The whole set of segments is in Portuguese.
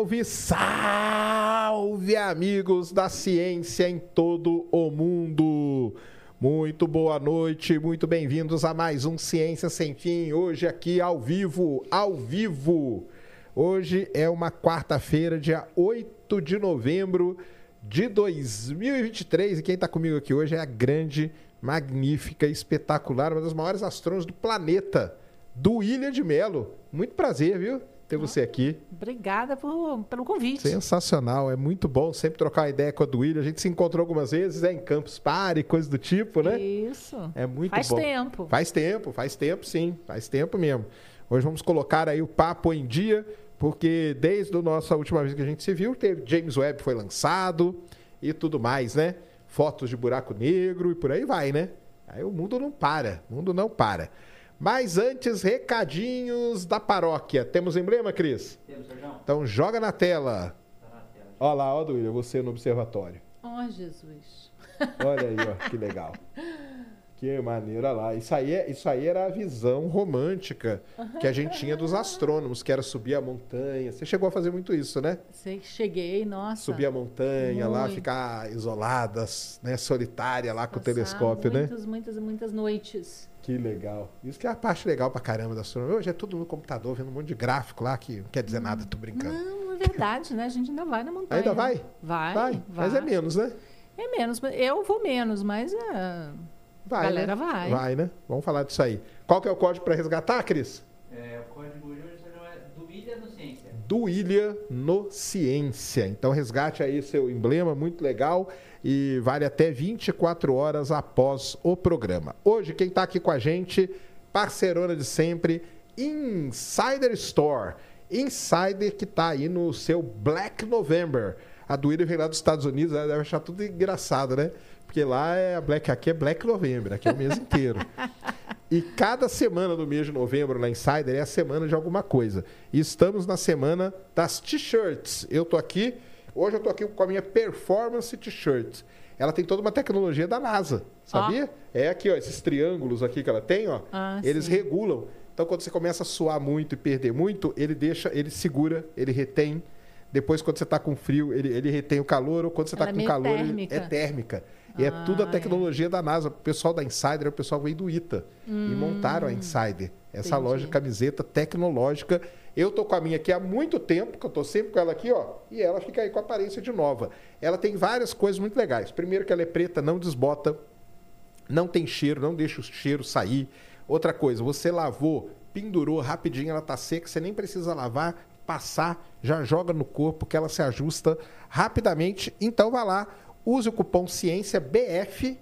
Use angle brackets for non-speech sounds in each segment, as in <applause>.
Salve, salve, amigos da ciência em todo o mundo. Muito boa noite, muito bem-vindos a mais um Ciência Sem Fim. Hoje aqui ao vivo, ao vivo. Hoje é uma quarta-feira, dia 8 de novembro de 2023. E quem está comigo aqui hoje é a grande, magnífica, espetacular, uma das maiores astrônomas do planeta, do Ilha de Melo. Muito prazer, viu? Ter você aqui. Obrigada por, pelo convite. Sensacional, é muito bom sempre trocar uma ideia com a William. A gente se encontrou algumas vezes é, em Campus Party, coisa do tipo, né? Isso. É muito faz bom. Faz tempo. Faz tempo, faz tempo sim, faz tempo mesmo. Hoje vamos colocar aí o papo em dia, porque desde a nossa última vez que a gente se viu, teve James Webb foi lançado e tudo mais, né? Fotos de buraco negro e por aí vai, né? Aí o mundo não para, o mundo não para. Mas antes, recadinhos da paróquia. Temos emblema, Cris? Temos, Sérgio. Então joga na tela. Tá na tela. Olha lá, ó, Duília, você no observatório. Oh, Jesus. <laughs> Olha aí, ó, que legal. Que maneiro, olha lá. Isso aí, é, isso aí era a visão romântica que a gente tinha dos astrônomos, que era subir a montanha. Você chegou a fazer muito isso, né? Sei, cheguei, nossa. Subir a montanha Muito. lá, ficar isolada, né, solitária lá com o Passar telescópio, né? muitas, muitas, muitas noites. Que legal. Isso que é a parte legal pra caramba da astronomia. Hoje é tudo no computador, vendo um monte de gráfico lá que não quer dizer nada, tô brincando. Não, é verdade, né? A gente ainda vai na montanha. Ainda vai? Vai, Vai, mas é menos, né? É menos. Eu vou menos, mas a Vai, galera né? vai. Vai, né? Vamos falar disso aí. Qual que é o código para resgatar, Cris? É, o código hoje Sérgio, é do Ilha no Ciência. Do Ilha no Ciência. Então resgate aí seu emblema, muito legal. E vale até 24 horas após o programa. Hoje, quem está aqui com a gente, parceirona de sempre, Insider Store. Insider que está aí no seu Black November. A do Ilha vem lá dos Estados Unidos, ela deve achar tudo engraçado, né? Porque lá é a Black, aqui é Black November, aqui é o mês inteiro. E cada semana do mês de novembro na Insider é a semana de alguma coisa. E estamos na semana das t-shirts. Eu tô aqui, hoje eu tô aqui com a minha Performance T-shirt. Ela tem toda uma tecnologia da NASA, sabia? É aqui, ó, esses triângulos aqui que ela tem, ó, Ah, eles sim. regulam. Então quando você começa a suar muito e perder muito, ele deixa, ele segura, ele retém. Depois quando você está com frio, ele, ele retém o calor, ou quando você está é com meio calor, ele térmica. é térmica. E é tudo a Ah, é. tecnologia da NASA. O pessoal da Insider é o pessoal veio do ITA. E montaram a Insider. Essa Hum. entendi. loja de camiseta tecnológica. Eu tô com a minha aqui há muito tempo, que eu tô sempre com ela aqui, ó. E ela fica aí com aparência de nova. Ela tem várias coisas muito legais. Primeiro que ela é preta, não desbota. Não tem cheiro, não deixa o cheiro sair. Outra coisa, você lavou, pendurou rapidinho, ela tá seca, você nem precisa lavar, passar, já joga no corpo que ela se ajusta rapidamente. Então vá lá, use o cupom Ciência BF,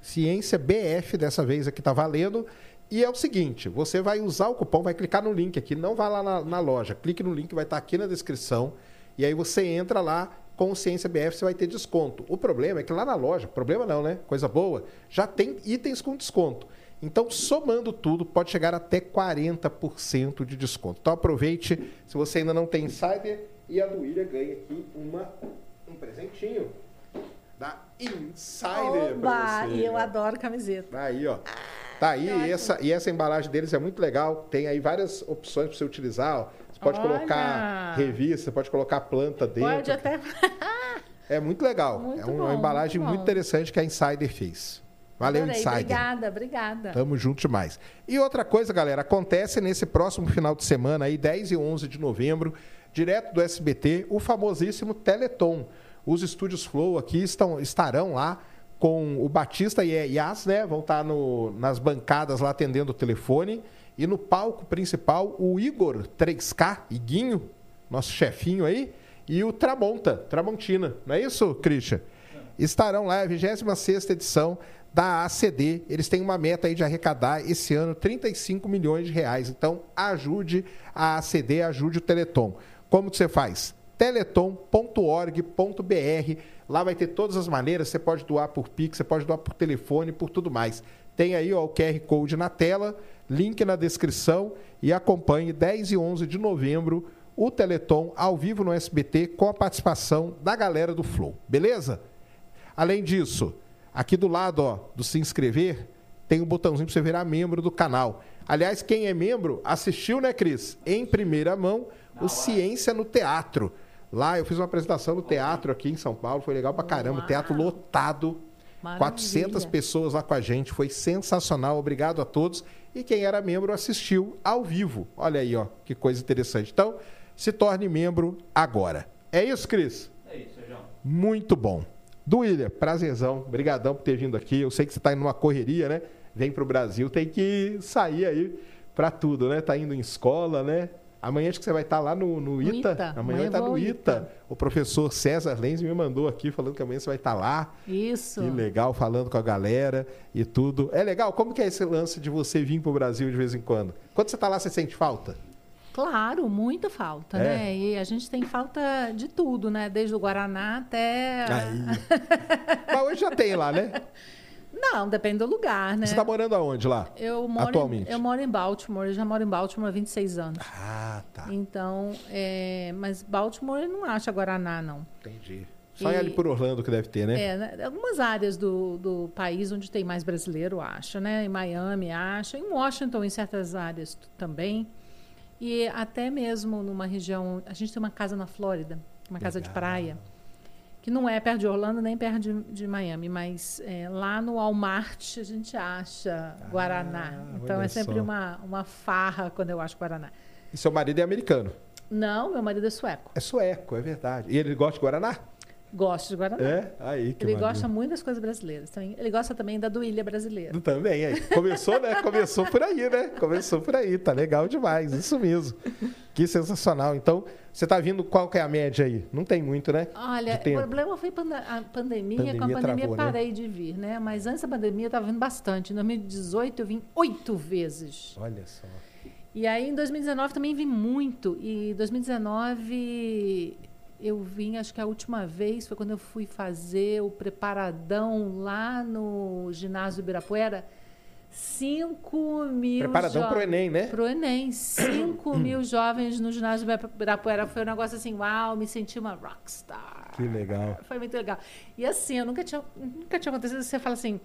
Ciência BF dessa vez aqui tá valendo. E é o seguinte, você vai usar o cupom, vai clicar no link aqui, não vai lá na, na loja, clique no link, vai estar aqui na descrição. E aí você entra lá com o Ciência BF, você vai ter desconto. O problema é que lá na loja, problema não, né? Coisa boa, já tem itens com desconto. Então, somando tudo, pode chegar até 40% de desconto. Então, aproveite, se você ainda não tem Insider, e a Duília ganha aqui uma, um presentinho da Insider pra Oba! você. E eu adoro camiseta. Aí, ó. Tá aí, e essa, e essa embalagem deles é muito legal. Tem aí várias opções para você utilizar. ó. Você pode Olha! colocar revista, pode colocar planta dentro. Pode até. <laughs> É muito legal. Muito é uma bom, embalagem muito muito interessante que a Insider fez. Valeu, Adorei, Insider. Obrigada, obrigada. Tamo junto demais. E outra coisa, galera, acontece nesse próximo final de semana, aí 10 e 11 de novembro, direto do SBT, o famosíssimo Teleton. Os estúdios Flow aqui estão, estarão lá com o Batista e a Yas, né? Vão estar no- nas bancadas lá atendendo o telefone. E no palco principal, o Igor 3K, Iguinho, nosso chefinho aí, e o Tramonta, Tramontina. Não é isso, Christian? Estarão lá, a 26 edição da ACD. Eles têm uma meta aí de arrecadar esse ano 35 milhões de reais. Então, ajude a ACD, ajude o Teleton. Como que você faz? teleton.org.br. Lá vai ter todas as maneiras. Você pode doar por Pix, você pode doar por telefone, por tudo mais. Tem aí ó, o QR Code na tela, link na descrição e acompanhe 10 e 11 de novembro o Teleton ao vivo no SBT com a participação da galera do Flow. Beleza? Além disso, aqui do lado ó, do se inscrever, tem um botãozinho para você virar membro do canal. Aliás, quem é membro assistiu, né, Cris? Em primeira mão, o Ciência no Teatro. Lá eu fiz uma apresentação no teatro aqui em São Paulo, foi legal pra caramba. Uau. Teatro lotado, Maravilha. 400 pessoas lá com a gente, foi sensacional. Obrigado a todos. E quem era membro assistiu ao vivo. Olha aí, ó, que coisa interessante. Então, se torne membro agora. É isso, Cris? É isso, João. Muito bom. Duília, prazerzão. Obrigadão por ter vindo aqui. Eu sei que você está indo numa correria, né? Vem para o Brasil, tem que sair aí para tudo, né? Tá indo em escola, né? Amanhã acho que você vai estar lá no, no ITA. ITA. Amanhã, Amanhã vai estar eu no ITA. ITA. O professor César Lenz me mandou aqui falando que amanhã você vai estar lá. Isso. Que legal, falando com a galera e tudo. É legal? Como que é esse lance de você vir para o Brasil de vez em quando? Quando você está lá, você sente falta? Claro, muita falta, É. né? E a gente tem falta de tudo, né? Desde o Guaraná até. Aí. Mas hoje já tem lá, né? <laughs> Não, depende do lugar, né? Você está morando aonde lá? Eu moro, atualmente? Em, eu moro em Baltimore, eu já moro em Baltimore há 26 anos. Ah, tá. Então, é, mas Baltimore eu não acha Guaraná, não. Entendi. Só E- ali por Orlando que deve ter, né? É, né, algumas áreas do, do país onde tem mais brasileiro, acho, né? Em Miami, acho. Em Washington, em certas áreas também. E até mesmo numa região... A gente tem uma casa na Flórida, uma casa de Legal. praia, que não é perto de Orlando nem perto de, de Miami, mas é, lá no Walmart a gente acha Guaraná. então Ah, é sempre só. uma, uma farra quando eu acho Guaraná. E seu marido é americano? Não, meu marido é sueco. É sueco, é verdade. E ele gosta de Guaraná? Gosta de Guaraná. É? Aí, que Ele maneiro. gosta muito das coisas brasileiras também. Ele gosta também da duília brasileira. Também, aí. Começou, né? Começou por aí, né? Começou por aí. Tá legal demais. Isso mesmo. Que sensacional. Então, você tá vindo, qual que é a média aí? Não tem muito, né? Olha, o problema foi a pandemia. Pandemia Com a pandemia travou, né? parei de vir, né? Mas antes da pandemia eu estava vindo bastante. Em 2018 eu vim oito vezes. Olha só. E aí em 2019 também vim muito. E 2019 eu vim, acho que a última vez foi quando eu fui fazer o preparadão lá no ginásio Ibirapuera. 5 mil Preparadão pro jovens- Enem, né? Pro Enem. 5 <coughs> mil jovens no ginásio Ibirapuera. Foi um negócio assim, uau, me senti uma rockstar. Que legal. Foi muito legal. E assim, eu nunca tinha, nunca tinha acontecido. Você fala assim,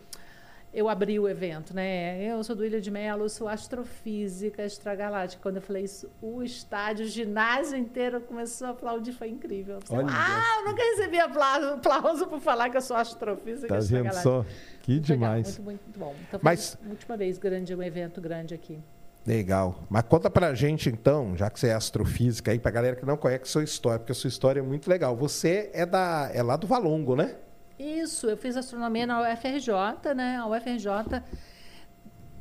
eu abri o evento, né? Eu sou do Ilha de Melo, sou astrofísica extragaláctica. Quando eu falei isso, o estádio, o ginásio inteiro começou a aplaudir, foi incrível. Eu falei, ah, eu nunca recebi aplauso, aplauso por falar que eu sou astrofísica Tá vendo extragaláctica. só? Que legal, demais. muito, muito bom. Então, foi Mas- a última vez grande, um evento grande aqui. Legal. Mas conta pra gente, então, já que você é astrofísica aí, pra galera que não conhece a sua história, porque a sua história é muito legal. Você é, da, é lá do Valongo, né? Isso, eu fiz astronomia na UFRJ, né? A UFRJ.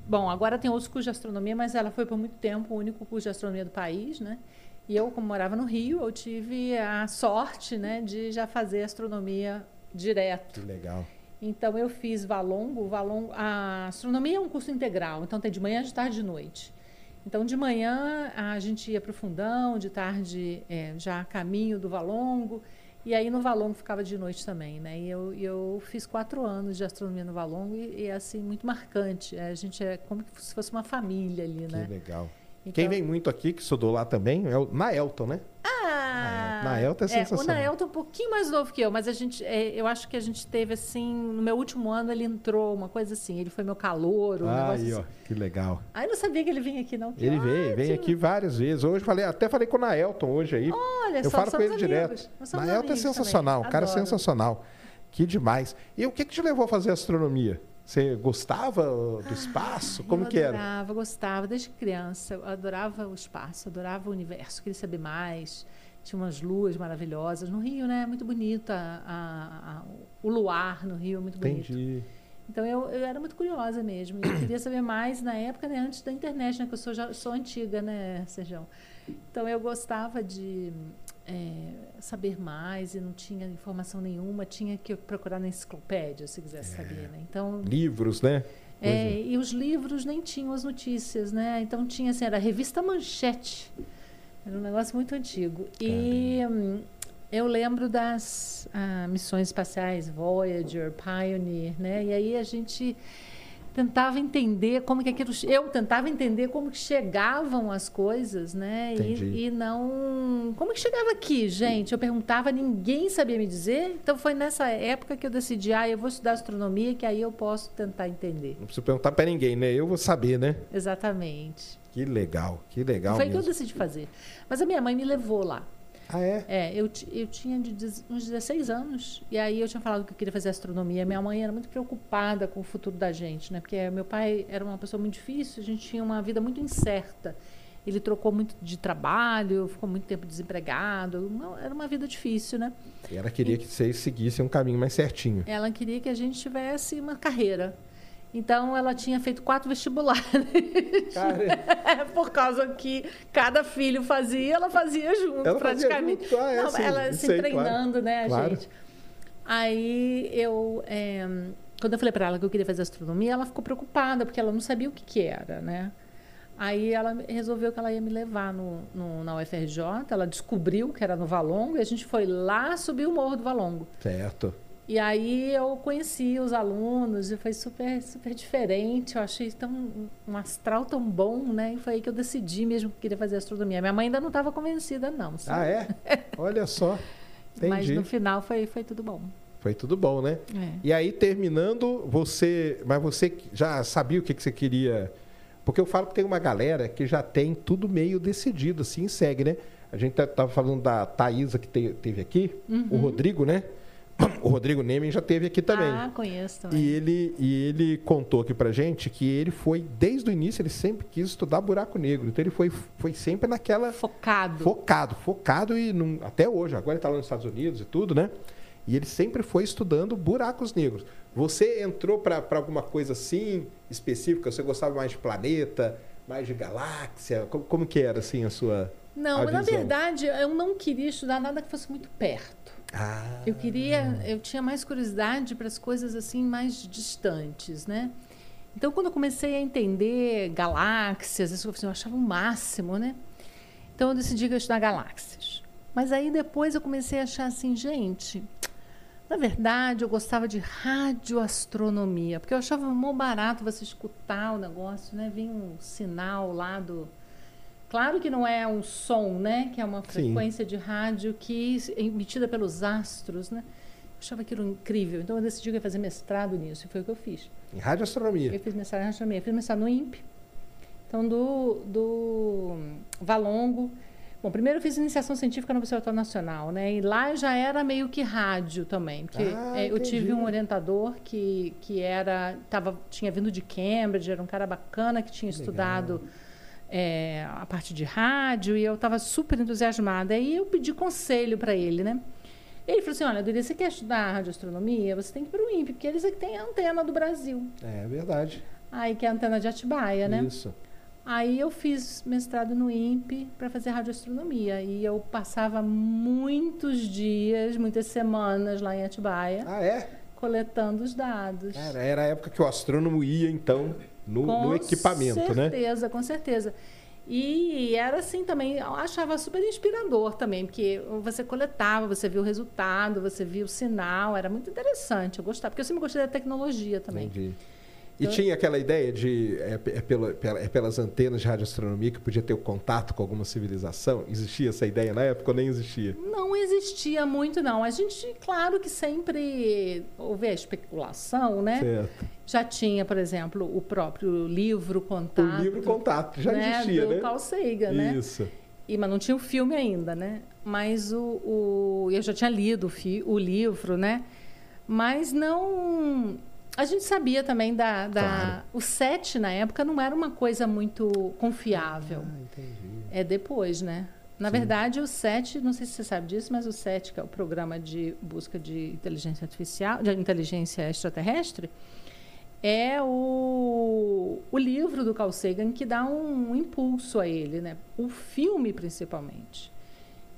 Bom, agora tem outros cursos de astronomia, mas ela foi por muito tempo o único curso de astronomia do país, né? E eu, como morava no Rio, eu tive a sorte, né, de já fazer astronomia direto. Que legal. Então eu fiz Valongo, Valongo, a astronomia é um curso integral, então tem de manhã, de tarde e de noite. Então de manhã a gente ia para o fundão, de tarde é, já caminho do Valongo, e aí no Valongo ficava de noite também, né? E eu, eu fiz quatro anos de astronomia no Valongo e, e é assim muito marcante. A gente é como se fosse uma família ali, né? Que legal. Então- Quem vem muito aqui, que estudou lá também, é o Naelton, né? Ah, Naelton é o sensacional. Naelton é um pouquinho mais novo que eu, mas a gente, é, eu acho que a gente teve assim, no meu último ano ele entrou, uma coisa assim, ele foi meu calouro, um negócio aí, assim. ó, que legal. Ah, eu não sabia que ele vinha aqui, não. Que Ele vem, vem ótimo. aqui várias vezes. Hoje falei, até falei com o Naelton hoje aí. Olha eu só, falo com ele amigos. direto. Naelton é sensacional, também. um cara Adoro. sensacional. Que demais. E o que, que te levou a fazer astronomia? Você gostava do espaço? Como que era? adorava, gostava, desde criança. Eu adorava o espaço, adorava o universo, queria saber mais. Tinha umas luas maravilhosas. No Rio, né? Muito bonito. a- a- o luar no Rio é muito bonito. Entendi. Então eu, eu era muito curiosa mesmo. Eu queria saber mais na época, né, antes da internet, né? Que eu sou, já, sou antiga, né, Sejão? Então eu gostava de é, saber mais e não tinha informação nenhuma, tinha que procurar na enciclopédia, se quisesse saber, né? Então. Livros, né? É, e os livros nem tinham as notícias, né? Então tinha assim, era a revista Manchete. Era um negócio muito antigo. E hum, eu lembro das ah, missões espaciais Voyager, Pioneer, né? E aí a gente tentava entender como que aquilo eu tentava entender como que chegavam as coisas né? E, e não como que chegava aqui gente? Eu perguntava ninguém sabia me dizer? Então foi nessa época que eu decidi ah eu vou estudar astronomia que aí eu posso tentar entender. Não preciso perguntar pra ninguém, né? Eu vou saber, né? exatamente. Que legal, que legal foi o que eu decidi fazer. Mas a minha mãe me levou lá Ah, é? É, eu, eu tinha de uns 16 anos, e aí eu tinha falado que eu queria fazer astronomia. Minha mãe era muito preocupada com o futuro da gente, né? Porque meu pai era uma pessoa muito difícil, a gente tinha uma vida muito incerta. Ele trocou muito de trabalho, ficou muito tempo desempregado. Era uma vida difícil, né? E ela queria que vocês seguissem um caminho mais certinho. Ela queria que a gente tivesse uma carreira. Então, ela tinha feito quatro vestibulares. Cara, <laughs> Por causa que cada filho fazia, ela fazia junto, Ela fazia praticamente. junto? Ah, é, Não, sim, ela se claro. treinando, né, Claro. gente? Aí eu. é, quando eu falei para ela que eu queria fazer astronomia, ela ficou preocupada, porque ela não sabia o que, que era, né? Aí ela resolveu que ela ia me levar no, no- na UFRJ, ela descobriu que era no Valongo, e a gente foi lá subir o Morro do Valongo. certo. E aí eu conheci os alunos e foi super, super diferente. Eu achei tão, um astral tão bom, né? E foi aí que eu decidi mesmo que queria fazer astronomia. Minha mãe ainda não estava convencida, não. Ah, sabe? é? <laughs> Olha só. Mas Entendi. no final foi, foi tudo bom. Foi tudo bom, né? É. E aí, terminando, você. Mas você já sabia o que, que você queria. Porque eu falo que tem uma galera que já tem tudo meio decidido, assim, segue, né? A gente tá- tava falando da Thaisa que te- teve aqui, o Rodrigo, né? <coughs> O Rodrigo Nemen já teve aqui também. Ah, conheço também. E ele, e ele contou aqui pra gente que ele foi, desde o início, ele sempre quis estudar buraco negro. Então ele foi, foi sempre naquela. Focado. Focado, focado e não- até hoje. Agora ele está lá nos Estados Unidos e tudo, né? E ele sempre foi estudando buracos negros. Você entrou para alguma coisa assim específica? Você gostava mais de planeta, mais de galáxia? Como, como que era assim a sua Não, a mas na verdade eu não queria estudar nada que fosse muito perto. Ah, Eu queria, eu tinha mais curiosidade para as coisas assim mais distantes, né? Então, quando eu comecei a entender galáxias, eu achava o máximo, né? Então, eu decidi que eu ia estudar galáxias. Mas aí depois eu comecei a achar assim, gente, na verdade eu gostava de radioastronomia, porque eu achava mó barato você escutar o negócio, né? Vinha um sinal lá do. Claro que não é um som, né? Que é uma Sim. frequência de rádio que é emitida pelos astros, né? Eu achava aquilo incrível. Então eu decidi que ia fazer mestrado nisso, e foi o que eu fiz. em radioastronomia. Eu fiz mestrado em astronomia, eu fiz mestrado no INPE. Então, do, do Valongo. Bom, primeiro eu fiz iniciação científica no Observatório Nacional, né? E lá já era meio que rádio também, porque Ah, eh, eu tive um orientador que, que era, tava, tinha vindo de Cambridge, era um cara bacana que tinha estudado eh, a parte de rádio e eu estava super entusiasmada. Aí eu pedi conselho para ele, né? Ele falou assim: olha, Dori, você quer estudar radioastronomia? Você tem que ir para o INPE, porque eles é que têm a antena do Brasil. É verdade. Aí que é a antena de Atibaia, né? Isso. Aí eu fiz mestrado no INPE para fazer radioastronomia e eu passava muitos dias, muitas semanas lá em Atibaia, Ah, é? coletando os dados. Cara, era a época que o astrônomo ia, então, no, com no equipamento, né? certeza, com certeza. E era assim também, eu achava super inspirador também, porque você coletava, você via o resultado, você via o sinal, era muito interessante, eu gostava, porque eu sempre gostei da tecnologia também. Entendi. E Então- tinha aquela ideia de é, é pela- pela- é pelas antenas de radioastronomia que podia ter o contato com alguma civilização? Existia essa ideia na época ou nem existia? Não existia muito, não. A gente, claro que sempre houve a especulação, né? Certo. Já tinha, por exemplo, o próprio livro Contato. O livro Contato já né, existia, do né? Carl Sagan, né? Isso. E, mas não tinha o filme ainda, né? Mas o, o- eu já tinha lido o, fi, o livro, né? Mas não. A gente sabia também da. da Claro. O SET, na época, não era uma coisa muito confiável. Ah, entendi. É depois, né? Na Sim. verdade, o SET, não sei se você sabe disso, mas o SET, que é o programa de busca de inteligência artificial, de inteligência extraterrestre, é o, o livro do Carl Sagan que dá um, impulso a ele, né? O filme, principalmente.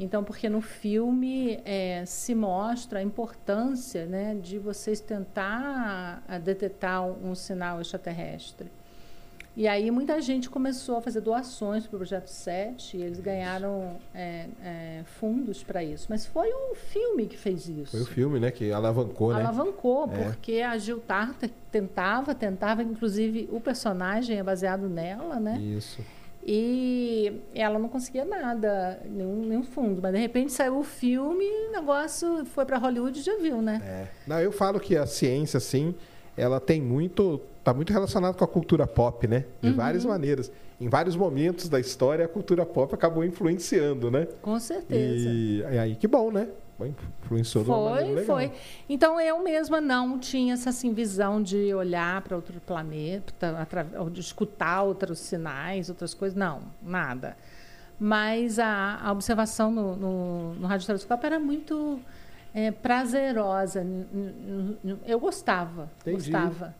Então, porque no filme é, se mostra a importância né, de vocês tentar ah, detectar um, um sinal extraterrestre. E aí muita gente começou a fazer doações para o Projeto 7 e eles ganharam é, é, fundos para isso. Mas foi o filme que fez isso. Foi o filme, né? Que alavancou, né? Alavancou, É. porque a Gil Tarta tentava, tentava, inclusive o personagem é baseado nela, né? Isso. E ela não conseguia nada, nenhum, nenhum fundo. Mas de repente saiu o filme e o negócio foi para Hollywood e já viu, né? É. Não, eu falo que a ciência, assim, ela tem muito, tá muito relacionada com a cultura pop, né? De Uhum. várias maneiras. Em vários momentos da história, a cultura pop acabou influenciando, né? Com certeza. E aí, que bom, né? Influenciou uma maneira Foi, foi. Então eu mesma não tinha essa assim, visão de olhar para outro planeta, ou de escutar outros sinais, outras coisas. Não, nada. Mas a, a observação no, no, no radiotelescópio era muito eh, prazerosa. Eu gostava, Entendi. gostava.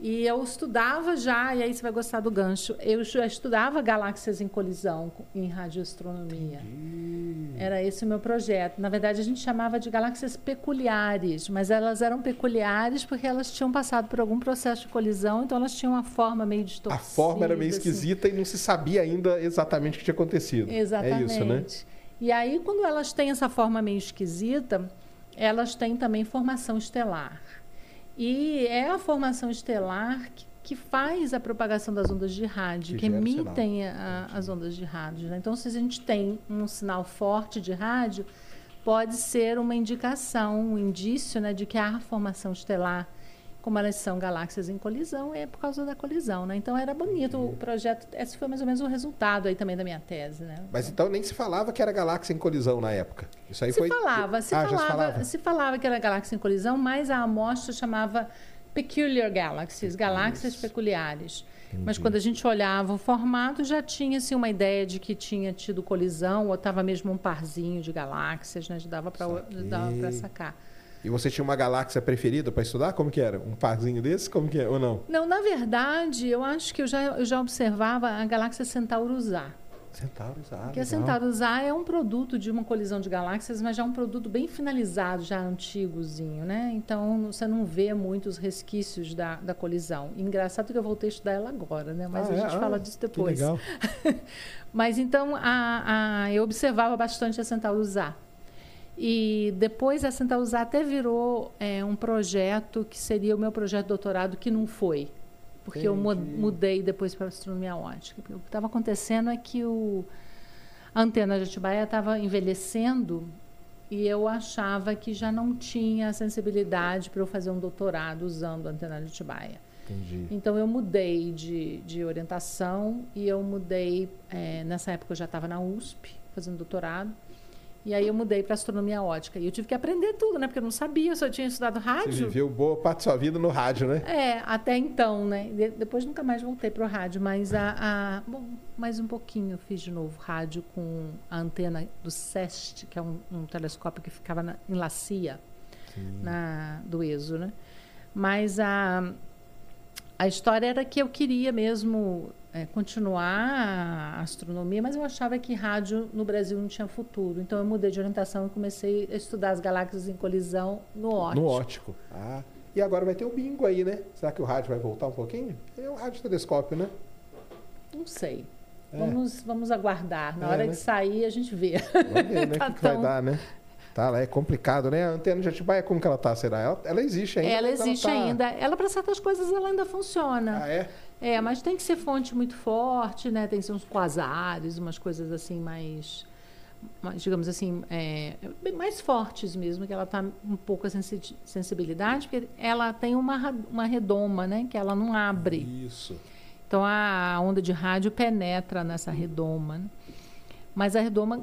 E eu estudava já, e aí você vai gostar do gancho. Eu já estudava galáxias em colisão em radioastronomia. Era esse o meu projeto. Na verdade, a gente chamava de galáxias peculiares, mas elas eram peculiares porque elas tinham passado por algum processo de colisão, então elas tinham uma forma meio A distorcida. forma era meio assim. esquisita e não se sabia ainda exatamente o que tinha acontecido. Exatamente. É isso, né? E aí, quando elas têm essa forma meio esquisita, elas têm também formação estelar. E é a formação estelar que, que faz a propagação das ondas de rádio, Que que, emitem a- as ondas de rádio. né? Então, se a gente tem um sinal forte de rádio, pode ser uma indicação, um indício né, de que há formação estelar. Como elas são galáxias em colisão, é por causa da colisão. Né? Então, era bonito o projeto. Esse foi mais ou menos o resultado aí também da minha tese. Né? Mas então nem se falava que era galáxia em colisão na época. Isso aí se foi. falava, se Ah, falava, se falava. se falava que era galáxia em colisão, mas a amostra chamava peculiar galaxies, galáxias peculiares. Mas quando a gente olhava o formato, já tinha assim, uma ideia de que tinha tido colisão, ou estava mesmo um parzinho de galáxias, né? Dava para sacar. E você tinha uma galáxia preferida para estudar? Como que era? Um parzinho desse? Como que é? Ou não? Não, na verdade, eu acho que eu já, eu já observava a galáxia Centaurus A. Centauros, ah, Porque a legal. Centaurus A é um produto de uma colisão de galáxias, mas já é um produto bem finalizado, já antigozinho, né? Então você não vê muitos resquícios da, da colisão. Engraçado que eu voltei a estudar ela agora, né? Mas Ah, a é? gente Ah, fala disso Que depois. legal. <laughs> Mas então a, a- eu observava bastante a Centaurus A. E depois a Centaurus A até virou é, um projeto que seria o meu projeto de doutorado, que não foi. Porque eu Entendi. mudei depois para astronomia ótica. O que estava acontecendo é que o, a antena de Atibaia estava envelhecendo e eu achava que já não tinha sensibilidade para eu fazer um doutorado usando a antena de Atibaia. Entendi. Então eu mudei de, de orientação e eu mudei. eh, nessa época eu já estava na USP fazendo doutorado. E aí eu mudei para astronomia ótica. E eu tive que aprender tudo, né? Porque eu não sabia, eu só tinha estudado Você rádio. viveu boa parte da sua vida no rádio, né? É, até então, né? De- depois nunca mais voltei para o rádio, mas a, a- bom, mais um pouquinho eu fiz de novo rádio com a antena do SEST, que é um, um telescópio que ficava na, em Lacia, na, do ESO, né? Mas a, a história era que eu queria mesmo é, continuar a astronomia, mas eu achava que rádio no Brasil não tinha futuro. Então eu mudei de orientação e comecei a estudar as galáxias em colisão no ótico. No ótico. Ah. E agora vai ter o bingo aí, né? Será que o rádio vai voltar um pouquinho? É o rádio telescópio, né? Não sei. É. Vamos, vamos aguardar. Na É, hora né? que sair, a gente vê. Vamos ver, né? <laughs> O Tá que, que vai tão- dar, né? Tá, lá é complicado, né? A antena de Atibaia, como que ela tá, será? Ela, ela existe ainda? ela existe tá- ainda. Ela, para certas coisas, ela ainda funciona. Ah, é? É, mas tem que ser fonte muito forte, né? Tem que ser uns quasares, umas coisas assim mais, mais, digamos assim, é, mais fortes mesmo, que ela está um pouco a sensi- sensibilidade, porque ela tem uma, uma redoma, né? Que ela não abre. Isso. Então a onda de rádio penetra nessa redoma. né? Mas a redoma,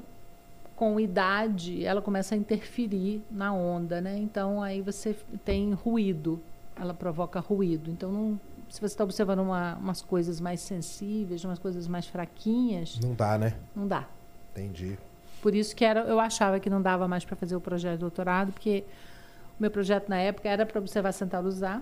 com idade, ela começa a interferir na onda, né? Então aí você tem ruído, ela provoca ruído. Então não- se você está observando uma- umas coisas mais sensíveis, umas coisas mais fraquinhas, Não dá, né? não dá. Entendi. Por isso que era, eu achava que não dava mais para fazer o projeto de doutorado, porque o meu projeto na época era para observar Centaurus A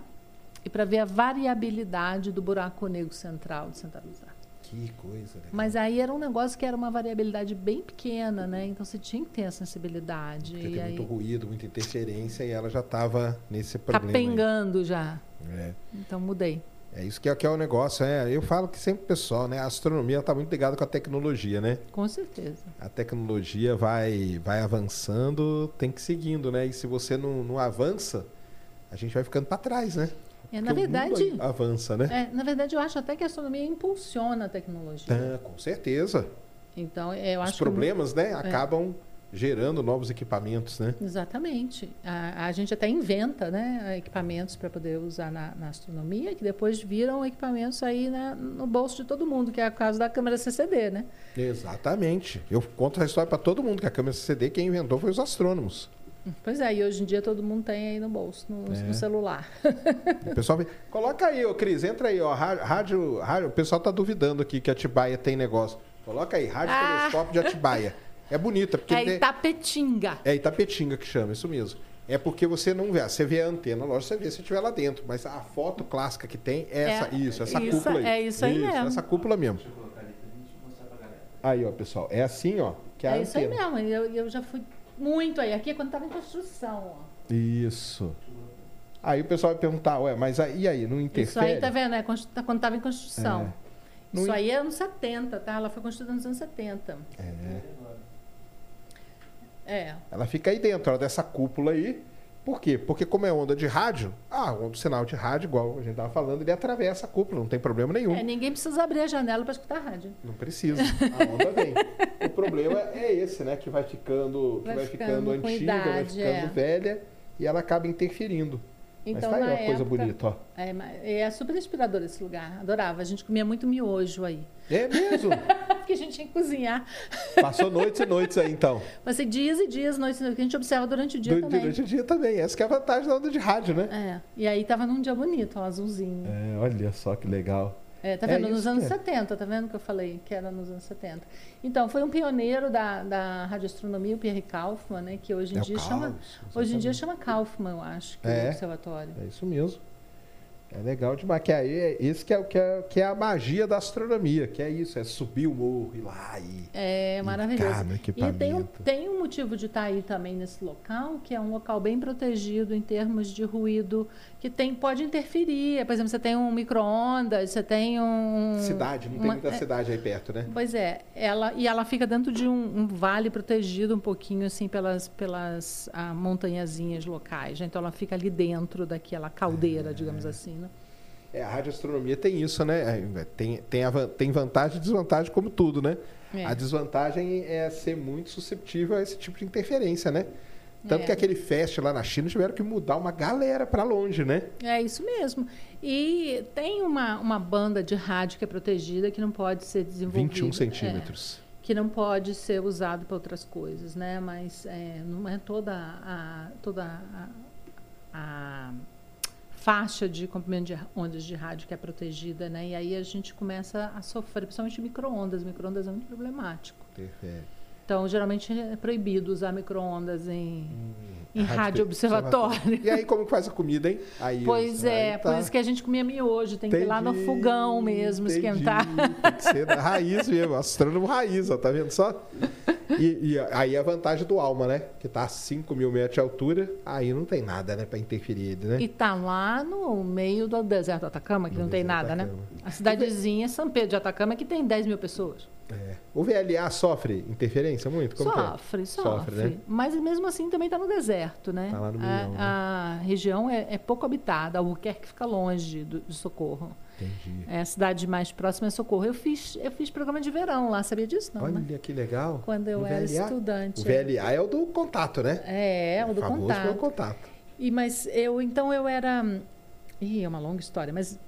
e para ver a variabilidade do buraco negro central de Centaurus A. Que coisa, né? Mas aí era um negócio que era uma variabilidade bem pequena, né? Então você tinha que ter a sensibilidade. Porque tem aí muito ruído, muita interferência e ela já estava nesse problema. aí. capengando já. É. Então mudei. É isso que é, que é o negócio. É, eu falo que sempre, pessoal, né? A astronomia está muito ligada com a tecnologia, né? Com certeza. A tecnologia vai, vai avançando, tem que seguindo, né? E se você não, não avança, a gente vai ficando para trás, né? É, na verdade, avança, né? é, na verdade, eu acho até que a astronomia impulsiona a tecnologia. Tá, com certeza. Então, é, eu Os acho que É. problemas, né, acabam gerando novos equipamentos, né? Exatamente. A, a gente até inventa né, equipamentos para poder usar na, na, astronomia, que depois viram equipamentos aí na, no bolso de todo mundo, que é o caso da câmera CCD, né? Exatamente. Eu conto a história para todo mundo que a câmera CCD quem inventou foi os astrônomos. Pois é, e hoje em dia todo mundo tem aí no bolso, no, é. no celular. <laughs> O pessoal vê, coloca aí, ô Cris, entra aí, ó, rádio, rádio, o pessoal tá duvidando aqui que Atibaia tem negócio. Coloca aí, rádio ah. telescópio de Atibaia. <laughs> É bonita. Porque é Itapetinga. É Itapetinga que chama, isso mesmo. É porque você não vê. Você vê a antena, lógico, você vê se estiver lá dentro. Mas a foto clássica que tem é essa, é, isso, essa isso, cúpula aí. É isso aí isso, mesmo. Essa cúpula mesmo. Aí, ó, pessoal. É assim, ó, que é, é isso aí mesmo. Eu, eu já fui muito aí. Aqui é quando estava em construção, ó. Isso. Aí o pessoal vai perguntar, ué, mas aí, e aí, não interfere? Isso aí, tá vendo? É quando estava em construção. É. Isso aí é anos 70, tá? Ela foi construída nos anos 70. É. É. Ela fica aí dentro, dessa cúpula aí. Por quê? Porque como é onda de rádio, ah, o sinal de rádio, igual a gente estava falando, ele atravessa a cúpula, não tem problema nenhum. É, ninguém precisa abrir a janela para escutar rádio. Não precisa, a onda vem. <laughs> o problema é esse, né? Que vai ficando, vai, que vai ficando, ficando antiga, idade, vai ficando é. velha e ela acaba interferindo. Então, Mas tá aí uma época, coisa bonita, ó. É, é super inspirador esse lugar. Adorava. A gente comia muito miojo aí. É mesmo? <laughs> Porque a gente tinha que cozinhar. Passou noites e noites aí, então. Passei dias e dias, noites e noites, que a gente observa durante o dia du também. Durante o dia também. Essa que é a vantagem da onda de rádio, né? É. E aí tava num dia bonito, ó, azulzinho. É, olha só que legal. É, tá vendo? É nos anos é. 70, tá vendo que eu falei que era nos anos 70. Então, foi um pioneiro da, da radioastronomia, o Pierre Kaufmann, né? Que hoje em é dia chama. Hoje em dia chama Kaufmann, eu acho, que é, é o observatório. É isso mesmo. É legal demais. Que aí, é, esse que é, que, é, que é a magia da astronomia, que é isso, é subir o morro, ir lá e. É maravilhoso. E tem um, tem um motivo de estar tá aí também nesse local, que é um local bem protegido em termos de ruído, que tem, pode interferir. Por exemplo, você tem um micro-ondas, você tem um. Cidade, não uma, tem muita é, cidade aí perto, né? Pois é. Ela, e ela fica dentro de um, um vale protegido um pouquinho, assim, pelas, pelas ah, montanhazinhas locais. Né? Então ela fica ali dentro daquela caldeira, é. digamos assim. É, a radioastronomia tem isso, né? É, tem, tem, a, tem vantagem e desvantagem, como tudo, né? É. A desvantagem é ser muito susceptível a esse tipo de interferência, né? Tanto é. que aquele fest lá na China tiveram que mudar uma galera para longe, né? É isso mesmo. E tem uma, uma banda de rádio que é protegida que não pode ser desenvolvida. 21 centímetros. É, que não pode ser usado para outras coisas, né? Mas é, não é toda a, toda a, a faixa de comprimento de ondas de rádio que é protegida, né? E aí a gente começa a sofrer, principalmente microondas. Microondas é muito problemático. Perfeito. Então, geralmente é proibido usar microondas em, hum, em rádio observatório. E aí, como que faz a comida, hein? Aí, pois é, tá... por isso que a gente comia miojo, tem entendi, que ir lá no fogão mesmo, entendi. esquentar. Tem que ser da raiz mesmo, astrônomo raiz, ó, tá vendo só? E, e, aí a vantagem do Alma, né? Que tá a 5 mil metros de altura, aí não tem nada, né, para interferir ele, né? E tá lá no meio do deserto do Atacama, que no não tem nada, né? Né? A cidadezinha São Pedro de Atacama, que tem 10 mil pessoas. É. O VLA sofre interferência muito? Como sofre, é? sofre, sofre. né? Mas mesmo assim também está no deserto, né? Tá lá no milhão, a, né? a região é, é, pouco habitada, o que fica longe do, de Socorro. Entendi. É, a cidade mais próxima é Socorro. Eu fiz, eu fiz programa de verão lá, sabia disso? Não, Olha né? que legal. Quando eu era estudante. O VLA é o do contato, né? É, é o do famoso contato. contato. E, mas eu, então eu era. Ih, é uma longa história, mas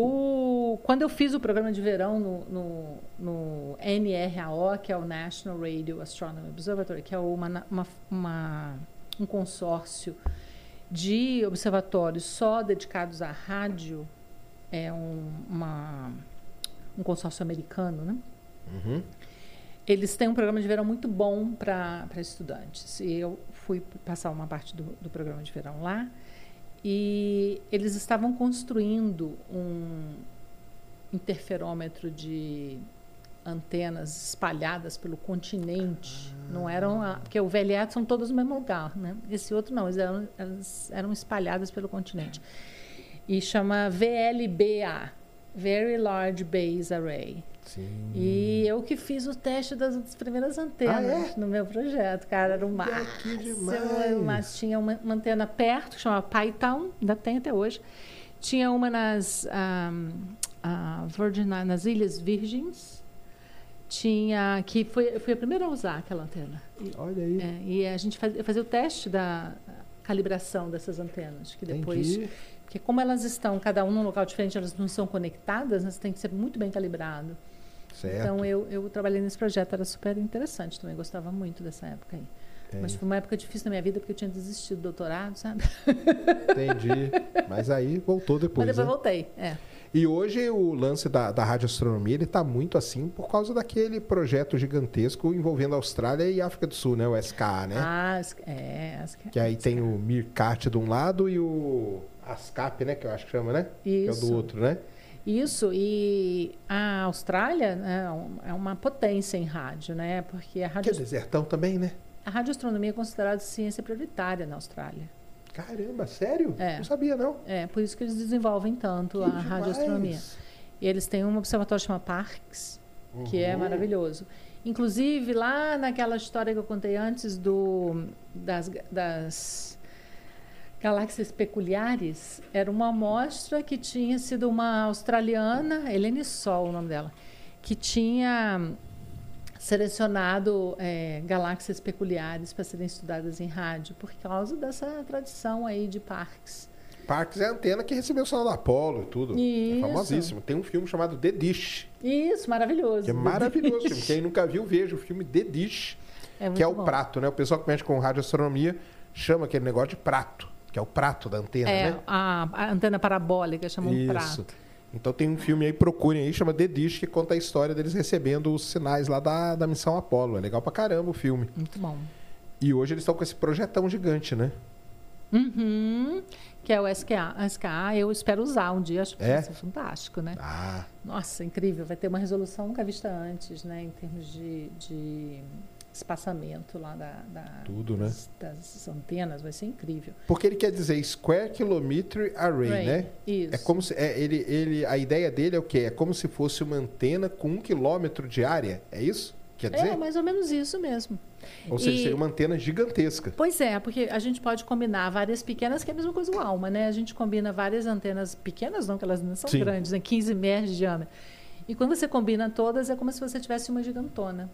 o, quando eu fiz o programa de verão no, no, no, NRAO, que é o National Radio Astronomy Observatory, que é uma, uma, uma, um consórcio de observatórios só dedicados à rádio, é um, uma, um consórcio americano, né? Uhum. Eles têm um programa de verão muito bom para estudantes. E eu fui passar uma parte do, do programa de verão lá. E eles estavam construindo um interferômetro de antenas espalhadas pelo continente. Ah. Não eram. A, porque o VLA são todos no mesmo lugar, né? Esse outro não, eles eram, elas eram espalhadas pelo continente. E chama VLBA Very Large Base Array. Sim. E eu que fiz o teste das primeiras antenas ah, é? no meu projeto, cara. Era o máximo. Mas tinha uma, uma, antena perto, que chama Python, ainda tem até hoje. Tinha uma nas, um, uh, Virgin, nas Ilhas Virgens. tinha que foi eu fui a primeira a usar aquela antena. E, Olha aí. é, e a gente fazia, fazia o teste da calibração dessas antenas, que depois Entendi. porque como elas estão cada um num local diferente, elas não são conectadas, né, você tem que ser muito bem calibrado. Certo. Então eu, eu trabalhei nesse projeto, era super interessante também, gostava muito dessa época aí. Mas foi uma época difícil na minha vida porque eu tinha desistido do doutorado, sabe? Entendi. Mas aí voltou depois. Mas depois né? voltei. É. E hoje o lance da, da radioastronomia ele está muito assim por causa daquele projeto gigantesco envolvendo a Austrália e África do Sul, né? O SKA, né? Ah, é, as- Que aí tem o MIRCAT de um lado e o ASCAP, né? Que eu acho que chama, né? Que é o Isso. do outro, né? Isso, e a Austrália né, é um- é uma potência em rádio, né? Porque a, Que é rádio, desertão também, né? a radioastronomia é considerada ciência prioritária na Austrália. Caramba, sério? É. Não sabia, não. É, por isso que eles desenvolvem tanto a Que radioastronomia. demais. E eles têm um observatório chamado Parkes, que é Uhum. maravilhoso. Inclusive, lá naquela história que eu contei antes do, das, das galáxias peculiares, era uma amostra que tinha sido uma australiana, Helene Sol, o nome dela, que tinha selecionado eh, galáxias peculiares para serem estudadas em rádio, por causa dessa tradição aí de Parkes. Parques é a antena que recebeu o sinal da Apollo e tudo. É Isso. famosíssimo. Tem um filme chamado The Dish, Isso, maravilhoso. que é maravilhoso. filme. Quem nunca viu, veja o filme The Dish, É que é o bom. prato, né? O pessoal que mexe com radioastronomia chama aquele negócio de prato, que é o prato da antena, É, né? a, a antena parabólica chama um Isso. prato. Então tem um filme aí, procurem aí, chama The Dish, que conta a história deles recebendo os sinais lá da, da missão Apollo. É legal pra caramba o filme. Muito bom. E hoje eles estão com esse projetão gigante, né? Uhum. Que é o SKA. SKA eu espero usar um dia, acho que É? vai ser fantástico, né? Ah, Nossa, incrível. Vai ter uma resolução nunca vista antes, né? Em termos de, de espaçamento lá da, da- Tudo, né? das, das antenas, vai ser incrível. porque ele quer dizer Square Kilometer Array, Ray, né? Isso. É como se é, ele, ele, a ideia dele é o quê? É como se fosse uma antena com um quilômetro de área. É isso? Quer dizer? É, mais ou menos isso mesmo. Ou seja, e- seria uma antena gigantesca. Pois é, porque a gente pode combinar várias pequenas, que é a mesma coisa do alma, né? A gente combina várias antenas pequenas, não que elas não são Sim. grandes, né? 15 metros de diâmetro. E quando você combina todas, é como se você tivesse uma gigantona.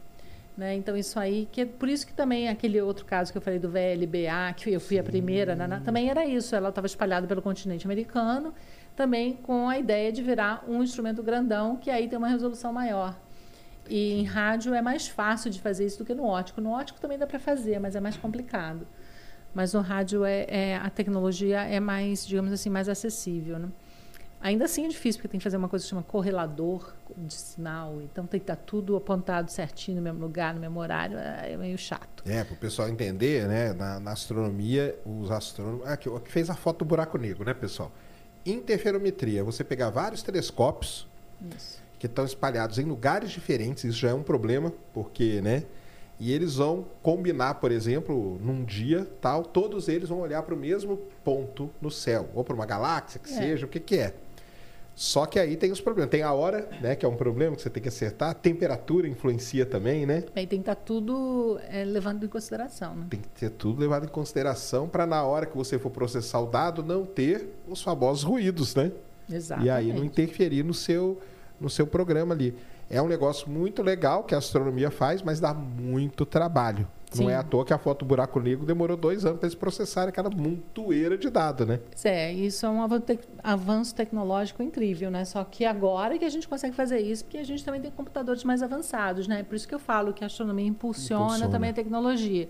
Né? Então, isso aí, que é por isso que também aquele outro caso que eu falei do VLBA, que eu fui a primeira, também era isso. Ela estava espalhada pelo continente americano, também com a ideia de virar um instrumento grandão, que aí tem uma resolução maior. E em rádio é mais fácil de fazer isso do que no ótico. No ótico também dá para fazer, mas é mais complicado. Mas no rádio é, é- a tecnologia é mais, digamos assim, mais acessível. Né? Ainda assim é difícil, porque tem que fazer uma coisa que chama correlador de sinal. Então tem que estar tudo apontado certinho no mesmo lugar, no mesmo horário. É meio chato. É, para o pessoal entender, né? Na, na astronomia, os astrônomos. Ah, que, que fez a foto do buraco negro, né, pessoal? Interferometria. Você pegar vários telescópios Isso. que estão espalhados em lugares diferentes, isso já é um problema, porque, né? E eles vão combinar, por exemplo, num dia tal, todos eles vão olhar para o mesmo ponto no céu, ou para uma galáxia, que É. seja, o que, que é. Só que aí tem os problemas. Tem a hora, né, que é um problema que você tem que acertar. A temperatura influencia também, né? Aí tem que estar tudo é, levando em consideração. Né? Tem que ter tudo levado em consideração para na hora que você for processar o dado não ter os famosos ruídos, né? Exatamente. E aí não interferir no seu, no seu programa ali. É um negócio muito legal que a astronomia faz, mas dá muito trabalho. Não Sim. é à toa que a foto do buraco negro demorou dois anos para eles processarem aquela montoeira de dado, né? É, isso é um avan- tec- avanço tecnológico incrível, né? Só que agora que a gente consegue fazer isso, porque a gente também tem computadores mais avançados, né? Por isso que eu falo que a astronomia impulsiona, Impulsiona. também a tecnologia.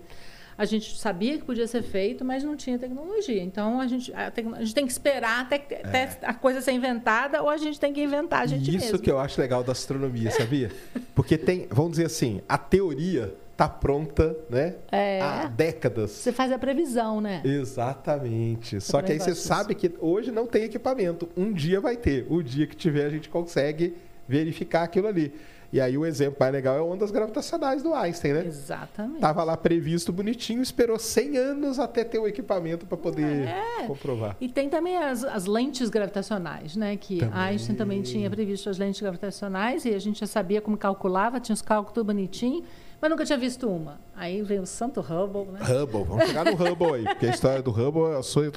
A gente sabia que podia ser feito, mas não tinha tecnologia. Então a gente, a, tecno- a gente tem que esperar até, que- até a coisa ser inventada ou a gente tem que inventar a gente É. Isso mesmo. que eu acho legal da astronomia, sabia? Porque tem, vamos dizer assim, a teoria tá pronta, né? É. Há décadas. Você faz a previsão, né? Exatamente. Só que aí você disso. sabe que hoje não tem equipamento. Um dia vai ter. O dia que tiver, a gente consegue verificar aquilo ali. E aí o exemplo mais legal é ondas gravitacionais do Einstein, né? Exatamente. Tava lá previsto bonitinho, esperou 100 anos até ter o equipamento para poder É. comprovar. E tem também as, as lentes gravitacionais, né? Que Também. Einstein também tinha previsto as lentes gravitacionais e a gente já sabia como calculava, tinha os cálculos tudo bonitinho, mas nunca tinha visto uma. Aí veio o santo Hubble, né? Hubble, vamos chegar no Hubble aí, porque a história do Hubble é o sonho.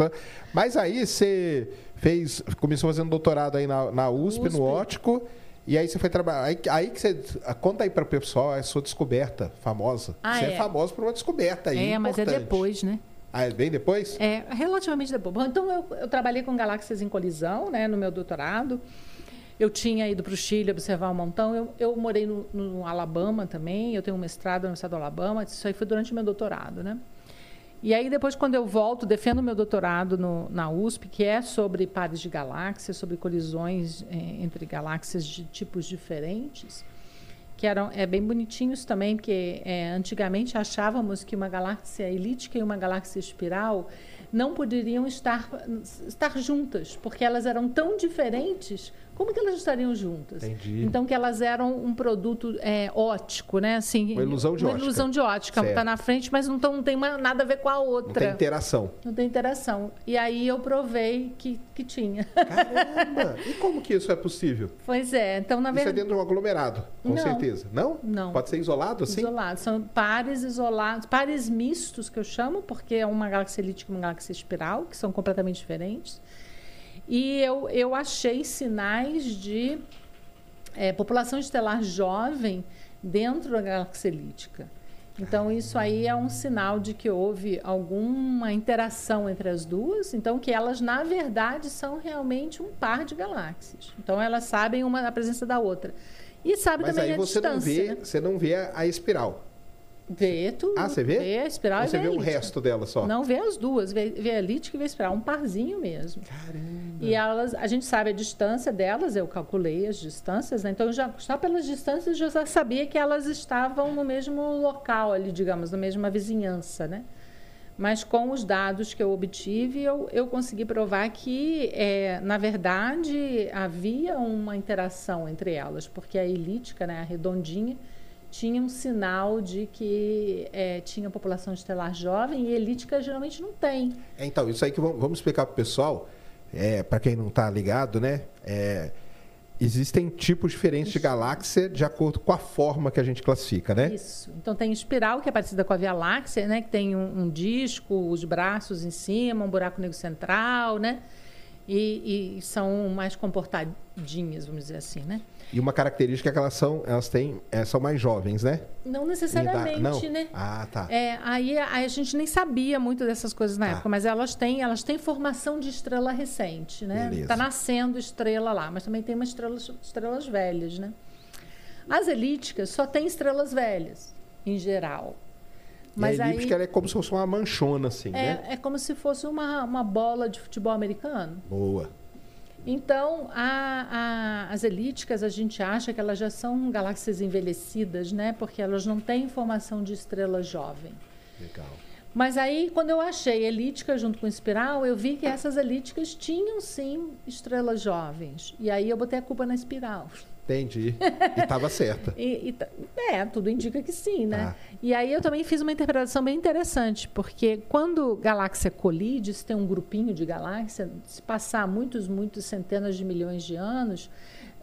Mas aí você fez, começou fazendo doutorado aí na, na USP, USP. no ótico. E aí você foi trabalhar. Aí, aí que você. Conta aí para o pessoal a sua descoberta famosa. Ah, você é. é. famosa por uma descoberta aí. é, mas é importante. depois, né? Ah, é bem depois? É, relativamente depois. Bom, então, eu, eu trabalhei com galáxias em colisão, né, no meu doutorado. Eu tinha ido para o Chile observar um montão. Eu, eu morei no, no Alabama também. Eu tenho um mestrado no estado do Alabama. Isso aí foi durante meu doutorado, né? E aí, depois, quando eu volto, defendo meu doutorado no, na USP, que é sobre pares de galáxias, sobre colisões eh, entre galáxias de tipos diferentes, que eram é bem bonitinhos também, porque eh, antigamente achávamos que uma galáxia elíptica e uma galáxia espiral não poderiam estar, estar juntas, porque elas eram tão diferentes. Como que elas estariam juntas? Entendi. Então que elas eram um produto é, ótico, né? Assim, Uma ilusão de uma ótica. ilusão de ótica. Está na frente, mas não, tão, não tem uma- nada a ver com a outra. Não tem interação. Não tem interação. E aí eu provei que, que tinha. Caramba! e como que isso é possível? pois é. Então, na Isso é verdade. dentro de um aglomerado, com Não. certeza. Não? Não. Pode ser isolado assim? Isolados. São pares isolados, pares mistos que eu chamo, porque é uma galáxia elíptica e uma galáxia espiral, que são completamente diferentes. E eu, eu achei sinais de eh, população estelar jovem dentro da galáxia elíptica. Então, isso aí é um sinal de que houve alguma interação entre as duas. Então, que elas, na verdade, são realmente um par de galáxias. Então, elas sabem uma da presença da outra. E sabe Mas também aí a você não distância. vê, né? você não vê a, a espiral. Vê tudo. Ah, você vê? Vê a espiral Ou você vê vê o resto dela só? Não, vê as duas. Vê, vê a elíptica e vê a espiral. Um parzinho mesmo. Caramba! E elas, a gente sabe a distância delas, eu calculei as distâncias, né? então já, só pelas distâncias eu já sabia que elas estavam no mesmo local ali, digamos, na mesma vizinhança, né? Mas com os dados que eu obtive, eu, eu consegui provar que, é, na verdade, havia uma interação entre elas, porque a elíptica, né, a redondinha, tinha um sinal de que é, tinha população estelar jovem e elíptica geralmente não tem. É, então, isso aí que vamos, explicar para o pessoal, é, para quem não está ligado, né? É, existem tipos diferentes de galáxia de acordo com a forma que a gente classifica, né? Isso. Então tem espiral, que é parecida com a Via Láctea, né? Que tem um, um disco, os braços em cima, um buraco negro central, né? E, e são mais comportadinhas, vamos dizer assim, né? E uma característica é que elas são, elas têm, é, são mais jovens, né? Não necessariamente, não? né? Ah, tá. É, aí, aí a gente nem sabia muito dessas coisas na Tá. época, mas elas têm, elas têm formação de estrela recente, né? Beleza. Está nascendo estrela lá, mas também tem umas estrelas, estrelas velhas, né? As elípticas só têm estrelas velhas, em geral. Mas e a aí elíptica ela é como se fosse uma manchona, assim, né? é, é como se fosse uma, uma bola de futebol americano. Boa. Então, a- a- as elípticas, a gente acha que elas já são galáxias envelhecidas, né? Porque elas não têm formação de estrela jovem. Legal. Mas aí, quando eu achei elíptica junto com espiral, eu vi que essas elípticas tinham sim estrelas jovens. E aí eu botei a culpa na espiral. Entendi. E estava certa. <laughs> E, e é, tudo indica que sim, né? Tá. E aí eu também fiz uma interpretação bem interessante, porque quando galáxia colide, se tem um grupinho de galáxia, se passar muitos, muitos centenas de milhões de anos,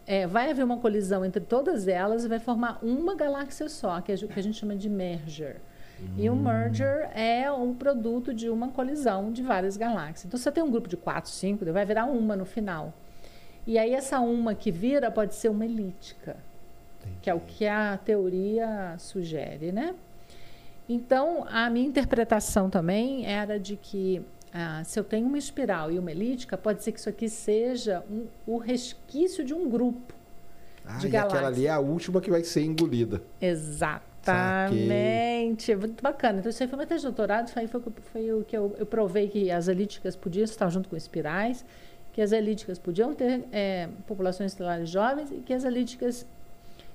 é, vai haver uma colisão entre todas elas e vai formar uma galáxia só, que é o que a gente chama de merger. E o merger é um produto de uma colisão de várias galáxias. Então, se você tem um grupo de quatro, cinco, vai virar uma no final. E aí, essa uma que vira pode ser uma elíptica que é o que a teoria sugere, né? Então, a minha interpretação também era de que ah, se eu tenho uma espiral e uma elíptica, pode ser que isso aqui seja um- o resquício de um grupo. Ah, De e aquela ali é a última que vai ser engolida. Exatamente. Muito bacana. Então, isso aí foi meu tese de doutorado, foi, foi, foi o que eu, eu provei que as elípticas podiam estar junto com espirais, que as elípticas podiam ter eh, populações estelares jovens e que as elípticas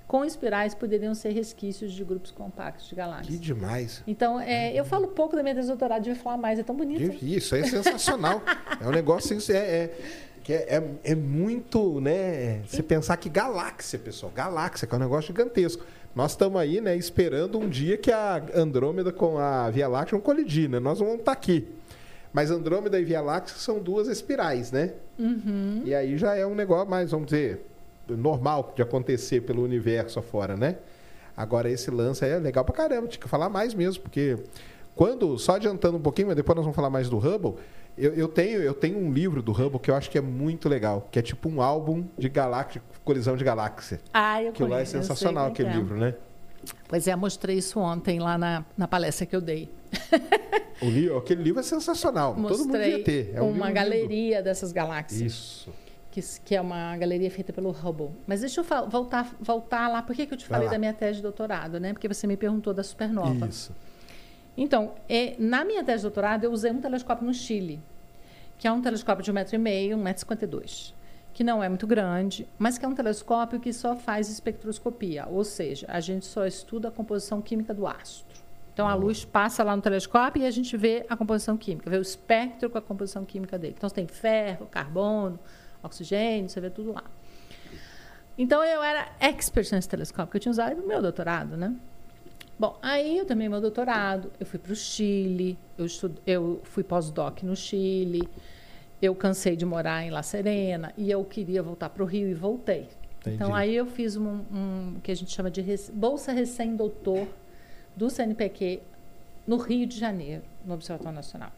com espirais poderiam ser resquícios de grupos compactos de Que galáxias. demais. Então, é, eu falo pouco da minha tese de doutorado, devia falar mais, é tão bonito. Isso é sensacional. é um negócio assim, é, é, que é, é, é muito, né? Você pensar que galáxia, pessoal, galáxia, que é um negócio gigantesco. Nós estamos aí, né, esperando um dia que a Andrômeda com a Via Láctea vão colidir, né? Nós vamos estar aqui. Mas Andrômeda e Via Láctea são duas espirais, né? Uhum. E aí já é um negócio mais, vamos dizer, normal de acontecer pelo universo afora, né? Agora esse lance aí é legal pra caramba, tinha que falar mais mesmo, porque Quando, só adiantando um pouquinho, mas depois nós vamos falar mais do Hubble, eu, eu tenho, eu tenho um livro do Hubble que eu acho que é muito legal, que é tipo um álbum de galáxia, colisão de galáxia. Ah, eu Que lá é sensacional aquele é. livro, né? Pois é, mostrei isso ontem lá na, na palestra que eu dei. <laughs> O li, aquele livro é sensacional. Todo mundo Mostrei devia ter. É um uma livro lindo. galeria dessas galáxias. Isso. que, que é uma galeria feita pelo Hubble. Mas deixa eu voltar, voltar lá. Por que, que eu te Vai falei lá. da minha tese de doutorado, né? Porque você me perguntou da supernova. Isso. Então, é, na minha tese de doutorado, eu usei um telescópio no Chile, que é um telescópio de 1,5m, 1,52m, que não é muito grande, mas que é um telescópio que só faz espectroscopia, ou seja, a gente só estuda a composição química do astro. Então, a luz passa lá no telescópio e a gente vê a composição química, vê o espectro com a composição química dele. Então, você tem ferro, carbono, oxigênio, você vê tudo lá. Então, eu era expert nesse telescópio, que eu tinha usado no meu doutorado, né? Bom, aí eu terminei meu doutorado, eu fui para o Chile, eu, estu- eu fui pós-doc no Chile, eu cansei de morar em La Serena e eu queria voltar para o Rio e voltei. Entendi. Então aí eu fiz um, um que a gente chama de Bolsa Recém-Doutor do CNPq no Rio de Janeiro, no Observatório Nacional.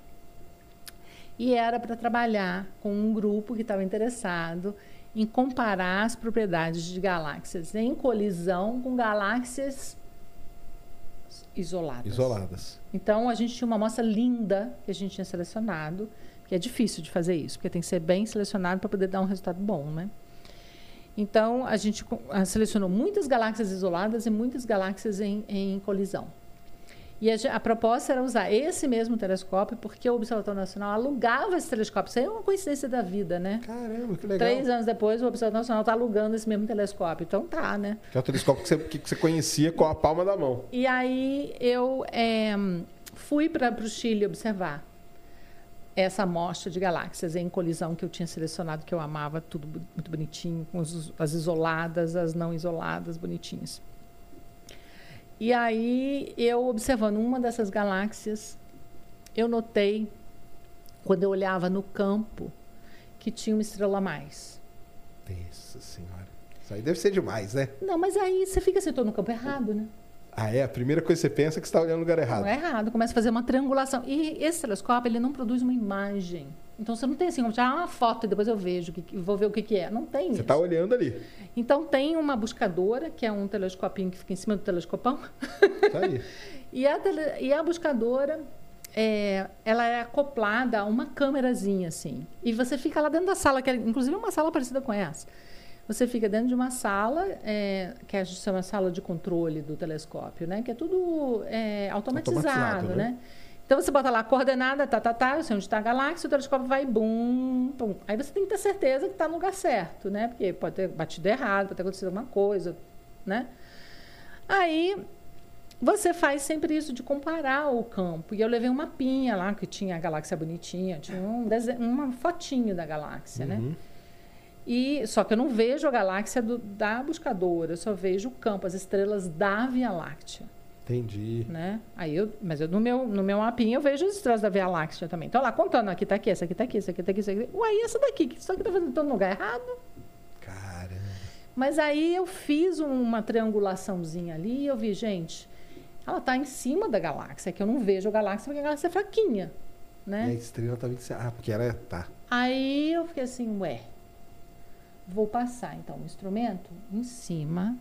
E era para trabalhar com um grupo que estava interessado em comparar as propriedades de galáxias em colisão com galáxias isoladas. Isoladas. Então, a gente tinha uma amostra linda que a gente tinha selecionado, que é difícil de fazer isso, porque tem que ser bem selecionado para poder dar um resultado bom, né? Então, a gente selecionou muitas galáxias isoladas e muitas galáxias em, em colisão. E a, a proposta era usar esse mesmo telescópio, porque o Observatório Nacional alugava esse telescópio. Isso aí é uma coincidência da vida, né? Caramba, que legal. Três anos depois, o Observatório Nacional está alugando esse mesmo telescópio. Então, tá, né? Que é o telescópio que você, que você conhecia com a palma da mão. E aí eu eh, fui para o Chile observar essa amostra de galáxias em colisão que eu tinha selecionado, que eu amava, tudo muito bonitinho, com as isoladas, as não isoladas, bonitinhas. E aí eu observando uma dessas galáxias, eu notei, quando eu olhava no campo, que tinha uma estrela a mais. Nossa senhora. Isso aí deve ser demais, né? Não, mas aí você fica assim, estou no campo errado, né? Ah, é? A primeira coisa que você pensa é que você está olhando no lugar errado. Não é errado, começa a fazer uma triangulação. E esse telescópio, ele não produz uma imagem. Então, você não tem assim, como tirar uma foto e depois eu vejo, que vou ver o que, que é. Não tem Você está olhando ali. Então, tem uma buscadora, que é um telescopinho que fica em cima do telescopão. Tá aí. <laughs> E a, tele- e a buscadora, é, ela é acoplada a uma câmerazinha, assim. E você fica lá dentro da sala, que é inclusive uma sala parecida com essa. Você fica dentro de uma sala, é, que a gente chama sala de controle do telescópio, né? Que é tudo é, automatizado, Automatizado, né? né? Então você bota lá a coordenada, tá, tá, tá, eu sei onde está a galáxia, o telescópio vai bum, pum. Aí você tem que ter certeza que está no lugar certo, né? Porque pode ter batido errado, pode ter acontecido alguma coisa, né? Aí você faz sempre isso de comparar o campo. E eu levei um mapinha lá, que tinha a galáxia bonitinha, tinha um dese- uma fotinho da galáxia, né? E, só que eu não vejo a galáxia do- da buscadora, eu só vejo o campo, as estrelas da Via Láctea. Entendi. Né? Aí eu, mas eu, no, meu, no meu mapinha eu vejo as estrelas da Via Láctea também. Então lá contando, aqui tá aqui, essa aqui tá aqui, essa aqui tá aqui, essa aqui. Uai, essa daqui, que isso aqui tá fazendo todo lugar errado? Caramba. Mas aí eu fiz uma triangulaçãozinha ali e eu vi, gente, ela tá em cima da galáxia, que eu não vejo a galáxia porque a galáxia é fraquinha, né? E a estrela tá vindo. Ah, porque ela é. Tá. Aí eu fiquei assim, ué, vou passar então o instrumento em cima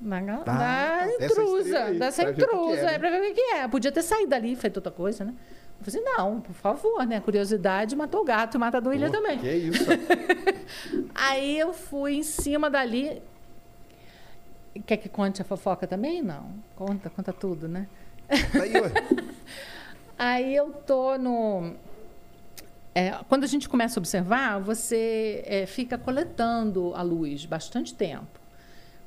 da, Tá, da estrela intrusa, aí, dessa pra intrusa, é, né? é pra ver o que, é. Podia ter saído dali e feito outra coisa, né? Eu falei assim, não, por favor, né? Curiosidade matou o gato, mata a Pô, também. Que isso? <laughs> Aí eu fui em cima dali. Quer que conte a fofoca também? Não. Conta, conta tudo, né? Tá aí. <laughs> Aí eu tô no. É, quando a gente começa a observar, você é, fica coletando a luz bastante tempo.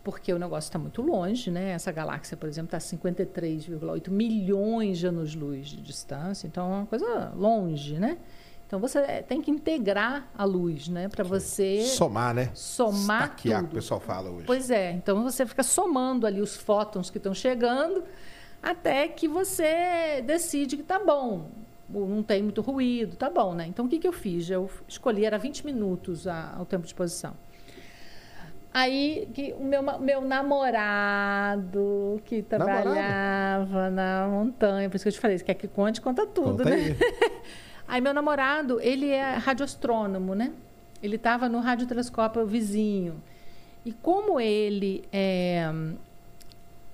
Porque o negócio está muito longe, né? Essa galáxia, por exemplo, está a 53,8 milhões de anos-luz de distância, então é uma coisa longe, né? Então você é, tem que integrar a luz, né? Para você Somar, né? somar Estaquear, que o tudo. pessoal fala hoje. Pois é, então você fica somando ali os fótons que estão chegando até que você decide que tá bom. Não tem muito ruído, tá bom, né? Então o que, que eu fiz? Eu escolhi, era 20 minutos a, o tempo de exposição. Aí que o meu, meu namorado que trabalhava na montanha, por isso que eu te falei, você quer que conte, conta tudo, Conta né? aí. <laughs> Aí meu namorado, ele é radioastrônomo, né? Ele estava no radiotelescópio vizinho. E como ele é,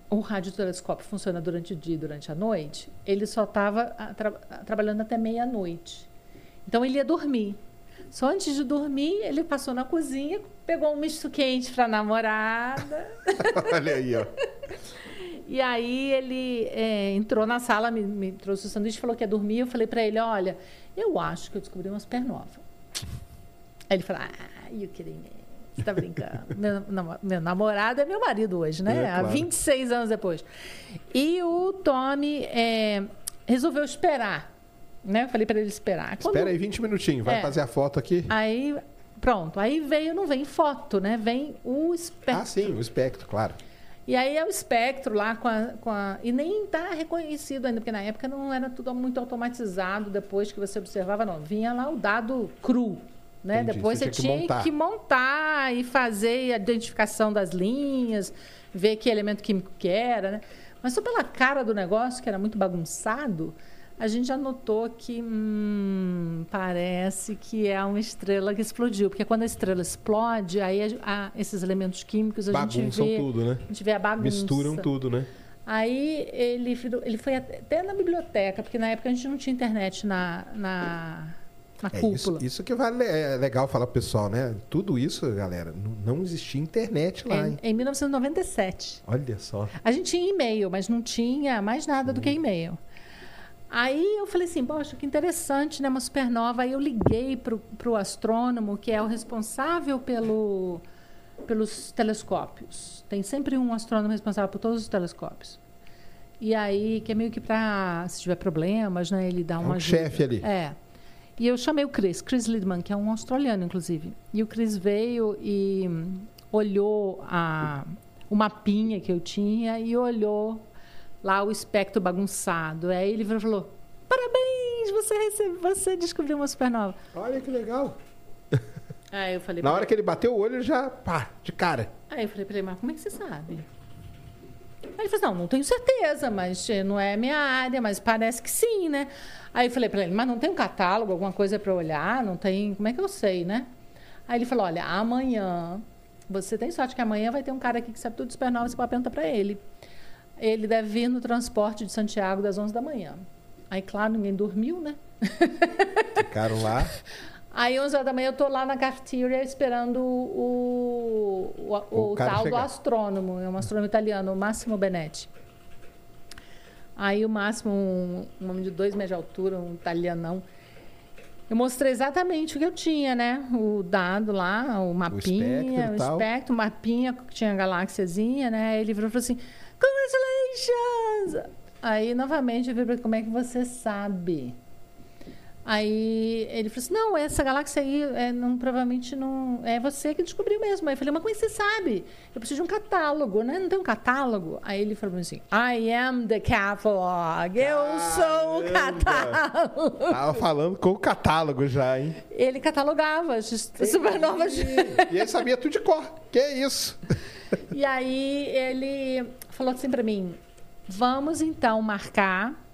o radiotelescópio funciona durante o dia e durante a noite, ele só estava trabalhando até meia-noite. Então ele ia dormir. Só antes de dormir, ele passou na cozinha, pegou um misto quente para a namorada. <laughs> Olha aí, ó. <laughs> E aí ele é, entrou na sala, me, me trouxe o sanduíche, falou que ia dormir. Eu falei para ele, olha, eu acho que eu descobri uma supernova. Aí ele falou, ah, you kidding me? Você tá brincando? meu, nam- meu namorado é meu marido hoje, né? É, claro. Há 26 anos depois. E o Tommy é, resolveu esperar. Né? Eu falei para ele esperar. Quando- Espera aí 20 minutinhos, vai É. fazer a foto aqui. Aí, pronto. Aí veio, não vem foto, né? Vem o espectro. Ah, sim, o espectro, claro. E aí é o espectro lá com a. Com a e nem está reconhecido ainda, porque na época não era tudo muito automatizado depois que você observava, não. Vinha lá o dado cru. Né? Entendi, Depois você você, tinha que montar. que montar e fazer a identificação das linhas, ver que elemento químico que era, né? Mas só pela cara do negócio, que era muito bagunçado, a gente já notou que hum, parece que é uma estrela que explodiu. Porque quando a estrela explode, aí a- a- esses elementos químicos a gente Bagunçam vê. tudo, né? A gente vê a bagunça. Misturam tudo, né? Aí ele, ele foi até na biblioteca, porque na época a gente não tinha internet na, na, na É isso, cúpula. isso que vale, é legal falar pro pessoal, né? Tudo isso, galera, não, não existia internet lá, hein? Em, em 1997. Olha só. A gente tinha e-mail, mas não tinha mais nada do que e-mail. Aí eu falei assim, poxa, que interessante, né? Uma supernova. Aí eu liguei para o astrônomo, que é o responsável pelo, pelos telescópios. Tem sempre um astrônomo responsável por todos os telescópios. E aí, que é meio que para, se tiver problemas, né? Ele dá É uma um ajuda. chefe ali. É. E eu chamei o Chris, Chris Lidman, que é um australiano, inclusive. E o Chris veio e olhou a, o mapinha que eu tinha e olhou lá o espectro bagunçado. Aí ele falou: Parabéns, você, recebe, você descobriu uma supernova. Olha que legal. <laughs> Aí eu falei: Na hora que ele bateu o olho, já, pá, de cara. Aí eu falei pra ele, mas como é que você sabe? Aí ele falou, não, não tenho certeza, mas eh, não é minha área, mas parece que sim, né? Aí eu falei pra ele, mas não tem um catálogo, alguma coisa pra olhar? Não tem, como é que eu sei, né? Aí ele falou, olha, amanhã, você tem sorte que amanhã vai ter um cara aqui que sabe tudo de supernova, você pode perguntar pra ele. Ele deve vir no transporte de Santiago das 11 da manhã. Aí, claro, ninguém dormiu, né? Ficaram lá. <laughs> Aí, 11 horas da manhã, eu tô lá na cafeteria esperando o, o, o, O tal do chegar. astrônomo, é um astrônomo italiano, o Massimo Benetti. Aí o Máximo, um, um homem de dois metros de altura, um italianão, eu mostrei exatamente o que eu tinha, né? O dado lá, o mapinha, espectro o espectro, o mapinha que tinha a galáxiazinha, né? Ele virou e falou assim, congratulations! Aí, novamente, eu falei, como é que você sabe? Aí ele falou assim: não, essa galáxia aí é, não, provavelmente não. É você que descobriu mesmo. Aí eu falei, mas como é que você sabe? Eu preciso de um catálogo, né? Não tem um catálogo? Aí ele falou assim: I am the catalog. Eu sou o catálogo. Tava falando com o catálogo já, hein? Ele catalogava as supernovas. E ele sabia tudo de cor. Que isso? E aí ele falou assim para mim: vamos então marcar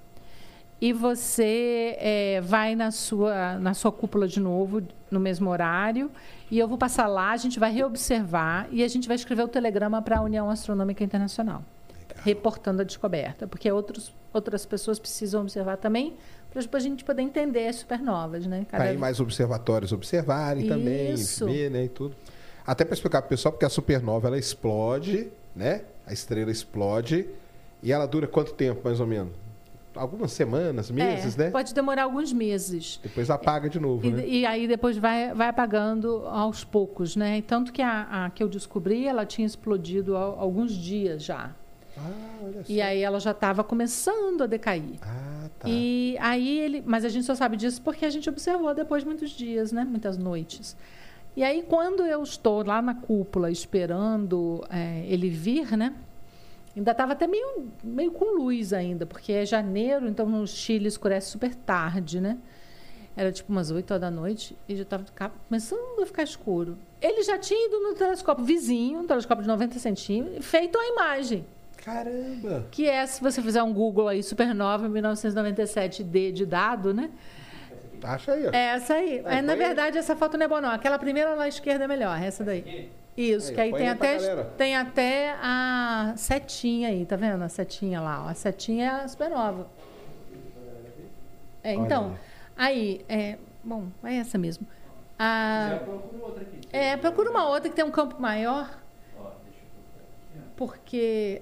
e você é, vai na sua, na sua cúpula de novo, no mesmo horário, e eu vou passar lá, a gente vai reobservar e a gente vai escrever o telegrama para a União Astronômica Internacional, reportando a descoberta, porque outros, outras pessoas precisam observar também, para depois a gente poder entender as supernovas, né? Cada Aí mais observatórios observarem também, Isso. ver, né, e tudo. Até para explicar pro pessoal, porque a supernova ela explode, né? A estrela explode e ela dura quanto tempo, mais ou menos? Algumas semanas, meses, é, né? Pode demorar alguns meses. Depois apaga de novo, E, né? e aí depois vai, vai apagando aos poucos, né? Tanto que a, a que eu descobri, ela tinha explodido há alguns dias já. Ah, olha só. E aí ela já estava começando a decair. Ah, tá. E aí ele, mas a gente só sabe disso porque a gente observou depois de muitos dias, né? Muitas noites. E aí quando eu estou lá na cúpula esperando é, ele vir, né? Ainda estava até meio, meio com luz ainda, porque é janeiro, então no Chile escurece super tarde, né? Era tipo umas 8 horas da noite e já estava começando a ficar escuro. Ele já tinha ido no telescópio vizinho, um telescópio de 90 centímetros, e feito a imagem. Caramba! Que é, se você fizer um Google aí, Supernova 1997D de dado, né? Acha aí, ó. É essa aí. É, É, na verdade, essa foto não é boa, não. Aquela primeira lá à esquerda é melhor, essa daí. Isso, Aí, que aí tem até, tem até a setinha aí, tá vendo? A setinha lá, ó. A setinha é a supernova. É, então, aí, é, bom, é essa mesmo. A, Já procura outra aqui. é, procura uma outra que tem um campo maior, porque.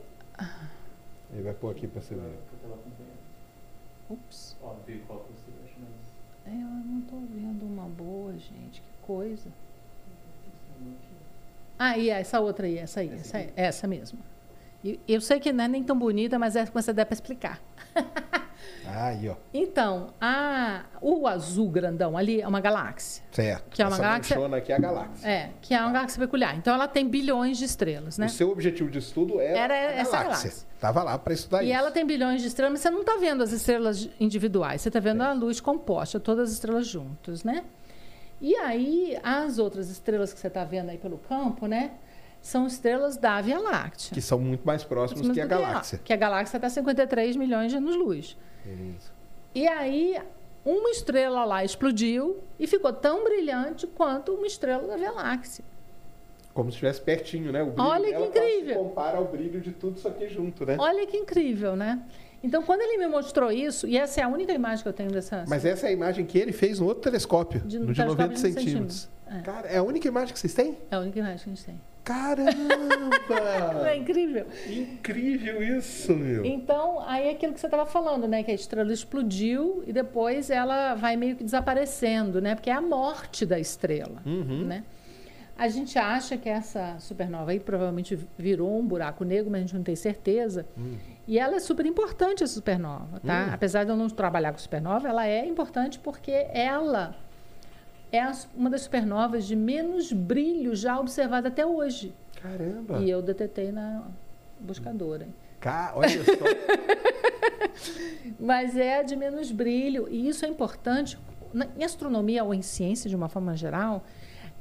Ele vai pôr aqui pra você ver. Ups, mais. é, eu não tô vendo uma boa, gente. Que coisa. Ah, e essa outra aí, essa aí, Essa essa, essa mesmo. E eu sei que não é nem tão bonita, mas é você dá para explicar. <laughs> Aí, ó. Então, a, o azul grandão ali é uma galáxia. Certo. Que é uma Essa galáxia- aqui é a galáxia. É, que é uma galáxia peculiar. Então, ela tem bilhões de estrelas, né? O seu objetivo de estudo era, Era a essa galáxia. galáxia. Tava lá para estudar E isso. ela tem bilhões de estrelas, mas você não está vendo as estrelas individuais, você está vendo a luz composta, todas as estrelas juntas, né? E aí, as outras estrelas que você está vendo aí pelo campo, né? São estrelas da Via Láctea. Que são muito mais próximos Mas que a galáxia. Que a galáxia está a 53 milhões de anos-luz. E aí, uma estrela lá explodiu e ficou tão brilhante quanto uma estrela da Via Láctea. Como se estivesse pertinho, né? O brilho Olha que incrível. compara ao brilho de tudo isso aqui junto, né? Olha que incrível, né? Então, quando ele me mostrou isso, e essa é a única imagem que eu tenho dessa. Mas essa é a imagem que ele fez no outro telescópio, De- no de telescópio 90 de centímetros. centímetros. É. Cara, é a única imagem que vocês têm? É a única imagem que a gente tem. Caramba! <laughs> é incrível? Incrível isso, meu. Então, aí é aquilo que você estava falando, né? Que a estrela explodiu e depois ela vai meio que desaparecendo, né? Porque é a morte da estrela, Uhum. né? A gente acha que essa supernova aí provavelmente virou um buraco negro, mas a gente não tem certeza. E ela é super importante, essa supernova, tá? Hum. Apesar de eu não trabalhar com supernova, ela é importante porque ela é a- uma das supernovas de menos brilho já observada até hoje. Caramba! E eu detetei na buscadora. Ca- Olha só. <laughs> Mas é a de menos brilho, e isso é importante. Em astronomia ou em ciência, de uma forma geral,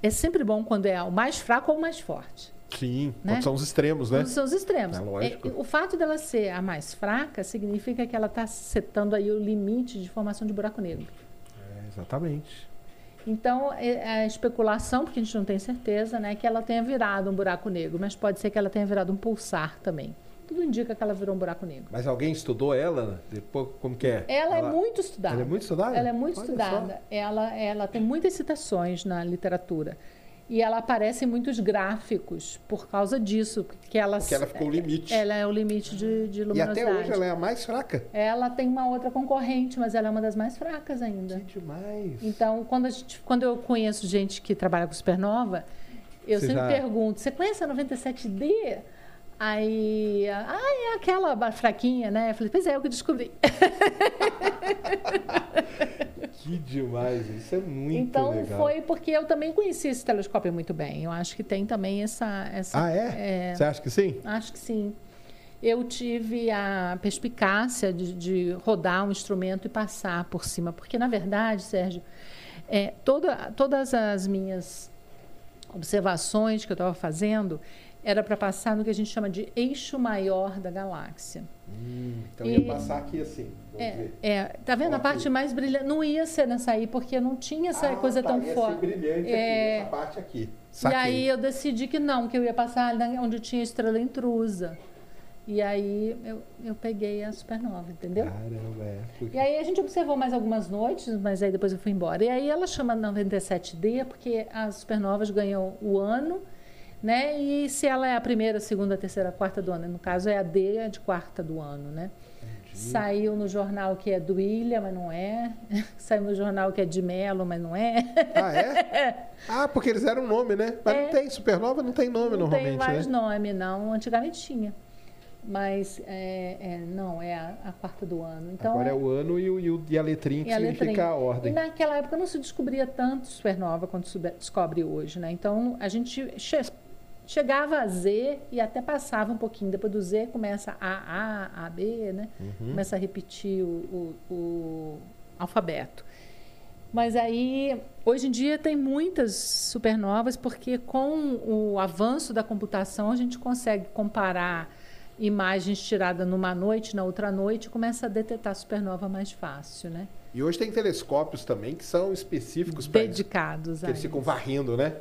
é sempre bom quando é o mais fraco ou o mais forte. Sim, Né? são os extremos, né? Quando são os extremos. É lógico. É, o fato dela ser a mais fraca significa que ela está setando aí o limite de formação de buraco negro. É, exatamente. Então, é a especulação, porque a gente não tem certeza, né, que ela tenha virado um buraco negro, mas pode ser que ela tenha virado um pulsar também. Tudo indica que ela virou um buraco negro. Mas alguém estudou ela? Depois, como que é? Ela, é muito estudada. Ela é muito estudada? Ela é muito Olha estudada. Ela, ela tem muitas citações na literatura. E ela aparece em muitos gráficos por causa disso, porque ela, Porque ela ficou o limite. ela é o limite de, de E luminosidade. até hoje ela é a mais fraca. Ela tem uma outra concorrente, mas ela é uma das mais fracas ainda. Que demais. Então, quando, a gente, quando eu conheço gente que trabalha com supernova, eu Você sempre já- pergunto: você conhece a 97D? Aí, ah, é aquela fraquinha, né? Eu falei, pois é, eu que descobri. <laughs> Que demais. Isso é muito então, legal. foi porque eu também conheci esse telescópio muito bem. Eu acho que tem também essa. essa Ah, é? Você acha que sim? Acho que sim. Eu tive a perspicácia de, de rodar um instrumento e passar por cima, porque na verdade, Sérgio, é, toda, todas as minhas observações que eu estava fazendo era para passar no que a gente chama de eixo maior da galáxia. Hum, então E- ia passar aqui assim. É, é, tá vendo? A Ok. parte mais brilhante não ia ser nessa aí, porque não tinha essa Ah, coisa tá, tão ia ser forte. brilhante É. aqui, essa parte aqui. E Saquei. aí eu decidi que não, que eu ia passar onde tinha estrela intrusa. E aí eu, eu peguei a supernova, entendeu? Caramba, é. E aí a gente observou mais algumas noites, mas aí depois eu fui embora. E aí ela chama 97D porque as supernovas ganham o ano, né? E se ela é a primeira, segunda, terceira, quarta do ano, no caso é a D é de quarta do ano, né? Saiu no jornal que é do Ilha, mas não é. <laughs> Saiu no jornal que é de Melo, mas não é. Ah, é? <laughs> Ah, porque eles eram nome, né? Mas É. não tem, Supernova não tem nome não tem normalmente, mais né? nome, não. Antigamente tinha. Mas é, é, não, é a, a quarta do ano. Então, Agora é o ano e, o, e, e a letrinha que E a significa letrinha. a E ordem. naquela época não se descobria tanto supernova quanto se descobre hoje, né? Então a gente chegava a Z e até passava um pouquinho. Depois do Z começa A, A, A, B, né? Uhum. Começa a repetir o, o- o alfabeto. Mas aí, hoje em dia, tem muitas supernovas, porque com o avanço da computação, a gente consegue comparar imagens tiradas numa noite, na outra noite, e começa a detectar supernova mais fácil, né? E hoje tem telescópios também que são específicos para isso. Dedicados Que a eles ficam isso. varrendo, né?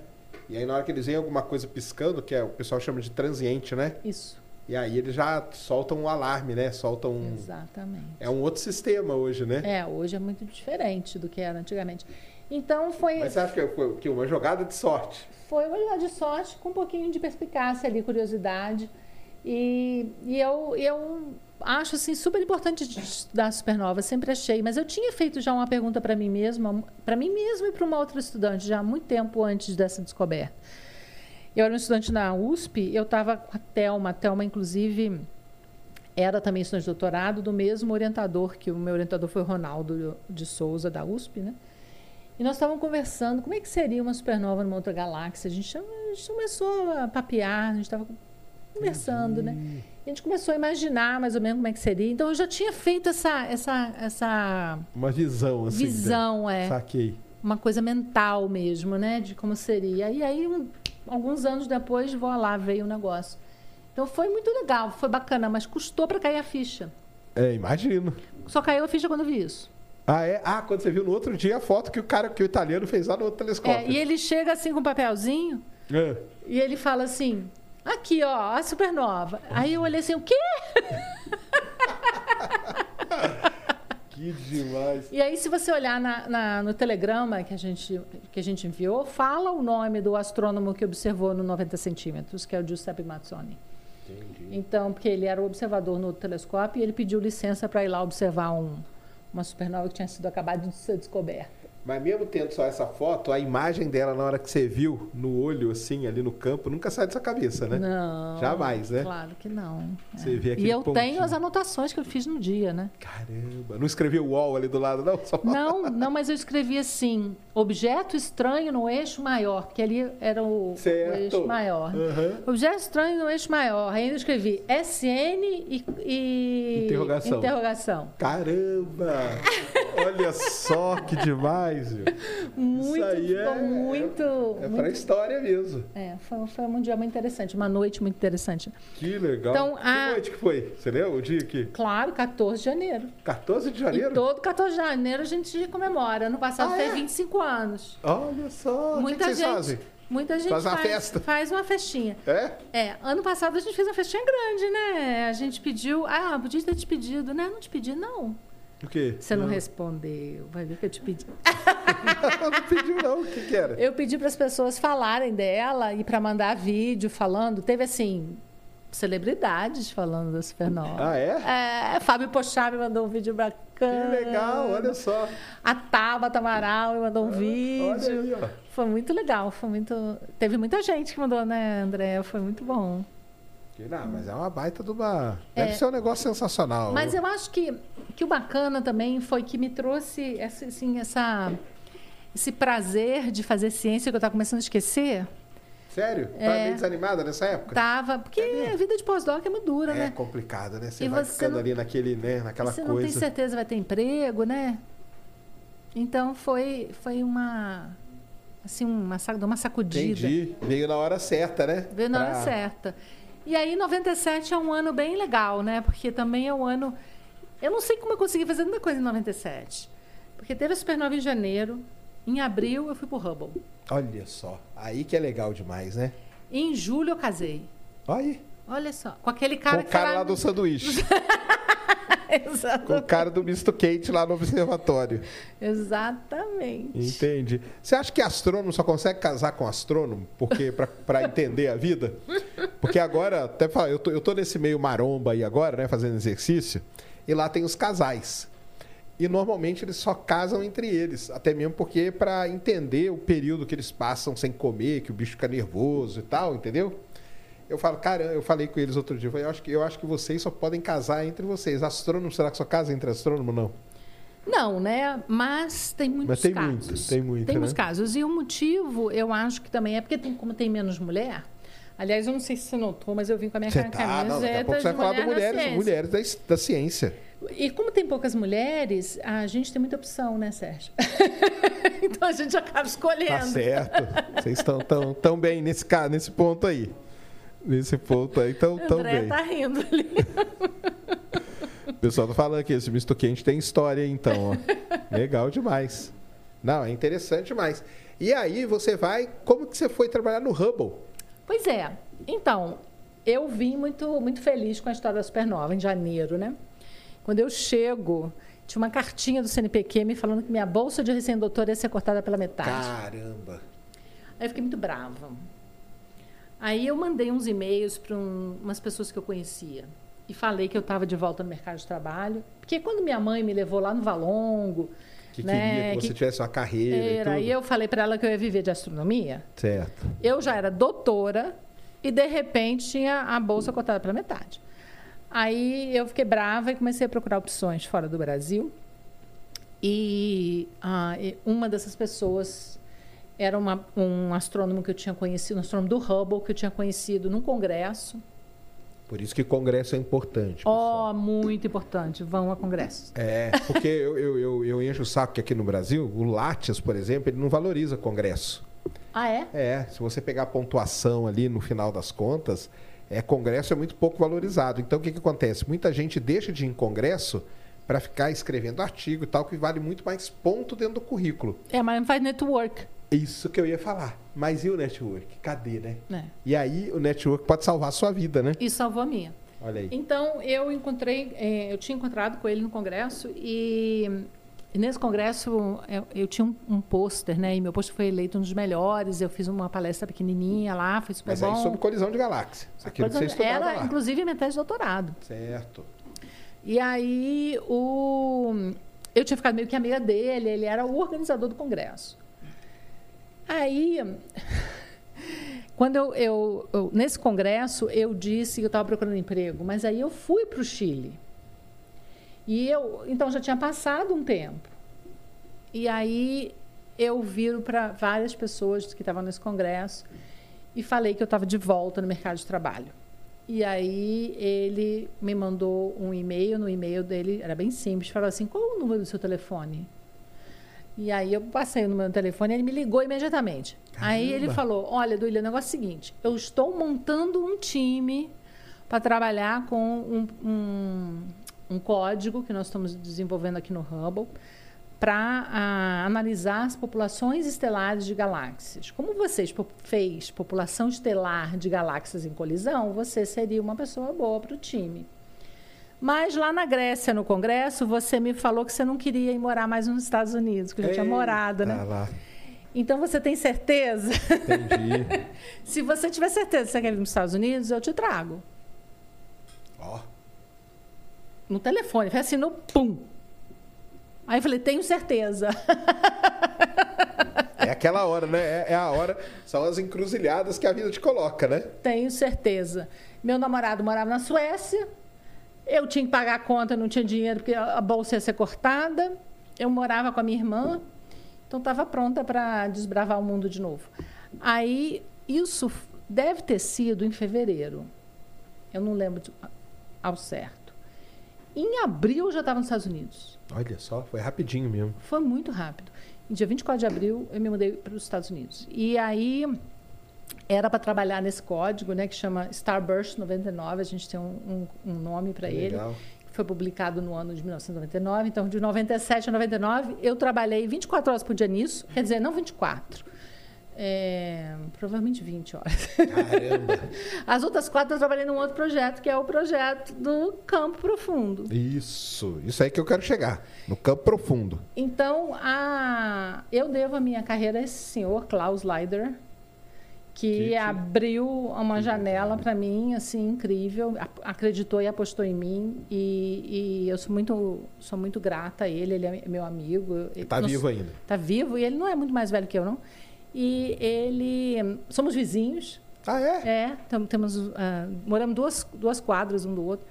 E aí na hora que eles veem alguma coisa piscando, que é, o pessoal chama de transiente, né? Isso, E aí eles já soltam um alarme, né? Soltam um... exatamente. É um outro sistema hoje, né? É, hoje é muito diferente do que era antigamente. Então, foi, Mas você acha que foi que uma jogada de sorte? foi uma jogada de sorte com um pouquinho de perspicácia ali, curiosidade. E, e eu, eu acho assim, super importante estudar supernova, sempre achei. Mas eu tinha feito já uma pergunta para mim mesma, para mim mesma e para uma outra estudante, já há muito tempo antes dessa descoberta. Eu era um estudante na USP, eu estava com a Thelma, a Thelma, inclusive, era também estudante de doutorado do mesmo orientador, que o meu orientador foi o Ronaldo de Souza, da USP, né? E nós estávamos conversando como é que seria uma supernova numa outra galáxia. A gente, a gente começou a papear, a gente estava conversando, né? E a gente começou a imaginar mais ou menos como é que seria. Então eu já tinha feito essa, essa, essa Uma visão, assim. visão, né? é Saquei. uma coisa mental mesmo, né? De como seria. E aí, um- alguns anos depois, vou lá, veio o negócio. Então foi muito legal, foi bacana, mas custou para cair a ficha. É, imagino. Só caiu a ficha quando eu vi isso. Ah, é? Ah, quando você viu no outro dia a foto que o cara, que o italiano fez lá no outro telescópio. É, e ele chega assim com um papelzinho É. e ele fala assim: aqui, ó, a supernova. Aí eu olhei assim: o quê? <laughs> Que demais. E aí, se você olhar na- na- no telegrama que a, gente, que a gente enviou, fala o nome do astrônomo que observou no 90 centímetros, que é o Giuseppe Mazzoni. Entendi. Então, porque ele era o observador no telescópio e ele pediu licença para ir lá observar um- uma supernova que tinha sido acabado de ser descoberta. Mas mesmo tendo só essa foto, a imagem dela na hora que você viu no olho, assim, ali no campo, nunca sai dessa cabeça, né? Não. Jamais, né? Claro que não. Você vê aquele e eu pontinho. tenho as anotações que eu fiz no dia, né? Caramba. Não escreveu o UOL ali do lado, não? Só... Não, não, mas eu escrevi assim: objeto estranho no eixo maior, porque ali era o, o Certo. eixo maior. Aham. Objeto estranho no eixo maior. Aí eu escrevi SN e, e- Interrogação. interrogação. Caramba! <laughs> Olha só que demais, viu? <laughs> Muito, aí é- muito. É muito pra história mesmo. É, foi, foi um dia muito interessante, uma noite muito interessante. Que legal. Então, que a- noite que foi? Você lembra o dia que? Claro, 14 de janeiro. 14 de E janeiro? todo 14 de janeiro a gente comemora. Ano passado Ah, fez é? 25 anos. Olha só. o muita que, que vocês gente, fazem? muita gente Faz uma faz, festa. faz uma festinha. É? É, ano passado a gente fez uma festinha grande, né? A gente pediu. Ah, podia ter te pedido, né? Não te pedi, não. O quê? Você não, respondeu. Vai ver que eu te pedi. <laughs> não pediu, não. O que, que era? Eu pedi para as pessoas falarem dela e para mandar vídeo falando. Teve assim celebridades falando da Supernova. Ah, é? É, Fábio Pochá me mandou um vídeo Que bacana. legal, olha só. A Tabata Amaral me mandou um vídeo. Olha aí, ó. Foi muito legal, foi muito. Teve muita gente que mandou, né, André? Foi muito bom. Não, mas é uma baita de uma. É. Deve ser um negócio sensacional. Mas eu acho que, que o bacana também foi que me trouxe essa, assim, essa, esse prazer de fazer ciência que eu estava começando a esquecer. Sério? Tá É. meio desanimada nessa época? Tava, porque a vida de pós-doc é muito dura, É né? complicado, né? Você E vai você ficando não- ali naquele, né? Naquela Você não tem coisa. certeza vai ter emprego, né? Então foi, foi uma assim uma, uma sacudida. Entendi. Veio na hora certa, né? Veio na hora Pra- certa. E aí, 97 é um ano bem legal, né? Porque também é um ano. Eu não sei como eu consegui fazer tanta coisa em 97. Porque teve a Supernova em janeiro. Em abril, eu fui pro Hubble. Olha só. Aí que é legal demais, né? Em julho, eu casei. Olha aí. Olha só. Com aquele cara Com o cara lá do sanduíche. <laughs> Exato. Com o cara do misto quente lá no observatório. Exatamente. Entendi. Você acha que astrônomo só consegue casar com astrônomo? Porque para entender a vida? Porque agora, até falar, eu tô, eu tô nesse meio maromba aí agora, né? Fazendo exercício, e lá tem os casais. E normalmente eles só casam entre eles, até mesmo porque para entender o período que eles passam sem comer, que o bicho fica nervoso e tal, entendeu? Eu falo, cara, eu falei com eles outro dia, eu, falei, eu acho que eu acho que vocês só podem casar entre vocês. Astrônomo, será que só casa entre astrônomo não? Não, né? Mas tem muitos Mas tem casos. muito, tem muito, Tem muitos né? casos. E o motivo, eu acho que também é porque tem, como tem menos mulher, Aliás, eu não sei se você notou, mas eu vim com a minha Você tá, não, daqui a pouco você vai de falar na mulheres, mulheres da, da ciência. E como tem poucas mulheres, a gente tem muita opção, né, Sérgio? <laughs> então a gente acaba escolhendo. Tá certo. Vocês estão tão, tão bem nesse, nesse ponto aí. Nesse ponto aí, tão, tão André bem. tá rindo ali. <laughs> O pessoal tá falando aqui, esse misto quente tem história, então, ó. Legal demais. Não, é interessante demais. E aí, você vai. Como que você foi trabalhar no Hubble? Pois é. Então, eu vim muito, muito feliz com a história da Supernova, em janeiro, né? Quando eu chego, tinha uma cartinha do CNPq me falando que minha bolsa de recém-doutor ia ser cortada pela metade. Caramba. Aí eu fiquei muito brava. Aí eu mandei uns e-mails para umas pessoas que eu conhecia e falei que eu estava de volta no mercado de trabalho. Porque quando minha mãe me levou lá no Valongo, Que né, queria que você que tivesse uma carreira e era, tudo. e eu falei para ela que eu ia viver de astronomia, Certo. eu já era doutora e de repente tinha a bolsa cortada pela metade. Aí eu fiquei brava e comecei a procurar opções fora do Brasil. E, ah, e uma dessas pessoas era uma- um astrônomo que eu tinha conhecido, um astrônomo do Hubble que eu tinha conhecido num congresso. Por isso que congresso é importante. Ó, pessoal. muito importante, vão a congressos. É, porque eu, eu, eu, eu encho o saco que aqui no Brasil, o Lattes, por exemplo, ele não valoriza congresso. Ah, é? É, se você pegar a pontuação ali no final das contas, é congresso é muito pouco valorizado. Então o que, que acontece? Muita gente deixa de ir em congresso para ficar escrevendo artigo e tal, que vale muito mais ponto dentro do currículo. É, mas não faz network. Isso que eu ia falar. Mas e o network? Cadê, né? Né? E aí o network pode salvar a sua vida, né? E salvou a minha. Olha aí. Então, eu encontrei, eh, eu tinha encontrado com ele no congresso e, nesse congresso eu, eu tinha um, um pôster, né? E meu pôster foi eleito um dos melhores. Eu fiz uma palestra pequenininha lá, foi super Mas bom. aí sobre colisão de galáxia. Isso aqui que você estudava Era, lá. inclusive, minha tese de doutorado. Certo. E aí, o... eu tinha ficado meio que amiga dele, ele era o organizador do congresso. Aí, <laughs> quando eu, eu- eu- nesse congresso, eu disse que eu estava procurando emprego, mas aí eu fui para o Chile. E eu, então já tinha passado um tempo. E aí eu viro para várias pessoas que estavam nesse congresso e falei que eu estava de volta no mercado de trabalho. E aí ele me mandou um e-mail, no e-mail dele era bem simples, falou assim: "Qual o número do seu telefone?" E aí eu passei o número do telefone e ele me ligou imediatamente. Aí ele Caramba. falou: "Olha, Duília, o negócio é o seguinte, eu estou montando um time para trabalhar com um, um, um código que nós estamos desenvolvendo aqui no Hubble para analisar as populações estelares de galáxias. Como você fez população estelar de galáxias em colisão, você seria uma pessoa boa para o time. Mas lá na Grécia, no Congresso, você me falou que você não queria ir morar mais nos Estados Unidos, que já tinha morado, Tá né? lá. Então você tem certeza? Entendi. <laughs> Se você tiver certeza que você quer vir nos Estados Unidos, eu te trago. Ó. No telefone, foi assim no pum. Aí eu falei, tenho certeza. <laughs> É aquela hora, né? É, é a hora, são as encruzilhadas que a vida te coloca, né? Tenho certeza. Meu namorado morava na Suécia. Eu tinha que pagar a conta, não tinha dinheiro porque a bolsa ia ser cortada. Eu morava com a minha irmã. Então estava pronta para desbravar o mundo de novo. Aí isso deve ter sido em fevereiro. Eu não lembro de- ao certo. Em abril eu já estava nos Estados Unidos. Olha só, foi rapidinho mesmo. Foi muito rápido. Em dia 24 de abril, eu me mudei para os Estados Unidos. E aí, era para trabalhar nesse código, né, que chama Starburst 99. A gente tem um, um- um nome para ele. Foi publicado no ano de 1999. Então, de 97 a 99, eu trabalhei 24 horas por dia nisso. Quer dizer, não 24. É, provavelmente 20 horas. Caramba. <laughs> As outras quatro eu trabalhei num outro projeto, que é o projeto do Campo Profundo. Isso, isso aí que eu quero chegar. No campo profundo. Então, a... eu devo a minha carreira a esse senhor, Klaus Leider, que, Que te- abriu uma janela para mim, assim, incrível, acreditou e apostou em mim, e, e eu sou muito, sou muito grata a ele, ele é meu amigo. Tá nós- vivo ainda. Tá vivo, e ele não é muito mais velho que eu, não. E ele... Somos vizinhos, Ah, é? é, temos, ah, moramos duas, duas quadras um do outro.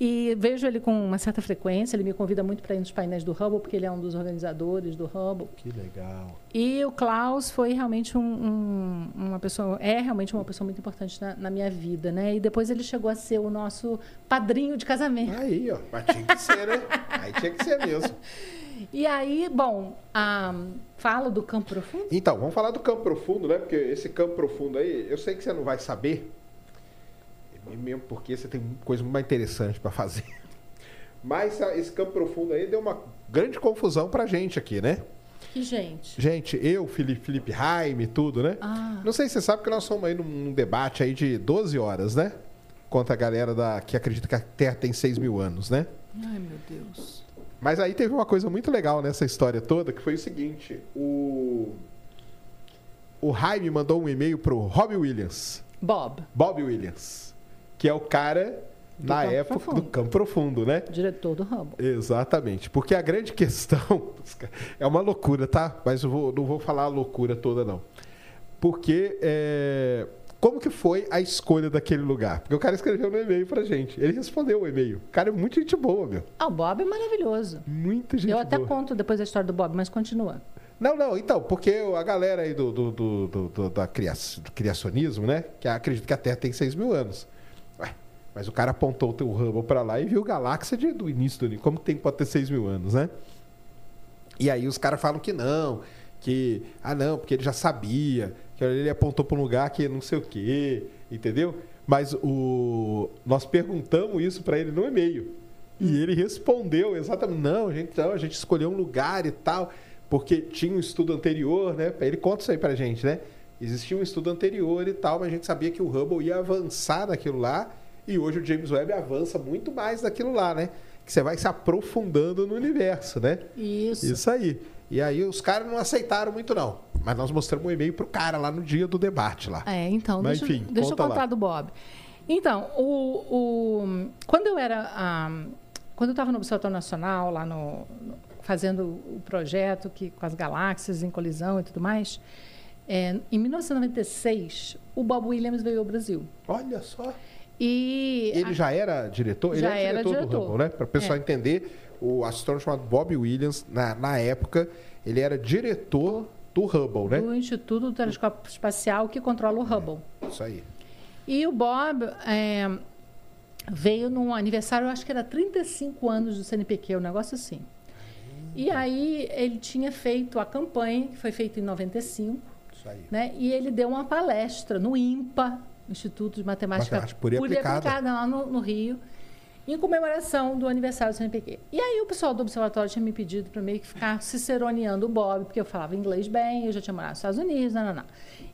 E vejo ele com uma certa frequência, ele me convida muito para ir nos painéis do Hubble, porque ele é um dos organizadores do Hubble. Que legal. E o Klaus foi realmente um, um, uma pessoa, é realmente uma pessoa muito importante na, na, minha vida, né? E depois ele chegou a ser o nosso padrinho de casamento. Aí, ó, mas tinha que ser, né? Aí tinha que ser mesmo. E aí, bom, um, fala do campo profundo? Então, vamos falar do campo profundo, né? Porque esse campo profundo aí, eu sei que você não vai saber, mesmo porque você tem coisa muito mais interessante para fazer. <laughs> Mas esse campo profundo aí deu uma grande confusão pra gente aqui, né? Que gente? Gente, eu, Felipe, Felipe Raime, tudo, né? Ah. Não sei se você sabe que nós somos aí num debate aí de 12 horas, né? Contra a galera da, que acredita que a Terra tem 6 mil anos, né? Ai, meu Deus. Mas aí teve uma coisa muito legal nessa história toda, que foi o seguinte: o. O Jaime mandou um e-mail pro Robbie Williams. Bob. Bob Williams. Que é o cara, do na época, profundo. do Campo Profundo, né? Diretor do Hubble. Exatamente. Porque a grande questão. <laughs> É uma loucura, tá? Mas eu vou, não vou falar a loucura toda, não. Porque. É, como que foi a escolha daquele lugar? Porque o cara escreveu no e-mail pra gente. Ele respondeu o e-mail. O cara é muito gente boa, meu. Ah, o Bob é maravilhoso. Muita gente Eu boa. até conto depois a história do Bob, mas continua. Não, não, então, porque a galera aí do, do, do, do, do da do criacionismo, né? Que acredita que a Terra tem 6 mil anos. Mas o cara apontou o teu Hubble pra lá e viu galáxia de, do início do universo. Como tem, pode ter 6 mil anos, né? E aí os caras falam que não, que. Ah, não, porque ele já sabia, que ele apontou para um lugar que não sei o quê, entendeu? Mas o, nós perguntamos isso para ele no e-mail. E ele respondeu exatamente: não, a gente, não, a gente escolheu um lugar e tal, porque tinha um estudo anterior, né? Ele conta isso aí para a gente, né? Existia um estudo anterior e tal, mas a gente sabia que o Hubble ia avançar naquilo lá, e hoje o James Webb avança muito mais naquilo lá, né? Que você vai se aprofundando no universo, né? Isso. Isso aí. E aí os caras não aceitaram muito, não. Mas nós mostramos um e-mail pro cara lá no dia do debate lá. É, então, Mas, deixa, enfim, deixa eu conta contar lá. do Bob. Então, o, o, quando eu era. quando eu estava no Observatório Nacional, lá no, no- fazendo o projeto que, com as galáxias em colisão e tudo mais, é, em 1996, o Bob Williams veio ao Brasil. Olha só. E Ele já era diretor? Ele Já era era diretor, do diretor. Hubble, né? Para o pessoal É. entender, o astrônomo chamado Bob Williams, na, na época, ele era diretor do Hubble, né? do Instituto do Telescópio Espacial que controla o Hubble. Isso aí. E o Bob é, veio num aniversário, eu acho que era 35 anos do CNPq, um negócio assim. E aí ele tinha feito a campanha, que foi feita em 95, Isso aí. né? E ele deu uma palestra no IMPA, Instituto de Matemática, Matemática Pura e Aplicada. lá no, no Rio, em comemoração do aniversário do CNPq. E aí o pessoal do observatório tinha me pedido para meio que ficar ciceroneando o Bob, porque eu falava inglês bem, eu já tinha morado nos Estados Unidos, não, não, não.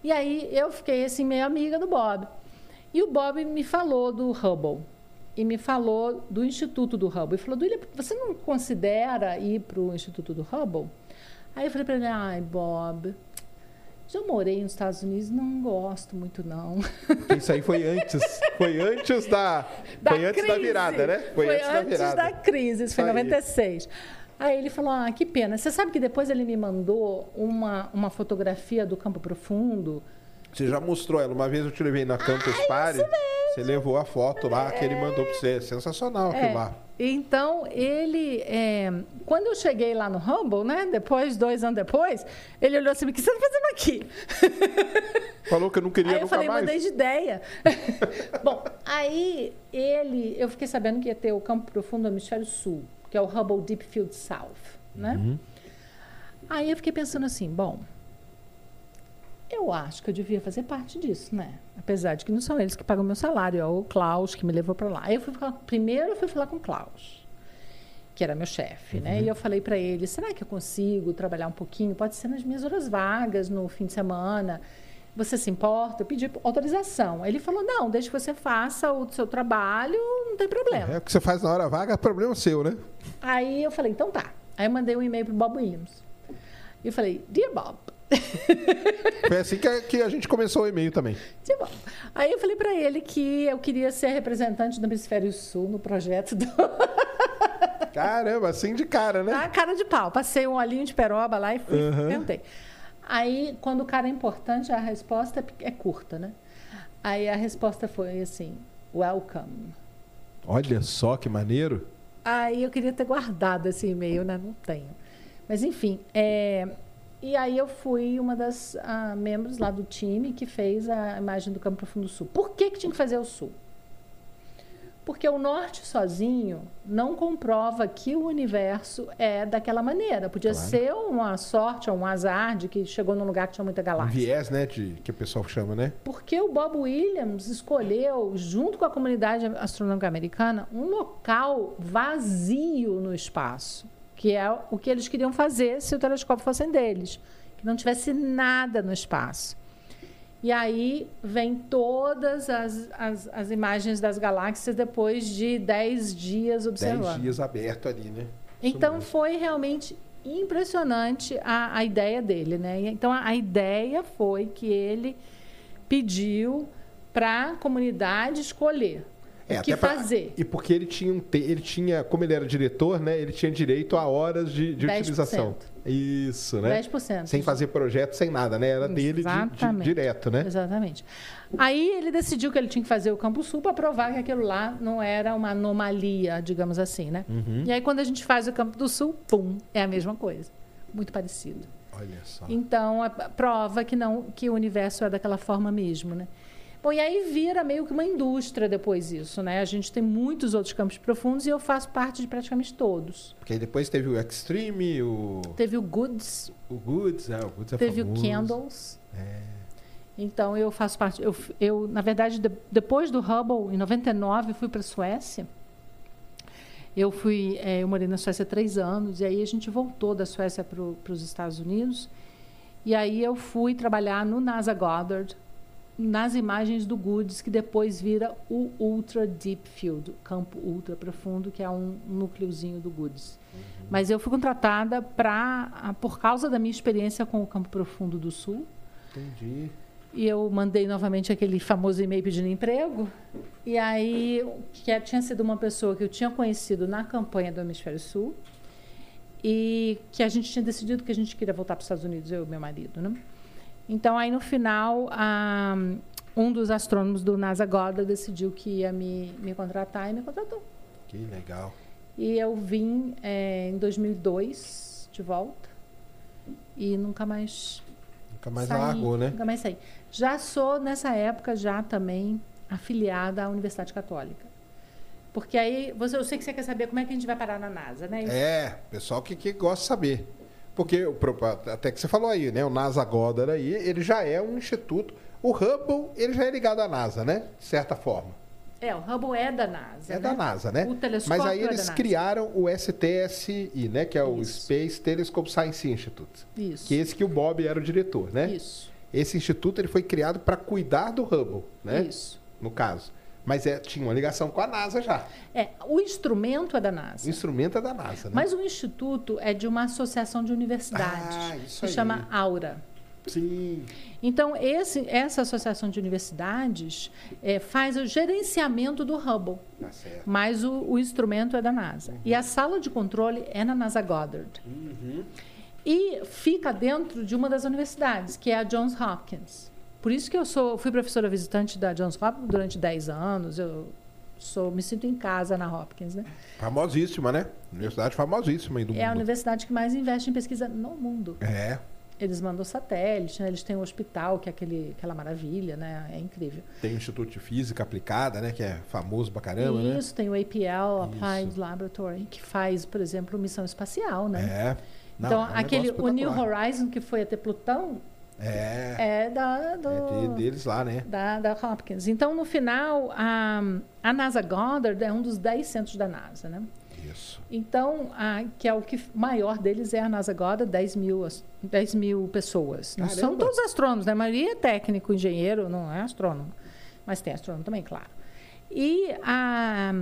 E aí eu fiquei assim meio amiga do Bob. E o Bob me falou do Hubble e me falou do Instituto do Hubble. E falou, Duília, você não considera ir para o Instituto do Hubble? Aí eu falei para ele, ai, Bob, já morei nos Estados Unidos, não gosto muito, não. Isso aí foi antes. Foi antes da. foi antes da crise. virada, né? Foi, antes, da virada. da crise, isso foi em Isso aí. 96. Aí ele falou, ah, que pena. Você sabe que depois ele me mandou uma, uma fotografia do Campo Profundo, Você já mostrou ela. Uma vez eu te levei na Campus Party. Você levou a foto lá que ele mandou pra você. Sensacional aquilo É, lá. Então, ele. é, quando eu cheguei lá no Hubble, né? Depois, dois anos depois, ele olhou assim: o que você está fazendo aqui? <laughs> Falou que eu não queria aí eu falei, mais. mudei de ideia. <laughs> Bom, aí ele. Eu fiquei sabendo que ia ter o campo profundo do hemisfério sul, que é o Hubble Deep Field South, né? Uhum. Aí eu fiquei pensando assim: bom. Eu acho que eu devia fazer parte disso, né? Apesar de que não são eles que pagam meu salário, é o Klaus que me levou para lá. Aí eu fui falar, primeiro eu fui falar com o Klaus, que era meu chefe, né? E eu falei para ele: será que eu consigo trabalhar um pouquinho? Pode ser nas minhas horas vagas, no fim de semana. Você se importa? Eu pedi autorização. Ele falou: não, desde que você faça o seu trabalho, não tem problema. É o que você faz na hora vaga, é problema seu, né? Aí eu falei: então tá. Aí eu mandei um e-mail pro Bob Williams. E eu falei: Dear Bob. <laughs> Foi assim que a, que a gente começou o e-mail também. Dear Bob. Aí eu falei para ele que eu queria ser representante do Hemisfério Sul no projeto do. <laughs> Caramba, assim de cara, né? Ah, cara de pau. Passei um olhinho de peroba lá e fui, Uhum. perguntei. Aí, quando o cara é importante, a resposta é é curta, né? Aí a resposta foi assim: Welcome. Olha só que maneiro. Aí eu queria ter guardado esse e-mail, né? Não tenho. Mas enfim, é, e aí eu fui uma das ah, membros lá do time que fez a imagem do Campo Profundo Sul. Por que, que tinha que fazer o Sul? Porque o norte sozinho não comprova que o universo é daquela maneira. Podia Claro. ser uma sorte ou um azar de que chegou num lugar que tinha muita Um galáxia. viés, né? De, que o pessoal chama, né? Porque o Bob Williams escolheu, junto com a comunidade astronômica americana, um local vazio no espaço, que é o que eles queriam fazer se o telescópio fosse deles, que não tivesse nada no espaço. E aí vem todas as, as, as imagens das galáxias depois de 10 dias Dez observando. dias aberto ali, né? Isso Então mesmo. foi realmente impressionante a, a ideia dele, né? Então a, a ideia foi que ele pediu para a comunidade escolher É, o que pra- fazer. E porque ele tinha, um te- ele tinha, como ele era diretor, né? Ele tinha direito a horas de, de 10%. utilização. Isso, né? 10%. Sem fazer projeto, sem nada, né? Era dele de- de, direto, né? Exatamente. Aí ele decidiu que ele tinha que fazer o Campo Sul para provar que aquilo lá não era uma anomalia, digamos assim, né? Uhum. E aí quando a gente faz o Campo do Sul, pum, é a mesma coisa. Muito parecido. Olha só. Então, prova que não que o universo é daquela forma mesmo, né? Bom, e aí vira meio que uma indústria depois isso, né? A gente tem muitos outros campos profundos e eu faço parte de praticamente todos. Porque depois teve o Extreme, o, Teve o Goods, o Goods, é, o Goods é teve famoso. o Candles. É. Então, eu faço parte... Eu, eu na verdade, de- depois do Hubble, em 99, fui para a Suécia. Eu fui... eh, eu morei na Suécia três anos. E aí a gente voltou da Suécia para os Estados Unidos. E aí eu fui trabalhar no NASA Goddard, nas imagens do GOODS, que depois vira o Ultra Deep Field, campo ultra profundo, que é um núcleozinho do GOODS. Mas eu fui contratada pra, por causa da minha experiência com o campo profundo do Sul. Entendi. E eu mandei novamente aquele famoso e-mail pedindo emprego. E aí, que é- tinha sido uma pessoa que eu tinha conhecido na campanha do Hemisfério Sul. E que a gente tinha decidido que a gente queria voltar para os Estados Unidos, eu e meu marido, né? Então, aí no final, a- um dos astrônomos do NASA Goddard decidiu que ia me, me contratar e me contratou. Que legal. E eu vim eh, em 2002 de volta e nunca mais Nunca mais saí, largou, né? Nunca mais saí. Já sou, nessa época, já também afiliada à Universidade Católica. Porque aí, você, eu sei que você quer saber como é que a gente vai parar na NASA, né? É, pessoal que, que gosta de saber. Porque, até que você falou aí, né? O NASA Goddard aí, ele já é um instituto. O Hubble, ele já é ligado à NASA, né? De certa forma. É, o Hubble é da NASA. É né? da NASA, né? O telescópio Mas aí é eles criaram o STSI, né? Que é o Isso. Space Telescope Science Institute. Isso. Que é esse que o Bob era o diretor, né? Isso. Esse instituto ele foi criado para cuidar do Hubble, né? Isso. No caso. Mas é, tinha uma ligação com a NASA já. É, o instrumento é da O NASA. instrumento é da NASA, né? Mas o instituto é de uma associação de universidades Ah, isso que aí. chama Aura. Sim. Então, esse, essa associação de universidades eh, faz o gerenciamento do Hubble. Tá certo. mas o, o instrumento é da NASA. E a sala de controle é na NASA Goddard. Uhum. E fica dentro de uma das universidades, que é a Johns Hopkins. Por isso que eu sou, fui professora visitante da Johns Hopkins durante 10 anos. Eu sou, me sinto em casa na Hopkins, né? Famosíssima, né? Universidade famosíssima aí do É a mundo. universidade que mais investe em pesquisa no mundo. É. Eles mandam satélite, né? eles têm um hospital, que é aquele, aquela maravilha, né? É incrível. Tem o Instituto de Física Aplicada, né? Que é famoso pra caramba, né? Isso, tem o APL, Applied Isso. Laboratory, que faz, por exemplo, missão espacial, né? É. Não, então, é um aquele, o New. Horizon, que foi até Plutão, É. é da, do, É de- deles lá, né? da, da Hopkins. Então, no final, a, a NASA Goddard é um dos 10 centros da NASA, né? Isso. Então, a, que é o que maior deles é a NASA Goddard, 10 mil, as- 10 mil pessoas. Não são todos astrônomos, né? A maioria é técnico, engenheiro, não é astrônomo. Mas tem astrônomo também, claro. E a,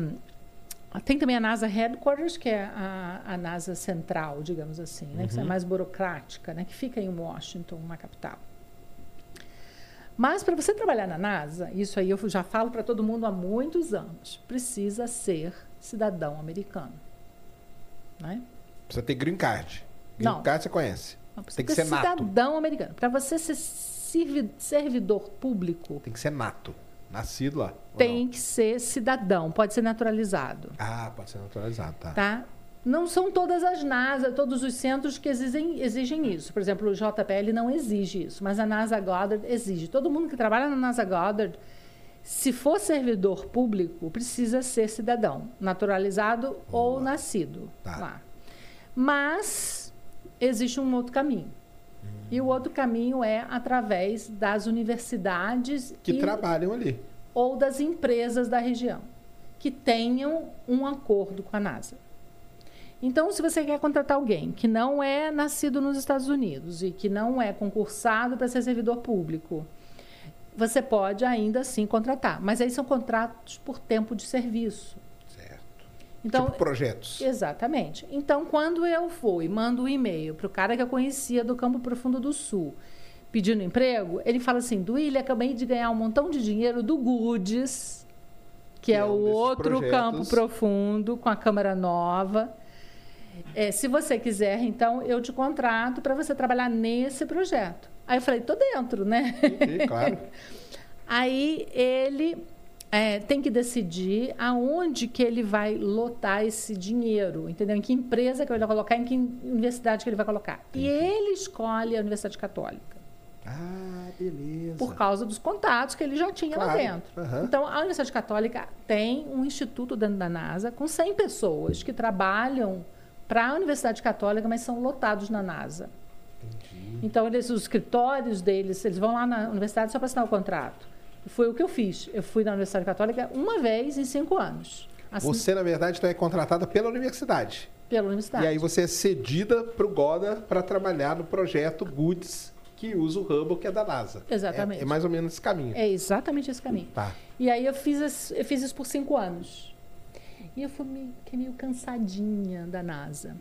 tem também a NASA Headquarters, que é a, a NASA central, digamos assim, né? que é mais burocrática, né? que fica em Washington, na capital. Mas para você trabalhar na NASA, isso aí eu já falo para todo mundo há muitos anos, precisa ser cidadão americano. Né? Precisa ter green card. Green Não. card você conhece. Não, Tem que ser nato. cidadão americano. Para você ser servi- servidor público, Tem que ser nato. Nascido lá. tem que ser cidadão, pode ser naturalizado. Ah, pode ser naturalizado, tá. tá? Não são todas as NASA, todos os centros que exigem, exigem isso. Por exemplo, o JPL não exige isso, mas a NASA Goddard exige. Todo mundo que trabalha na NASA Goddard, se for servidor público, precisa ser cidadão, naturalizado ou nascido Tá. lá. Mas existe um outro caminho. E o outro caminho é através das universidades Que e trabalham ali. ou das empresas da região que tenham um acordo com a NASA. Então, se você quer contratar alguém que não é nascido nos Estados Unidos e que não é concursado para ser servidor público, você pode ainda assim contratar. Mas aí são contratos por tempo de serviço. Então, tipo projetos. Exatamente. Então, quando eu fui, mando um e-mail para o cara que eu conhecia do Campo Profundo do Sul, pedindo emprego, ele fala assim: Duília, acabei de ganhar um montão de dinheiro do Goods, que, Que é, é um o outro projetos. Campo Profundo, com a câmera nova. É, se você quiser, então, eu te contrato para você trabalhar nesse projeto. Aí eu falei: tô dentro, né? Sim, claro. <laughs> Aí ele é, tem que decidir aonde que ele vai lotar esse dinheiro, entendeu? Em que empresa que ele vai colocar, em que universidade que ele vai colocar. E ele escolhe a Universidade Católica, Ah, beleza. por causa dos contatos que ele já tinha lá Claro. dentro. Aham. Então, a Universidade Católica tem um instituto dentro da NASA com 100 pessoas que trabalham para a Universidade Católica, mas são lotados na NASA. Entendi. Então, eles, os escritórios deles, eles vão lá na universidade só para assinar o contrato. Foi o que eu fiz. Eu fui na Universidade Católica uma vez em cinco anos. Assin- Você, na verdade, então é contratada pela universidade. Pela universidade. E aí você é cedida para o Goda para trabalhar no projeto Goods, que usa o Hubble, que é da NASA. Exatamente. É, é mais ou menos esse caminho. É exatamente esse caminho. Tá. E aí eu fiz, eu fiz isso por cinco anos. E eu fui meio, meio cansadinha da NASA.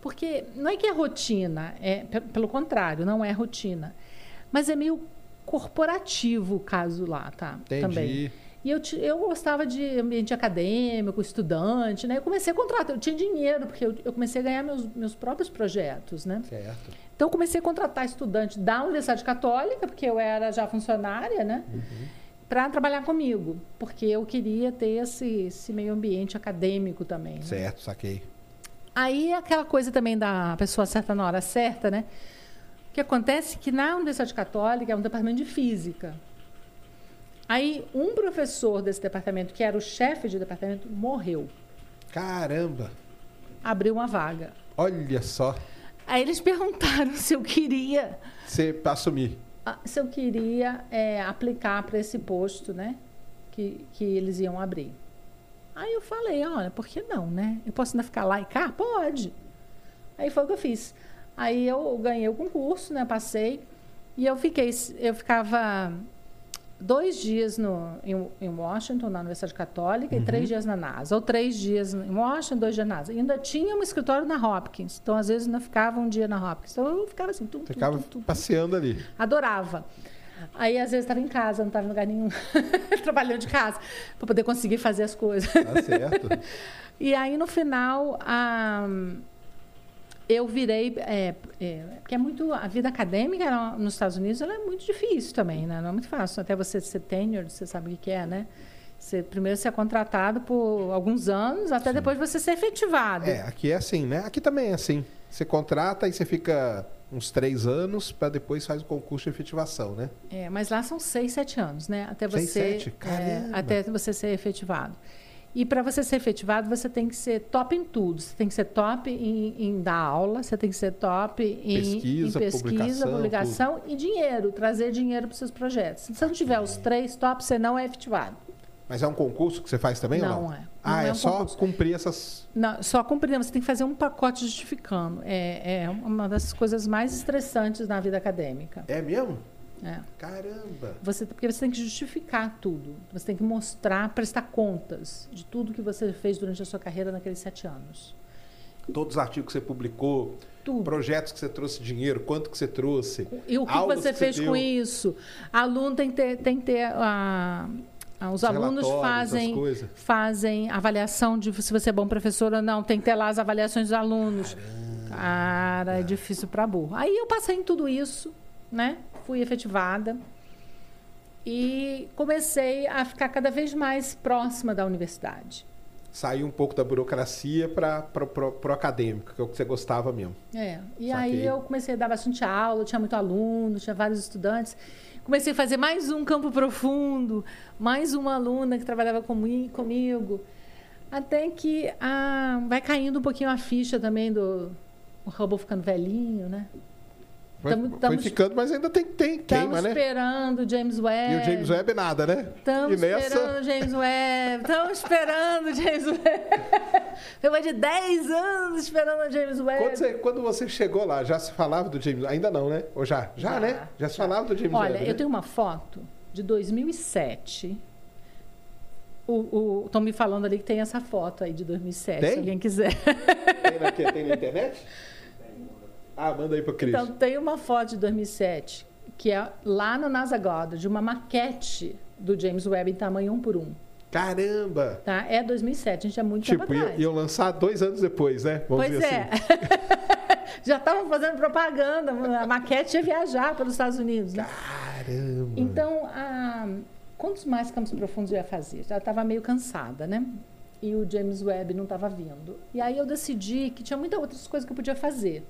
Porque não é que é rotina, é pe- pelo contrário, não é rotina. Mas é meio corporativo o caso lá, tá? Entendi. Também. E eu, eu gostava de ambiente acadêmico, estudante, né? Eu comecei a contratar, eu tinha dinheiro, porque eu, eu comecei a ganhar meus, meus próprios projetos, né? Certo. Então, eu comecei a contratar estudante da Universidade Católica, porque eu era já funcionária, né? Para trabalhar comigo, porque eu queria ter esse, esse meio ambiente acadêmico também. né? Certo, saquei. Aí, aquela coisa também da pessoa certa na hora certa, né? O que acontece é que na Universidade Católica é um departamento de física. Aí, um professor desse departamento, que era o chefe de departamento, morreu. Caramba! Abriu uma vaga. Olha só. Aí, eles perguntaram <laughs> se eu queria Você pra assumir. Ah, se eu queria é, aplicar para esse posto, né? Que, que eles iam abrir. Aí eu falei, olha, por que não, né? Eu posso ainda ficar lá e cá? Pode. Aí foi o que eu fiz. Aí eu ganhei o concurso, né? Passei. E eu fiquei, eu ficava dois dias no, em, em Washington, na Universidade Católica, e três dias na NASA. Ou três dias em Washington, dois dias na NASA. E ainda tinha um escritório na Hopkins. Então, às vezes, ainda ficava um dia na Hopkins. Então, eu ficava assim, tum, tum, ficava tum, tum, passeando ali. Adorava. Aí, às vezes, estava em casa, não estava em lugar nenhum, <laughs> trabalhando de casa, para poder conseguir fazer as coisas. Tá certo. <laughs> E aí, no final, ah, eu virei. É, é, porque é muito. A vida acadêmica nos Estados Unidos é muito difícil também, né? Não é muito fácil. Até você ser tenure, você sabe o que é, né? Você, primeiro você é contratado por alguns anos, até depois você ser efetivado. É, aqui é assim, né? Aqui também é assim. Você contrata e você fica uns três anos para depois faz o concurso de efetivação, né? É, mas lá são seis, sete anos, né? Até você, Seis, sete? é, até você ser efetivado. E para você ser efetivado, você tem que ser top em tudo. Você tem que ser top em, em dar aula, você tem que ser top em Pesquisa, em pesquisa publicação, publicação e dinheiro, trazer dinheiro para os seus projetos. Se você não tiver os três tops, você não é efetivado. Mas é um concurso que você faz também ou Não não? é. Ah, Não é, é um só concurso. cumprir essas. Não, só cumprir, você tem que fazer um pacote justificando. É, é uma das coisas mais estressantes na vida acadêmica. É mesmo? É. Caramba! Você, porque você tem que justificar tudo. Você tem que mostrar, prestar contas de tudo que você fez durante a sua carreira naqueles sete anos. Todos os artigos que você publicou, Tudo. projetos que você trouxe dinheiro, quanto que você trouxe. E o que você que fez deu. com isso? Aluno tem que ter. Tem que ter ah, ah, os Os alunos fazem, fazem avaliação de se você é bom professor ou não. Tem que ter lá as avaliações dos alunos. Cara, é difícil para burro. Aí eu passei em tudo isso, né? Fui efetivada. e comecei a ficar cada vez mais próxima da universidade. Sair um pouco da burocracia para o acadêmico, que é o que você gostava mesmo. É, e Saquei. aí eu comecei a dar bastante aula, tinha muito aluno, tinha vários estudantes. Comecei a fazer mais um campo profundo, mais uma aluna que trabalhava comi- comigo. Até que ah, vai caindo um pouquinho a ficha também do o Hubble ficando velhinho, né? Foi, Tamo- foi tamo- ficando, mas ainda tem, tem queima, Estamos né? esperando o James Webb. E o James Webb nada, né? Estamos nessa, esperando o James Webb. Estamos esperando o James Webb. <laughs> Foi mais de 10 anos esperando o James Webb. Quando você, quando você chegou lá, já se falava do James Ainda não, né? Ou já? Já, Já, né? Já se falava do James Olha, Webb. né? eu tenho uma foto de 2007. O, Estão me falando ali que tem essa foto aí de 2007, Tem? se alguém quiser. Tem, na, tem na <laughs> internet? Ah, manda aí pro Cris. Então, tem uma foto de 2007, que é lá no NASA Goddard, de uma maquete do James Webb em tamanho 1 por 1. Caramba! Tá? É 2007, a gente é muito Tipo, tempo atrás. iam lançar dois anos depois, né? Vamos Pois é. assim. <laughs> Já estavam fazendo propaganda, a maquete ia viajar para os Estados Unidos. Né? Caramba! Então, a- quantos mais campos profundos eu ia fazer? Já estava meio cansada, né? E o James Webb não estava vindo. E aí eu decidi que tinha muitas outras coisas que eu podia fazer.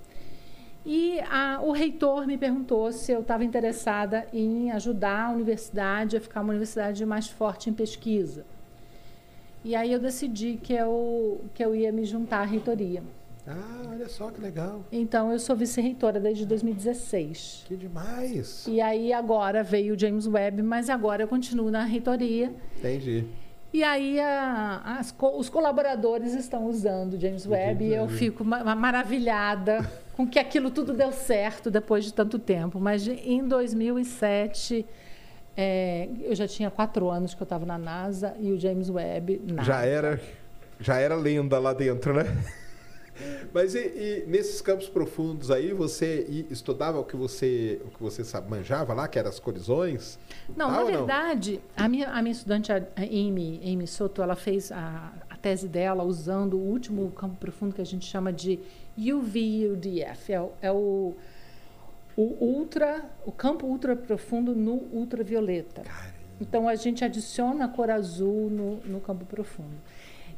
E a- o reitor me perguntou se eu estava interessada em ajudar a universidade a ficar uma universidade mais forte em pesquisa. E aí eu decidi que eu, que eu ia me juntar à reitoria. Ah, olha só que legal. Então, eu sou vice-reitora desde 2016. Que demais. E aí agora veio o James Webb, mas agora eu continuo na reitoria. Entendi. E aí a- as os colaboradores estão usando o James Webb e eu fico ma- maravilhada com que aquilo tudo deu certo depois de tanto tempo. Mas de- em 2007 é, eu já tinha quatro anos que eu estava na NASA e o James Webb nada. Já era, já era lenda lá dentro, né? <laughs> Mas e, e nesses campos profundos aí, você estudava o que você, o que você sabe, manjava lá, que eram as colisões? Não, Ah, na ou não? verdade, a minha, a minha estudante, a Amy, Amy Soto, ela fez a tese dela usando o último campo profundo que a gente chama de UV-UDF. É, o- é o, o ultra, o campo ultra profundo no ultravioleta. Então a gente adiciona a cor azul no, no campo profundo.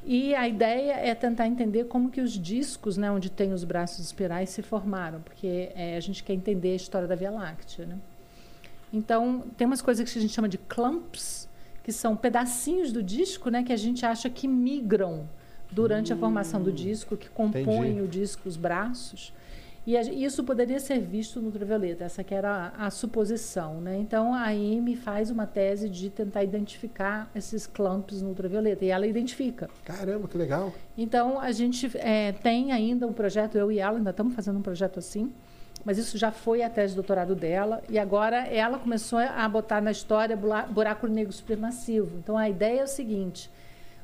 E a ideia é tentar entender como que os discos, né, onde tem os braços espirais, se formaram, porque é, a gente quer entender a história da Via Láctea, né? Então, tem umas coisas que a gente chama de clumps, que são pedacinhos do disco, né, que a gente acha que migram durante a formação do disco, que compõem entendi. o disco, os braços. E a- isso poderia ser visto no ultravioleta, essa que era a, a suposição. Né? Então, a Amy faz uma tese de tentar identificar esses clumps no ultravioleta, e ela identifica. Caramba, que legal. Então, a gente eh, tem ainda um projeto, eu e ela ainda estamos fazendo um projeto assim, mas isso já foi a tese de doutorado dela, e agora ela começou a botar na história buraco negro supermassivo. Então, a ideia é o seguinte: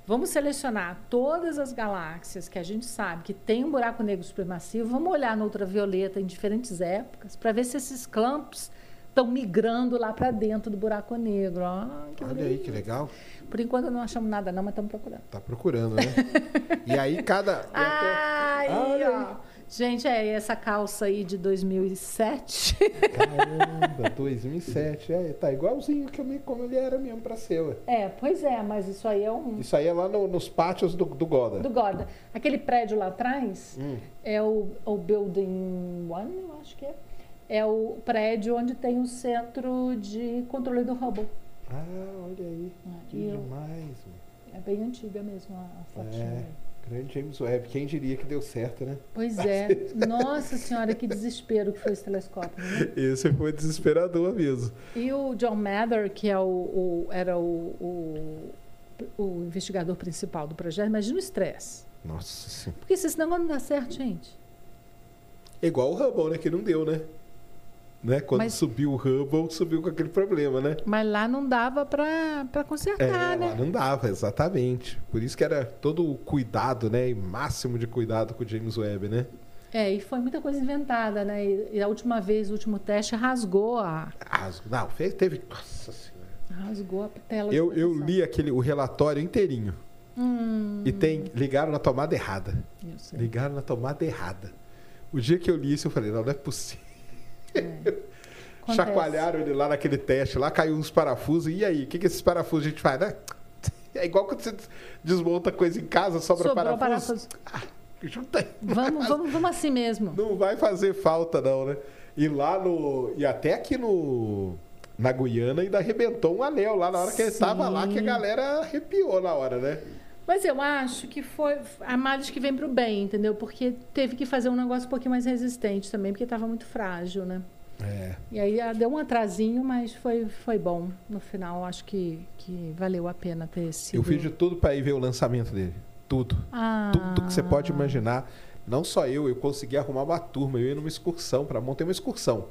vamos selecionar todas as galáxias que a gente sabe que tem um buraco negro supermassivo, vamos olhar no ultravioleta em diferentes épocas, para ver se esses clumps estão migrando lá para dentro do buraco negro. Ah, Olha aí, que legal. Por enquanto, não achamos nada, não, mas estamos procurando. Tá procurando, né? <laughs> e aí cada... e até- Aí, ó. Gente, é essa calça aí de 2007. Caramba, <laughs> 2007. É, tá igualzinho que eu me, como ele era mesmo pra ser. É, pois é, mas isso aí é um. Isso aí é lá no- nos pátios do, do Goda. Do Gorda. Aquele prédio lá atrás Hum. é o, o Building One, eu acho que é. É o prédio onde tem o centro de controle do Hubble. Ah, olha aí. Ah, Que eu- demais, mano. É bem antiga mesmo a, a fotinha. É. Grande James Webb. Quem diria que deu certo, né? Pois é. <laughs> Nossa senhora, que desespero que foi esse telescópio. Né? Esse foi desesperador mesmo. E o John Mather, que é o, o- era o, o, o investigador principal do projeto, imagina o estresse. Nossa senhora. Porque se esse negócio não dá certo, gente. Igual o Hubble, né? Que não deu, né? Né? Quando Mas- subiu o Hubble, subiu com aquele problema, né? Mas lá não dava para É, consertar, né? lá não dava, exatamente. Por isso que era todo o cuidado, né? E máximo de cuidado com o James Webb, né? É, e foi muita coisa inventada, né? E, a última vez, o último teste, rasgou a, Rasgo. Não, fez, teve. Nossa senhora. rasgou a tela. Eu, eu li aquele, o relatório inteirinho. Hum, E tem. Ligaram na tomada errada. eu sei. Ligaram na tomada errada. O dia que eu li isso, eu falei, não, não é possível. É. Chacoalharam ele lá naquele teste, lá caiu uns parafusos. E aí, o que, que esses parafusos a gente faz, né? <laughs> É igual quando você desmonta coisa em casa, sobra Sobrou parafuso. parafuso. Ah, junta aí. Vamos, vamos, vamos assim mesmo. Não vai fazer falta, não, né? E lá no. E até aqui no. Na Guiana ainda arrebentou um anel lá na hora que ele estava lá, que a galera arrepiou na hora, né? Mas eu acho que foi a males que vem pro bem, entendeu? Porque teve que fazer um negócio um pouquinho mais resistente também, porque estava muito frágil, né? É. E aí ah, deu um atrasinho, mas foi, foi bom. No final, acho que, que valeu a pena ter sido. Eu fiz de tudo para ir ver o lançamento dele. Tudo. Ah. Tudo que você pode imaginar. Não só eu, eu consegui arrumar uma turma. Eu ia numa excursão, para montei uma excursão.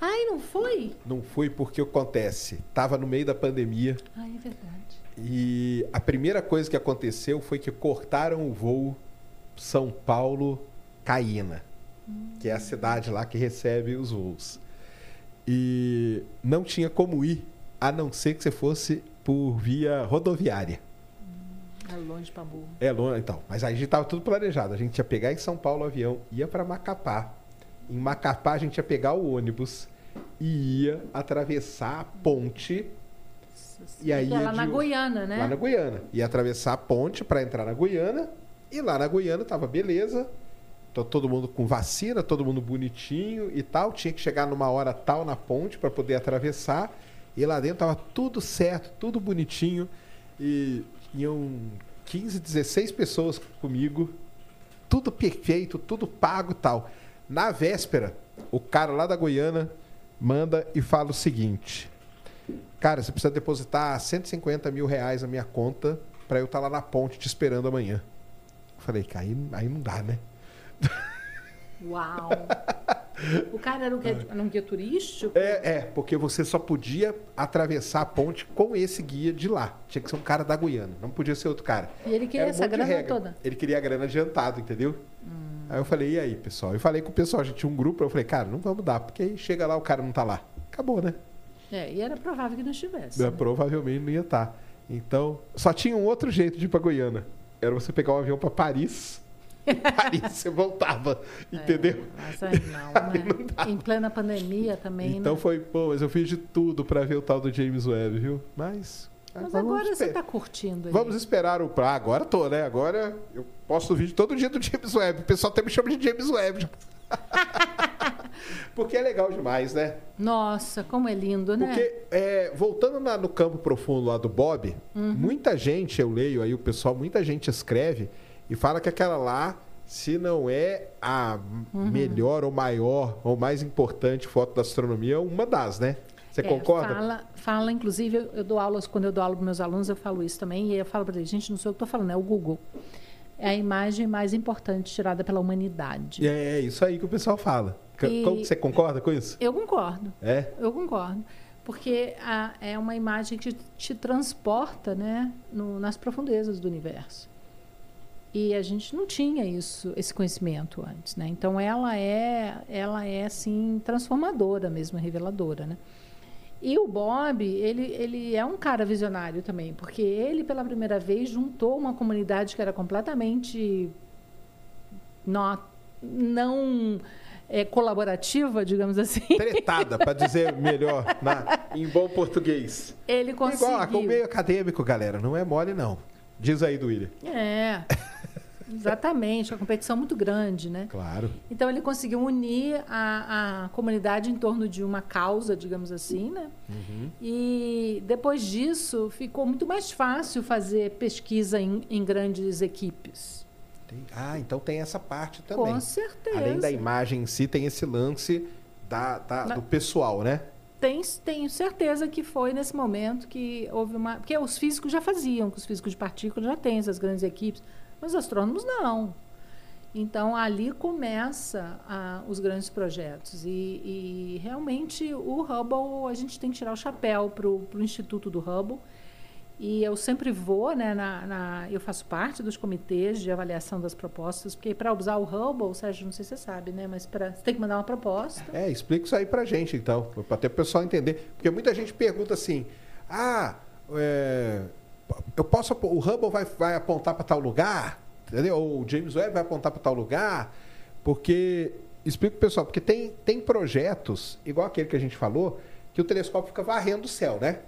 Ai, não foi? Não fui porque acontece. Tava no meio da pandemia Ai, é verdade. E a primeira coisa que aconteceu foi que cortaram o voo São Paulo-Caína, que é a cidade lá que recebe os voos. E não tinha como ir, a não ser que você fosse por via rodoviária. É longe pra burro. É longe, então. Mas aí a gente tava tudo planejado. A gente ia pegar em São Paulo o avião, ia para Macapá. Em Macapá a gente ia pegar o ônibus e ia atravessar a ponte E aí é lá de- na Guiana, né? lá na Guiana. Ia atravessar a ponte para entrar na Guiana. E lá na Guiana tava beleza. Tô todo mundo com vacina, todo mundo bonitinho e tal. Tinha que chegar numa hora tal na ponte para poder atravessar. E lá dentro tava tudo certo, tudo bonitinho. E iam 15, 16 pessoas comigo. Tudo perfeito, tudo pago e tal. Na véspera, o cara lá da Guiana manda e fala o seguinte: Cara, você precisa depositar 150 mil reais na minha conta para eu estar lá na ponte te esperando amanhã. Eu falei, cara, aí, aí não dá, né? Uau! o cara era um guia, era um guia turístico? É, é, porque você só podia atravessar a ponte com esse guia de lá. Tinha que ser um cara da Guiana, não podia ser outro cara. E ele queria um essa grana toda. Ele queria a grana adiantada, entendeu? Hum. Aí eu falei, e aí, pessoal? Eu falei com o pessoal, a gente tinha um grupo, eu falei, cara, não vamos dar, porque aí chega lá, o cara não tá lá. Acabou, né? É, e era provável que não estivesse. Né? Provavelmente não ia estar. Então, só tinha um outro jeito de ir pra Goiânia. Era você pegar um avião pra Paris. Em <laughs> Paris você voltava, entendeu? É, mas aí não, <laughs> né? em plena pandemia também, Então né? foi, pô, mas eu fiz de tudo pra ver o tal do James Webb, viu? Mas. Mas vamos agora você está curtindo aí. Vamos esperar o. pra- Agora tô, né? Agora eu posto vídeo todo dia do James Webb. O pessoal até me chama de James Webb. <laughs> Porque é legal demais, né? Nossa, como é lindo, né? Porque, é, voltando na- no campo profundo lá do Bob, Uhum. muita gente, eu leio aí o pessoal, muita gente escreve e fala que aquela lá, se não é a Uhum. melhor ou maior ou mais importante foto da astronomia, é uma das, né? Você É, concorda? Fala, fala, inclusive, eu, eu dou aulas, quando eu dou aula para meus alunos, eu falo isso também, e eu falo para eles, gente, não sou eu que estou falando, é o Google. É a imagem mais importante tirada pela humanidade. É, é isso aí que o pessoal fala. E- Como você concorda com isso? Eu concordo. É? Eu concordo. Porque a- é uma imagem que te transporta né, no- nas profundezas do universo. E a gente não tinha isso, esse conhecimento antes. Né? Então ela é, ela é assim, transformadora mesmo, reveladora. Né? E o Bob, ele, ele é um cara visionário também, porque ele, pela primeira vez, juntou uma comunidade que era completamente não, não é, colaborativa, digamos assim. Tretada, para dizer melhor, na- em bom português. Ele conseguiu. Igual, ah, o meio acadêmico, galera, não é mole, não. Diz aí, do William. É, exatamente, uma competição muito grande, né? Claro. Então ele conseguiu unir a, a comunidade em torno de uma causa, digamos assim, né? Uhum. E depois disso ficou muito mais fácil fazer pesquisa em, em grandes equipes. Ah, então tem essa parte também. Com certeza. Além da imagem em si, tem esse lance da, da- Na- do pessoal, né? Tem, tenho certeza que foi nesse momento que houve uma. Porque os físicos já faziam, os físicos de partículas já têm essas grandes equipes, mas os astrônomos não. Então ali começa os grandes projetos. E, e realmente o Hubble, a gente tem que tirar o chapéu para o Instituto do Hubble. E eu sempre vou, né, na, na- eu faço parte dos comitês de avaliação das propostas, porque para usar o Hubble, Sérgio, não sei se você sabe, né, mas pra, você tem que mandar uma proposta. É, explica isso aí pra gente, então, para até o pessoal entender. Porque muita gente pergunta assim: ah, é, eu posso. O Hubble vai, vai apontar para tal lugar? Entendeu? Ou o James Webb vai apontar para tal lugar? Porque explica pro pessoal, porque tem, tem projetos, igual aquele que a gente falou, que o telescópio fica varrendo o céu, né?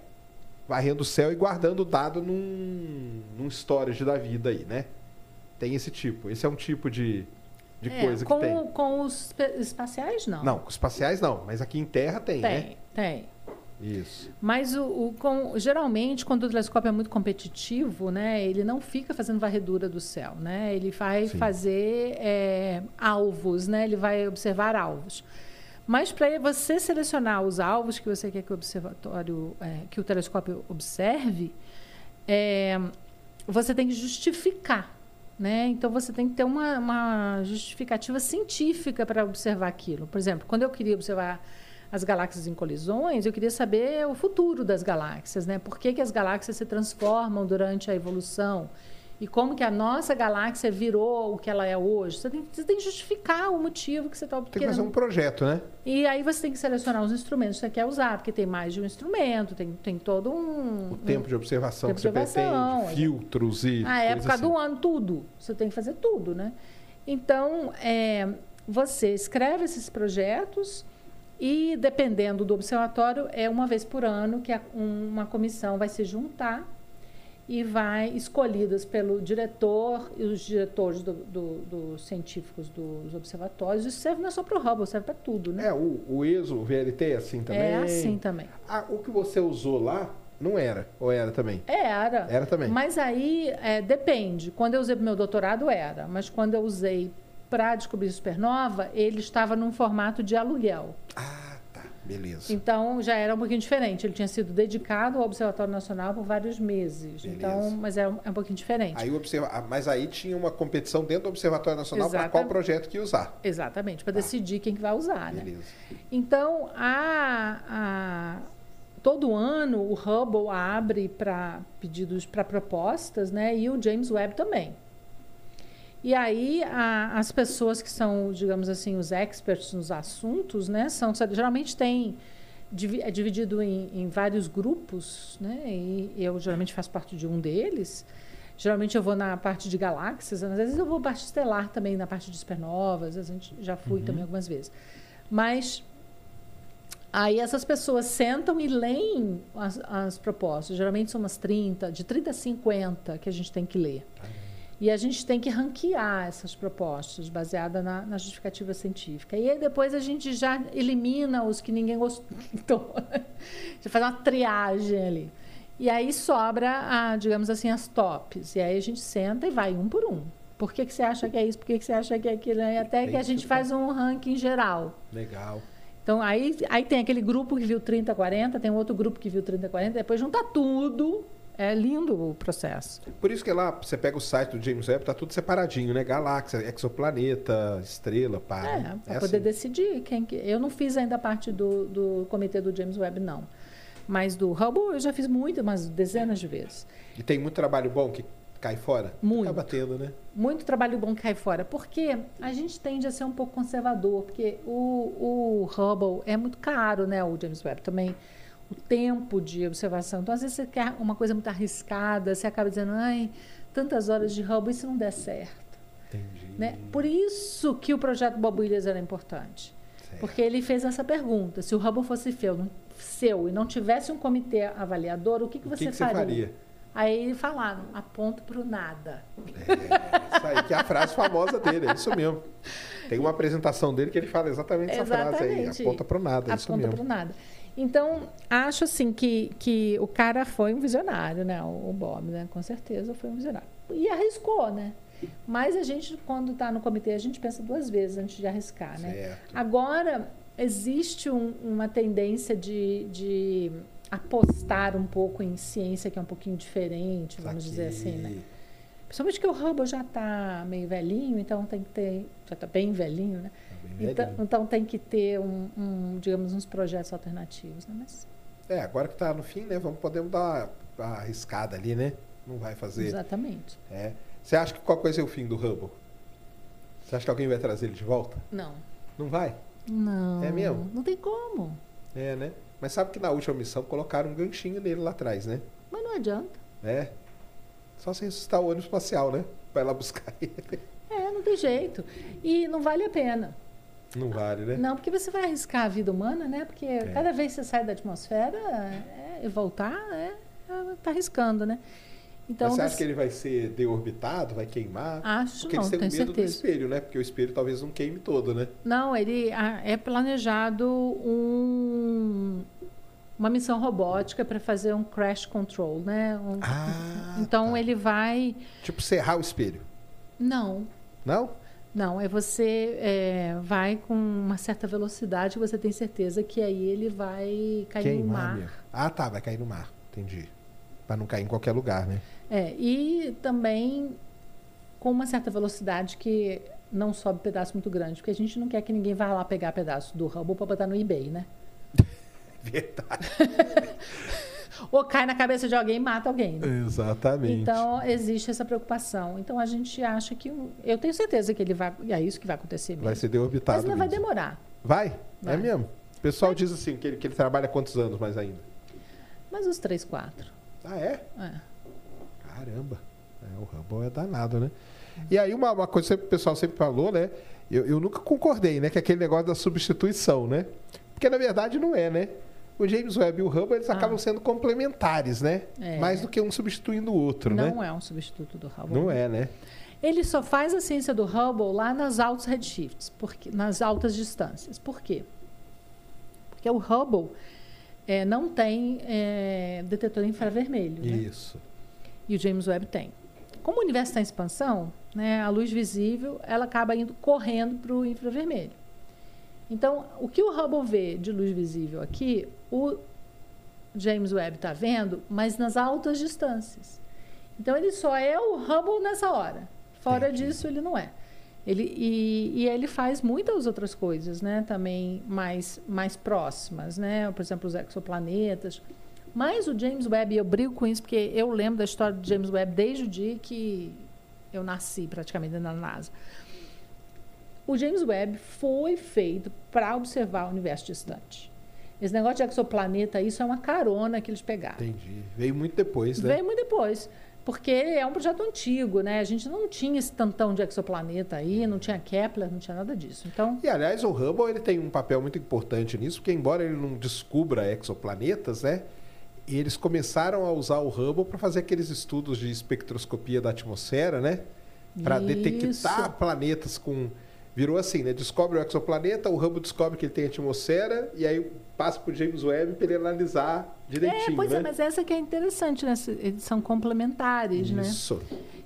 Varrendo o céu e guardando o dado num, num storage da vida aí, né? Tem esse tipo. Esse é um tipo de, de É, coisa com, que tem. com os espaciais, não. Não, com os espaciais não, mas aqui em terra tem, né? Tem, tem. Isso. Mas o, o- com- geralmente, quando o telescópio é muito competitivo, né, ele não fica fazendo varredura do céu, né? Ele vai Sim. fazer é, alvos, né? Ele vai observar alvos. Mas para você selecionar os alvos que você quer que o observatório, é, que o telescópio observe, é, você tem que justificar, né? Então você tem que ter uma, uma justificativa científica para observar aquilo. Por exemplo, quando eu queria observar as galáxias em colisões, eu queria saber o futuro das galáxias, né? Por que, que as galáxias se transformam durante a evolução? E como que a nossa galáxia virou o que ela é hoje? Você tem, você tem que justificar o motivo que você está Tem que fazer um projeto, né? e aí você tem que selecionar os instrumentos que você quer usar, porque tem mais de um instrumento, tem, tem todo um. O tempo de observação Tempo que você observação, pretende, filtros e. A época assim. do ano, tudo. Você tem que fazer tudo, né? Então, é, você escreve esses projetos e, dependendo do observatório, é uma vez por ano que uma comissão vai se juntar e vai, escolhidas pelo diretor e os diretores do- do- dos científicos dos observatórios. Isso serve não é só para o Hubble, serve para tudo, né? É, o, o ESO, o VLT é assim também? É assim também. Ah, o que você usou lá não era, ou era também? Era. Era também. Mas aí é, depende. Quando eu usei para meu doutorado, era. Mas quando eu usei para descobrir supernova, ele estava num formato de aluguel. Ah. Beleza. Então já era um pouquinho diferente. Ele tinha sido dedicado ao Observatório Nacional por vários meses. Beleza. Então, mas é um, é um pouquinho diferente. Aí observa... ah, Mas aí tinha uma competição dentro do Observatório Nacional para qual projeto que usar. Exatamente, para decidir quem que vai usar, né? Beleza. Então, a, a- todo ano o Hubble abre para pedidos para propostas, né? E o James Webb também. E aí a- as pessoas que são, digamos assim, os experts nos assuntos, né? São geralmente tem é dividido em, em vários grupos, né? E eu geralmente faço parte de um deles. Geralmente eu vou na parte de galáxias, às vezes eu vou parte estelar também, na parte de supernovas, a gente já fui também algumas vezes. Mas aí essas pessoas sentam e leem as, as propostas. Geralmente são umas 30, de 30 a 50 que a gente tem que ler. E a gente tem que ranquear essas propostas baseada na, na justificativa científica. E aí depois a gente já elimina os que ninguém gostou. <laughs> já faz uma triagem ali. E aí sobra, a, digamos assim, as tops. E aí a gente senta e vai um por um. Por que, que você acha que é isso? Por que, que você acha que é aquilo? E até que a gente faz um ranking geral. Legal. Então, aí, aí tem aquele grupo que viu 30, 40, tem outro grupo que viu 30, 40, depois junta tudo. É lindo o processo. Por isso que lá, você pega o site do James Webb, tá tudo separadinho, né? Galáxia, exoplaneta, estrela, pá. É, para É poder assim. decidir quem que. Eu não fiz ainda parte do, do comitê do James Webb, não. Mas do Hubble eu já fiz muito, umas dezenas de vezes. E tem muito trabalho bom que cai fora? Muito. Acaba tendo, né? Muito trabalho bom que cai fora. Porque a gente tende a ser um pouco conservador, porque o, o Hubble é muito caro, né? O James Webb também. O tempo de observação. Então, às vezes, você quer uma coisa muito arriscada, você acaba dizendo, ai, tantas horas de e se não der certo? Entendi. Né? Por isso que o projeto Bob Williams era importante. Certo. Porque ele fez essa pergunta: se o Hubble fosse seu, seu e não tivesse um comitê avaliador, o que, que O você que, que você faria? faria? Aí falaram: aponto para o nada. É, isso aí que é a frase famosa dele, é isso mesmo. Tem uma apresentação dele que ele fala exatamente essa frase aí. Aponta pro nada, é isso aponta mesmo. para o nada. Então, acho assim que, que o cara foi um visionário, né? O, o Bob, né? Com certeza foi um visionário. E arriscou, né? Mas a gente, quando está no comitê, a gente pensa duas vezes antes de arriscar, né? Certo. Agora, existe um- uma tendência de, de apostar um pouco em ciência que é um pouquinho diferente, vamos dizer assim, né? Principalmente que o Hubble já está meio velhinho, então tem que ter. Já está bem velhinho, né? Bem Então, então tem que ter um, um, digamos, uns projetos alternativos, né? Mas, É, agora que tá no fim, né? Vamos podemos dar uma, uma arriscada ali, né? Não vai fazer. exatamente. É. Você acha que qual coisa é o fim do Hubble? Você acha que alguém vai trazer ele de volta? Não. Não vai? Não. É mesmo? Não tem como. É, né? Mas sabe que na última missão colocaram um ganchinho nele lá atrás, né? Mas não adianta. É. Só se ressuscitar o ônibus espacial, né? Vai lá buscar <laughs> ele. É, não tem jeito. E não vale a pena. Não vale, né? Não, porque você vai arriscar a vida humana, né? Porque cada vez que você sai da atmosfera é, e voltar, é, é, tá arriscando, né? Então, Mas você acha que ele vai ser deorbitado, vai queimar? Acho Porque não, eles têm tenho medo do certeza. espelho, né? Porque o espelho talvez não queime todo, né? Não, ele ah, é planejado um- uma missão robótica para fazer um crash control, né? Um- Ah, então tá. ele vai. Tipo, serrar o espelho. Não, Não? Não. É você é, vai com uma certa velocidade você tem certeza que aí ele vai cair no Queimar mar. mesmo. Ah, tá. Vai cair no mar. Entendi. Pra não cair em qualquer lugar, né? É, e também com uma certa velocidade que não sobe pedaço muito grande, porque a gente não quer que ninguém vá lá pegar pedaço do Hubble para botar no eBay, né? <laughs> Verdade. <laughs> Ou cai na cabeça de alguém e mata alguém. né? Exatamente. Então, existe essa preocupação. Então, a gente acha que. Eu tenho certeza que ele vai. E é isso que vai acontecer mesmo. vai ser deorbitado. Mas ainda vai demorar. Vai? Vai. É mesmo? O pessoal diz assim, que ele, que ele trabalha quantos anos mais ainda? Mas os três, quatro. Ah, é? É. Caramba. É, o Hubble é danado, né? E aí, uma, uma coisa que o pessoal sempre falou, né? Eu, eu nunca concordei, né? Que é aquele negócio da substituição, né? Porque, na verdade, não é, né? O James Webb e o Hubble, eles Ah. acabam sendo complementares, né? É. Mais do que um substituindo o outro, né? Não é um substituto do Hubble. Não é, né? Ele só faz a ciência do Hubble lá nas altos redshifts, porque, nas altas distâncias. Por quê? Porque o Hubble eh, não tem eh, detetor infravermelho. né? Isso. e o James Webb tem. Como o universo está em expansão, né, a luz visível ela acaba indo correndo para o infravermelho. Então, o que o Hubble vê de luz visível aqui, o James Webb está vendo, mas nas altas distâncias. Então, ele só é o Hubble nessa hora. Fora Entendi. disso, ele não é. Ele, e, e ele faz muitas outras coisas, né? Também mais, mais próximas, né? Por exemplo, os exoplanetas. Mas o James Webb, eu brigo com isso porque eu lembro da história do James Webb desde o dia que eu nasci, praticamente, na NASA. O James Webb foi feito para observar o universo distante. Esse negócio de exoplaneta, isso é uma carona que eles pegaram. Entendi. Veio muito depois, né? Veio muito depois. Porque é um projeto antigo, né? A gente não tinha esse tantão de exoplaneta aí, não tinha Kepler, não tinha nada disso. Então, E aliás, o Hubble ele tem um papel muito importante nisso, porque embora ele não descubra exoplanetas, né? Eles começaram a usar o Hubble para fazer aqueles estudos de espectroscopia da atmosfera, né? Para detectar planetas com virou assim, né? Descobre o exoplaneta, o Hubble descobre que ele tem atmosfera e aí passa para o James Webb para ele analisar é, direitinho, pois né? é, mas essa que é interessante, né? Eles são complementares, né? Isso.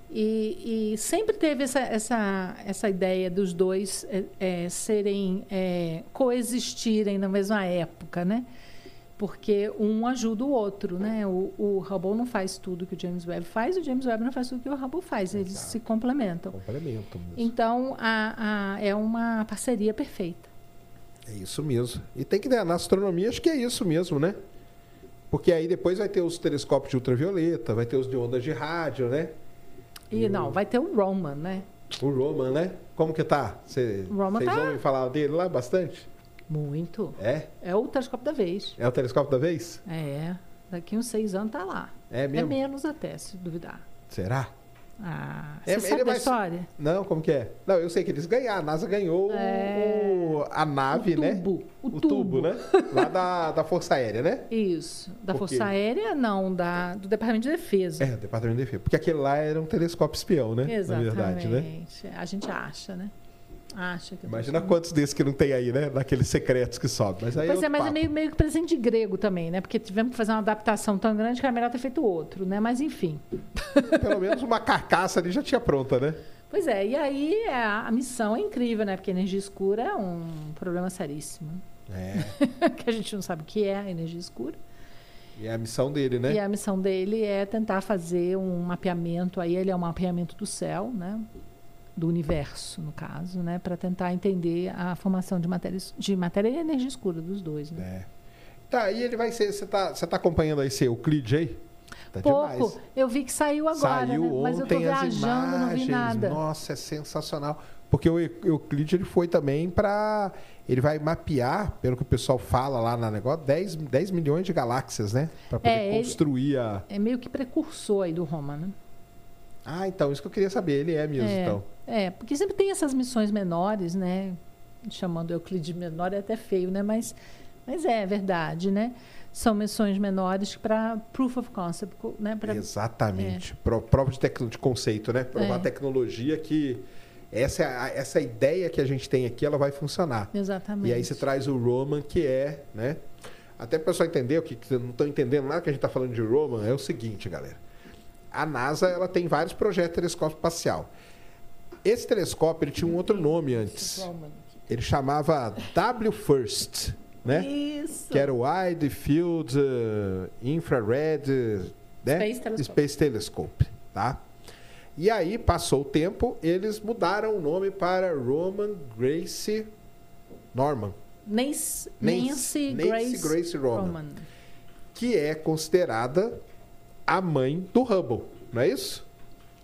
E, e sempre teve essa, essa, essa ideia dos dois é, é, serem é, coexistirem na mesma época, né? Porque um ajuda o outro, né? O, o Hubble não faz tudo que o James Webb faz, o James Webb não faz tudo que o Hubble faz. Eles Exato. se complementam. Complemento mesmo. Então, a, a, é uma parceria perfeita. É isso mesmo. E tem que, né, na astronomia, acho que é isso mesmo, né? Porque aí depois vai ter os telescópios de ultravioleta, vai ter os de ondas de rádio, né? E E não, o- vai ter o Roman, né? O Roman, né? Como que tá? Cê- Roman Vocês tá- ouvem falar dele lá bastante? Muito. É? É o telescópio da vez. É o telescópio da vez? É. Daqui uns seis anos tá lá. É É mesmo? menos até, se duvidar. Será? Ah, É, você ele sabe é da mais- história? Não, como que é? Não, eu sei que eles ganharam. A NASA ganhou É. o- a nave, o né? tubo. O, O tubo. tubo, né? Lá da, da Força Aérea, né? Isso. Da Por quê? Força Aérea, não. Da, do Departamento de Defesa. É, o Departamento de Defesa. Porque aquele lá era um telescópio espião, né? Exatamente. Na verdade, né? A gente acha, né? Acha que Imagina quantos desses que não tem aí, né? Naqueles secretos que sobem. Mas aí Pois é, outro mas é papo. meio, meio que presente de grego também, né? Porque tivemos que fazer uma adaptação tão grande que era melhor ter feito outro, né? Mas enfim. <laughs> Pelo menos uma carcaça ali já tinha pronta, né? Pois é, e aí a, a missão é incrível, né? Porque energia escura é um problema seríssimo. É. <laughs> que a gente não sabe o que é a energia escura. E é a missão dele, né? E a missão dele é tentar fazer um mapeamento, aí ele é um mapeamento do céu, né? Do universo, no caso, né? Para tentar entender a formação de matéria, de matéria e energia escura dos dois, né? É. Tá, e ele vai ser. Você tá, você tá acompanhando aí seu Euclide aí? Tá Pouco. demais. Eu vi que saiu agora, Saiu né? Mas eu tô ontem as viajando, não vi imagens. nada. Nossa, é sensacional. Porque o Eu- Euclide ele foi também para. Ele vai mapear, pelo que o pessoal fala lá na negócio, 10, 10 milhões de galáxias, né? Para poder É, ele- construir a. É meio que precursor aí do Roma, né? Ah, então, isso que eu queria saber. Ele é mesmo, É. então. É, porque sempre tem essas missões menores, né? chamando Euclides menor é até feio, né? Mas, mas é verdade, né? São missões menores para proof of concept, né? Pra, Exatamente. Pro- Prova de, de conceito, né? Provar É. tecnologia que essa, é essa ideia que a gente tem aqui, ela vai funcionar. exatamente. E aí você traz o Roman, que é, né? Até para o pessoal entender, o que, não estão entendendo nada que a gente está falando de Roman, é o seguinte, galera. A NASA ela tem vários projetos de telescópio espacial. Esse telescópio ele tinha um outro nome antes. Roman. Ele chamava W First, né? Isso. Que era o Wide Field uh, Infrared uh, né? Space Telescope. Space Telescope, tá? E aí, passou o tempo, eles mudaram o nome para Roman Grace Norman, Nancy, Nancy- Nancy, Nancy Grace, Grace Roman. Roman. que é considerada a mãe do Hubble, não é isso?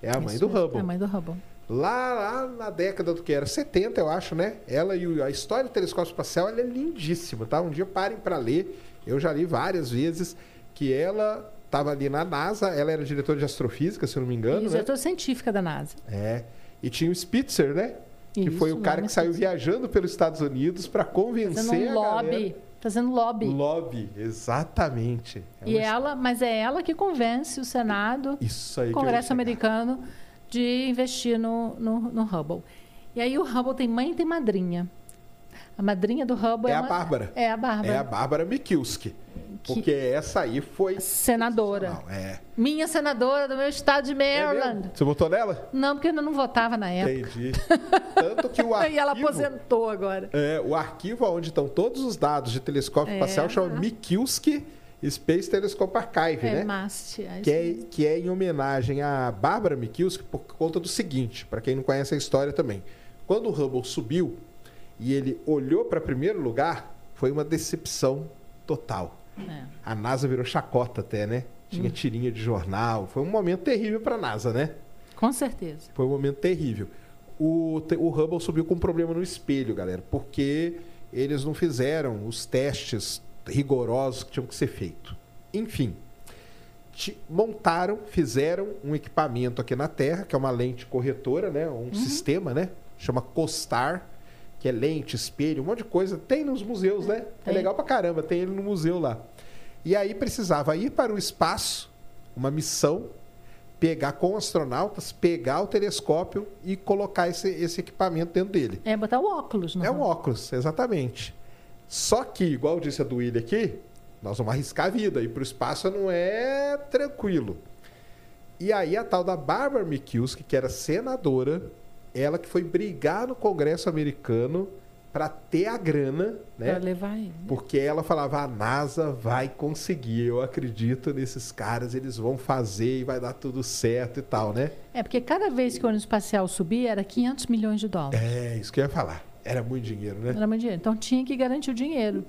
É a mãe Isso do Hubble. É a mãe do Hubble. Lá, lá na década do que era 70, eu acho, né? Ela e o- a história do telescópio espacial ela é lindíssima, tá? Um dia parem para ler. Eu já li várias vezes que ela estava ali na NASA, ela era diretora de astrofísica, se eu não me engano, né? diretora científica da NASA. É. E tinha o Spitzer, né? Que Isso, foi o cara que saiu viajando pelos Estados Unidos para convencer Fazendo um a lobby. galera. Fazendo lobby. Lobby, exatamente. É E ela, mas é ela que convence o Senado, Isso aí o Congresso americano, de investir no, no, no Hubble. E aí o Hubble tem mãe e tem madrinha. A madrinha do Hubble É é, a uma- Bárbara. É a Bárbara. É a Bárbara Mikulski. Porque essa aí foi. Senadora. É. Minha senadora do meu estado de É Maryland. mesmo? Você votou nela? não, porque eu não votava na época. Entendi. <laughs> Tanto que o arquivo... E ela aposentou agora. É, o arquivo onde estão todos os dados de telescópio É. espacial chama Mikulski Space Telescope Archive, É, né? MAST. é Que é, que é em homenagem à Bárbara Mikulski por conta do seguinte, para quem não conhece a história também. Quando o Hubble subiu e ele olhou para primeiro lugar, foi uma decepção total. É. A NASA virou chacota até, né? Tinha Hum. tirinha de jornal. Foi um momento terrível para a NASA, né? Com certeza. Foi um momento terrível. O, o Hubble subiu com um problema no espelho, galera, porque eles não fizeram os testes rigorosos que tinham que ser feitos. Enfim, montaram, fizeram um equipamento aqui na Terra, que é uma lente corretora, né? Um sistema, né? Chama COSTAR, que é lente, espelho, um monte de coisa. Tem nos museus, né? É legal pra caramba, tem ele no museu lá. E aí precisava ir para o espaço, uma missão, pegar com astronautas, pegar o telescópio e colocar esse, esse equipamento dentro dele. É botar o óculos, não É um óculos, exatamente. Só que, igual disse a Duília aqui, nós vamos arriscar a vida. Ir para o espaço não é tranquilo. E aí a tal da Barbara Mikulski, que era senadora, ela que foi brigar no Congresso americano para ter a grana, né? Para levar ele. Porque ela falava, a NASA vai conseguir, eu acredito nesses caras, eles vão fazer e vai dar tudo certo e tal, né? É, porque cada vez que o ônibus espacial subia, era 500 milhões de dólares. É, isso que eu ia falar. Era muito dinheiro, né? Era muito dinheiro. Então tinha que garantir o dinheiro.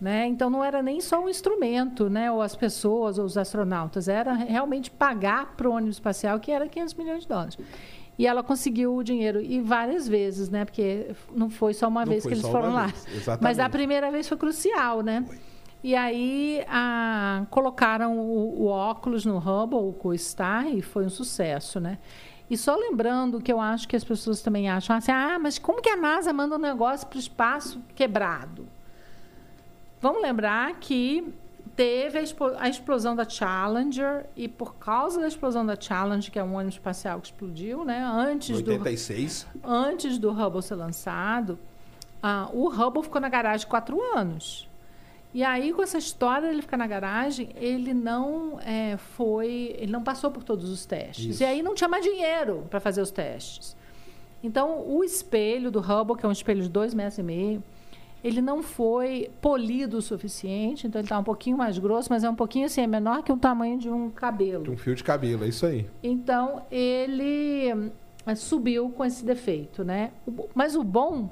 Né? Então não era nem só o instrumento, né? ou as pessoas, ou os astronautas, era realmente pagar para o ônibus espacial, que era 500 milhões de dólares. E ela conseguiu o dinheiro, e várias vezes, né? porque não foi só uma Não vez que eles foram lá. Mas a primeira vez foi crucial, né? Foi. E aí a- colocaram o, o óculos no Hubble, com o Star, e foi um sucesso, né? E só lembrando que eu acho que as pessoas também acham assim, ah, mas como que a NASA manda um negócio para o espaço quebrado? Vamos lembrar que teve a, explosão da Challenger e por causa da explosão da Challenger, que é um ônibus espacial que explodiu, né? Antes do 86. antes do Hubble ser lançado, ah, o Hubble ficou na garagem quatro anos. E aí, com essa história dele ficar na garagem, ele não eh, foi, ele não passou por todos os testes. Isso. E aí não tinha mais dinheiro para fazer os testes. Então, o espelho do Hubble, que é um espelho de dois metros e meio, ele não foi polido o suficiente, então ele está um pouquinho mais grosso, mas é um pouquinho assim, é menor que o tamanho de um cabelo. De um fio de cabelo, é isso aí. Então, ele hum, subiu com esse defeito, né? Mas o bom,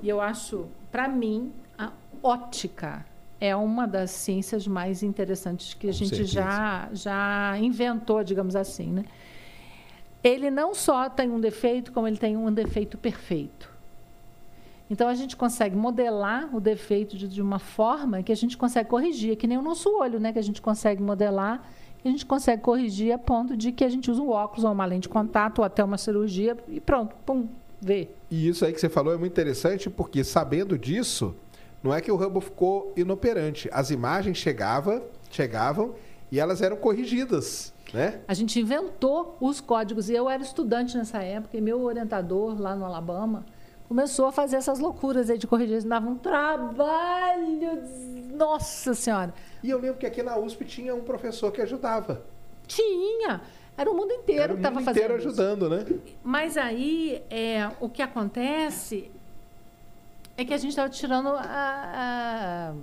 e eu acho, para mim, a ótica é uma das ciências mais interessantes que a Com gente certeza. já, já inventou, digamos assim, né? Ele não só tem um defeito, como ele tem um defeito perfeito. Então a gente consegue modelar o defeito de, de uma forma que a gente consegue corrigir, que nem o nosso olho, né? Que a gente consegue modelar, e a gente consegue corrigir a ponto de que a gente usa um óculos ou uma lente de contato ou até uma cirurgia e pronto, pum, ver. E isso aí que você falou é muito interessante, porque sabendo disso, não é que o Hubble ficou inoperante. As imagens chegavam, chegavam e elas eram corrigidas, né? A gente inventou os códigos. E eu era estudante nessa época, e meu orientador lá no Alabama começou a fazer essas loucuras aí de corrigir. Eles davam um trabalho. Nossa Senhora! E eu lembro que aqui na USP tinha um professor que ajudava. Tinha! Era o mundo inteiro Era o que estava mundo fazendo. inteiro ajudando, né? Mas aí, é, o que acontece é que a gente estava tirando a,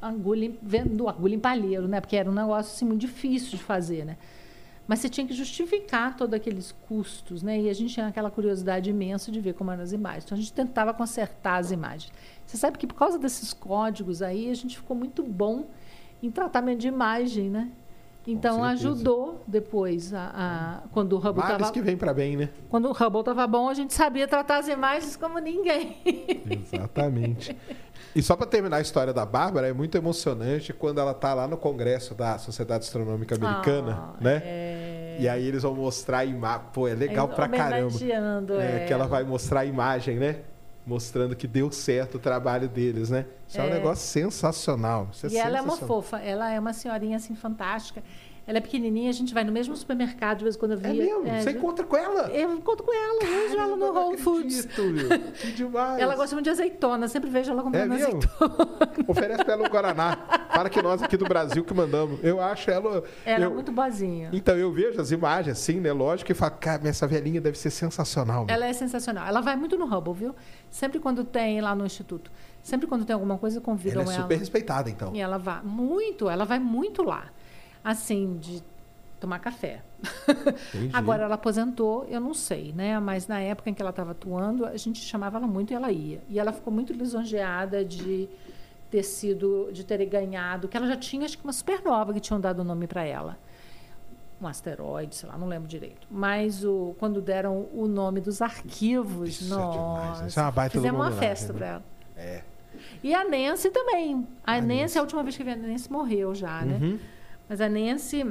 a agulha, em- vendo agulha em palheiro, né? Porque era um negócio assim, muito difícil de fazer, né? Mas você tinha que justificar todos aqueles custos, né? E a gente tinha aquela curiosidade imensa de ver como eram as imagens. Então a gente tentava consertar as imagens. Você sabe que por causa desses códigos aí, a gente ficou muito bom em tratamento de imagem, né? Então ajudou depois a, a- quando o Hubble estava que vem para bem, né? quando o Hubble estava bom, a gente sabia tratar as imagens como ninguém. Exatamente. <laughs> E só para terminar a história da Bárbara, é muito emocionante quando ela tá lá no congresso da Sociedade Astronômica Americana, Ah, né? É... E aí eles vão mostrar a imagem. Pô, é legal pra caramba. É, é. que ela vai mostrar a imagem, né? Mostrando que deu certo o trabalho deles, né? Isso é, um É. negócio sensacional. É E ela é uma sensacional. fofa, ela é uma senhorinha assim fantástica. Ela é pequenininha, a gente vai no mesmo supermercado de vez em quando eu É via. mesmo? Você encontra com ela? Eu encontro com ela, vejo ela no Caramba, não Whole Foods. acredito, meu. Que demais. Ela gosta muito de azeitona, sempre vejo ela É comprando mesmo? azeitona. Oferece pra ela um Guaraná. Para que nós aqui do Brasil que mandamos. Eu acho ela. Ela eu- é muito boazinha. Então eu vejo as imagens assim, né? Lógico, e falo, cara, essa velhinha deve ser sensacional. meu. Ela é sensacional. Ela vai muito no Hubble, viu? Sempre quando tem lá no Instituto. Sempre quando tem alguma coisa, convidam Ela é ela. super respeitada, então. E ela vai muito, ela vai muito lá. Assim, de tomar café. <laughs> Agora ela aposentou, eu não sei, né? Mas na época em que ela estava atuando, a gente chamava ela muito e ela ia. E ela ficou muito lisonjeada de ter sido, de ter ganhado, que ela já tinha acho que uma supernova que tinham dado o nome para ela. Um asteroide, sei lá, não lembro direito. Mas o, quando deram o nome dos arquivos, Isso é nossa, isso é uma baita fizemos uma festa né? para ela. É. E a Nancy também. A, A Nancy, Nancy. a última vez que vi a Nancy morreu já, né? Mas a Nancy.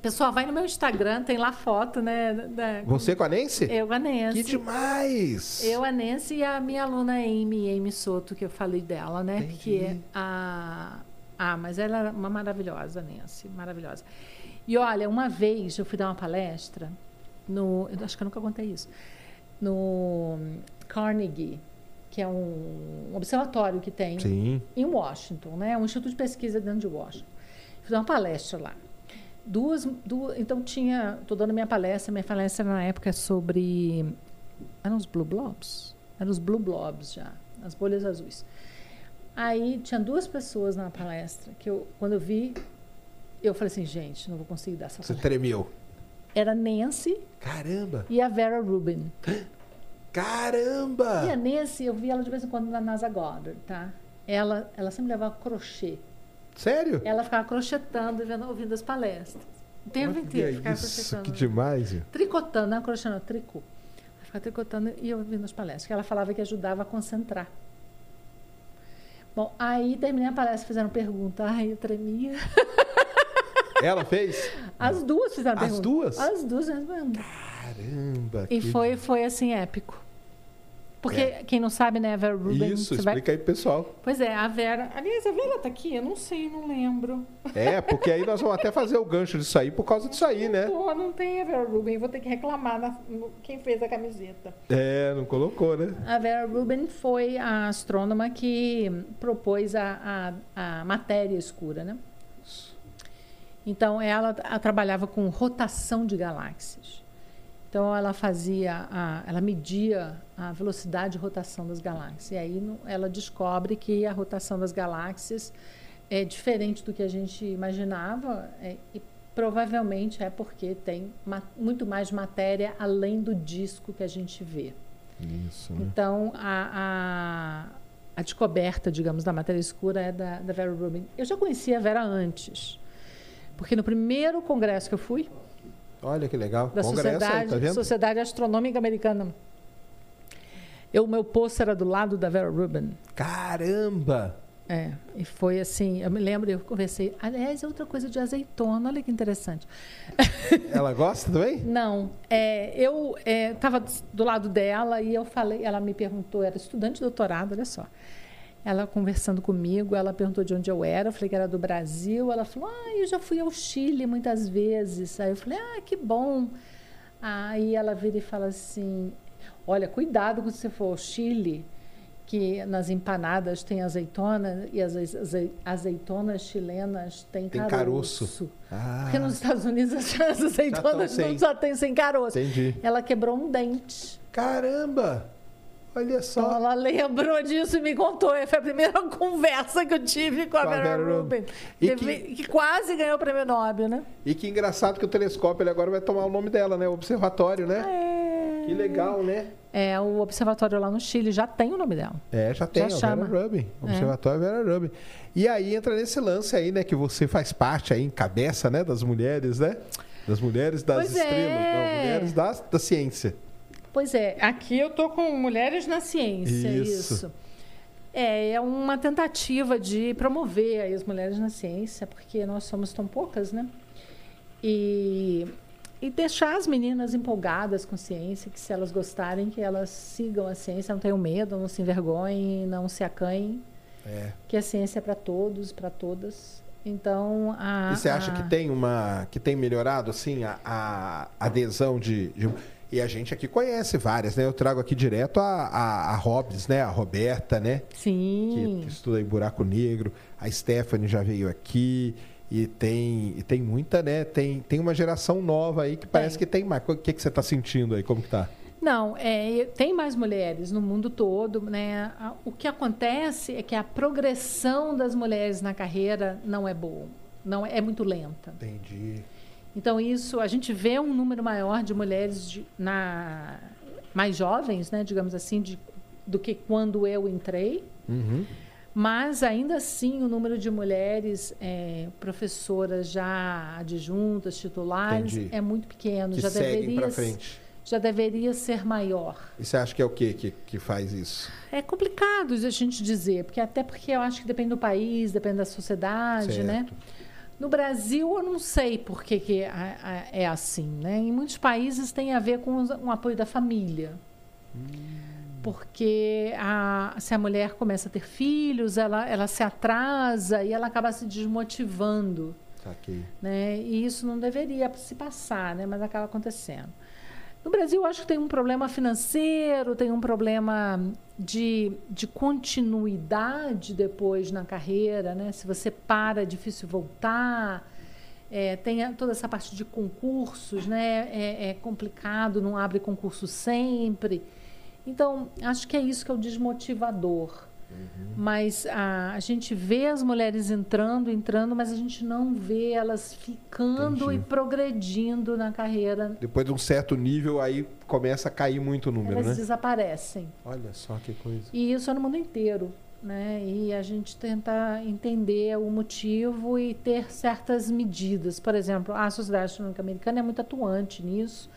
Pessoal, vai no meu Instagram, tem lá foto, né? Da, Você com a Nancy? eu, a Que Nancy. demais! Eu, a Nancy e a minha aluna Amy, Amy Soto, que eu falei dela, né? Entendi. Porque a. Ah, mas ela era uma maravilhosa, Nancy, maravilhosa. E olha, uma vez eu fui dar uma palestra no. Eu acho que eu nunca contei isso. No Carnegie, que é um observatório que tem Sim. em Washington, né? Um instituto de pesquisa dentro de Washington. Fiz uma palestra lá. Duas, duas então tinha, estou dando minha palestra, minha palestra na época é sobre eram os blue blobs, eram os blue blobs já, as bolhas azuis. Aí tinha duas pessoas na palestra que eu, quando eu vi, eu falei assim, gente, não vou conseguir dar essa Você palestra. tremeu. Era Nancy Caramba! e a Vera Rubin. Caramba! E a Nancy, eu vi ela de vez em quando na NASA Goddard, tá? Ela, ela sempre levava crochê. Sério? Ela ficava crochetando e vendo, ouvindo as palestras. O tempo Olha inteiro, ficava isso, crochetando. que demais. Tricotando, não é crochê, não, tricô. Ela ficava tricotando e ouvindo as palestras. Que ela falava que ajudava a concentrar. Bom, aí terminei a palestra, fizeram pergunta. Ai, eu tremia. <laughs> Ela fez? As duas fizeram As pergunta. duas? As duas fizeram pergunta. Caramba! E que- foi, foi assim, épico. Porque, É. quem não sabe, né, a Vera Rubin... Isso, você vai- explica aí pro pessoal. Pois é, a Vera... Aliás, a Vera tá aqui? Eu não sei, não lembro. É, porque aí nós vamos até fazer o gancho disso aí por causa disso aí, né? Pô, não tem a Vera Rubin, vou ter que reclamar na- no- quem fez a camiseta. É, não colocou, né? A Vera Rubin foi a astrônoma que propôs a, a, a matéria escura, né? Então, ela trabalhava com rotação de galáxias. Então, ela fazia, a, ela media a velocidade de rotação das galáxias. E aí, no- ela descobre que a rotação das galáxias é diferente do que a gente imaginava é, e provavelmente é porque tem ma- muito mais matéria além do disco que a gente vê. Isso, Então, a, a, a descoberta, digamos, da matéria escura é da, da Vera Rubin. Eu já conhecia a Vera antes, porque no primeiro congresso que eu fui, Olha que legal. da Congresso aí, Sociedade, tá vendo? Sociedade Astronômica Americana, eu, meu posto era do lado da Vera Rubin. Caramba! É, e foi assim, eu me lembro, eu conversei. Aliás, é outra coisa de azeitona, olha que interessante. <laughs> Ela gosta também? Não, é, eu estava do lado dela e eu falei, ela me perguntou, era estudante de doutorado, olha só. Ela conversando comigo, ela perguntou de onde eu era, eu falei que era do Brasil. Ela falou: Ah, eu já fui ao Chile muitas vezes. Aí eu falei: Ah, que bom. Aí ela vira e fala assim: Olha, cuidado quando você for ao Chile, que nas empanadas tem azeitona e as azeitonas chilenas têm tem caroço. caroço. Ah. Porque nos Estados Unidos as azeitonas não só tem sem caroço. Entendi. Ela quebrou um dente. Caramba! Olha só. Então ela lembrou disso e me contou. Foi a primeira <laughs> conversa que eu tive com, com a Vera, Vera Rubin. Que... que... quase ganhou o prêmio Nobel, né? E que engraçado que o telescópio ele agora vai tomar o nome dela, né? O observatório, né? É... Que legal, né? É, o observatório lá no Chile já tem o nome dela. É, já tem, já o Vera Rubin. É. Observatório é. Vera Rubin. E aí entra nesse lance aí, né? Que você faz parte aí, encabeça, né? Das mulheres, né? Das mulheres das pois estrelas. É. Não, mulheres da, da ciência. Pois é, aqui eu tô com Mulheres na Ciência, isso. isso. É, é uma tentativa de promover as mulheres na ciência, porque nós somos tão poucas, né? E, e deixar as meninas empolgadas com ciência, que se elas gostarem, que elas sigam a ciência, não tenham medo, não se envergonhem, não se acanhem. É. Que a ciência é para todos, para todas. Então, a, E você acha a... que tem uma que tem melhorado assim a, a adesão de, de e a gente aqui conhece várias, né? Eu trago aqui direto a, a, a Hobbs, né? A Roberta, né? Sim. Que, que estuda em Buraco Negro. A Stephanie já veio aqui. E tem, e tem muita, né? Tem, tem uma geração nova aí que parece Tem. que tem mais. O que, que você está sentindo aí? Como que tá? Não, é, tem mais mulheres no mundo todo, né? O que acontece é que a progressão das mulheres na carreira não é boa, não é, é muito lenta. Entendi. Então isso a gente vê um número maior de mulheres de- na mais jovens, né, digamos assim, de, do que quando eu entrei. Uhum. Mas ainda assim o número de mulheres é, professoras já adjuntas, titulares, Entendi. é muito pequeno. Que já deveria já deveria ser maior. E você acha que é o quê que, que faz isso? É complicado a gente dizer, porque até porque eu acho que depende do país, depende da sociedade, Certo. né? No Brasil, eu não sei por que, que a- a- é assim, né? Em muitos países tem a ver com um apoio da família. Porque a- se a mulher começa a ter filhos, ela, ela se atrasa e ela acaba se desmotivando Saquei. né? E isso não deveria se passar, né? Mas acaba acontecendo. No Brasil, acho que tem um problema financeiro, tem um problema de, de continuidade depois na carreira, né? Se você para, é difícil voltar. É, tem toda essa parte de concursos, né? É, é complicado, não abre concurso sempre. Então, acho que é isso que é o desmotivador. Mas a, a gente vê as mulheres entrando, entrando, mas a gente não vê elas ficando Entendi. e progredindo na carreira. Depois de um certo nível, aí começa a cair muito o número, elas né? desaparecem. Olha só que coisa. E isso é no mundo inteiro. Né? E a gente tenta entender o motivo e ter certas medidas. Por exemplo, a Sociedade Astronômica Americana é muito atuante nisso.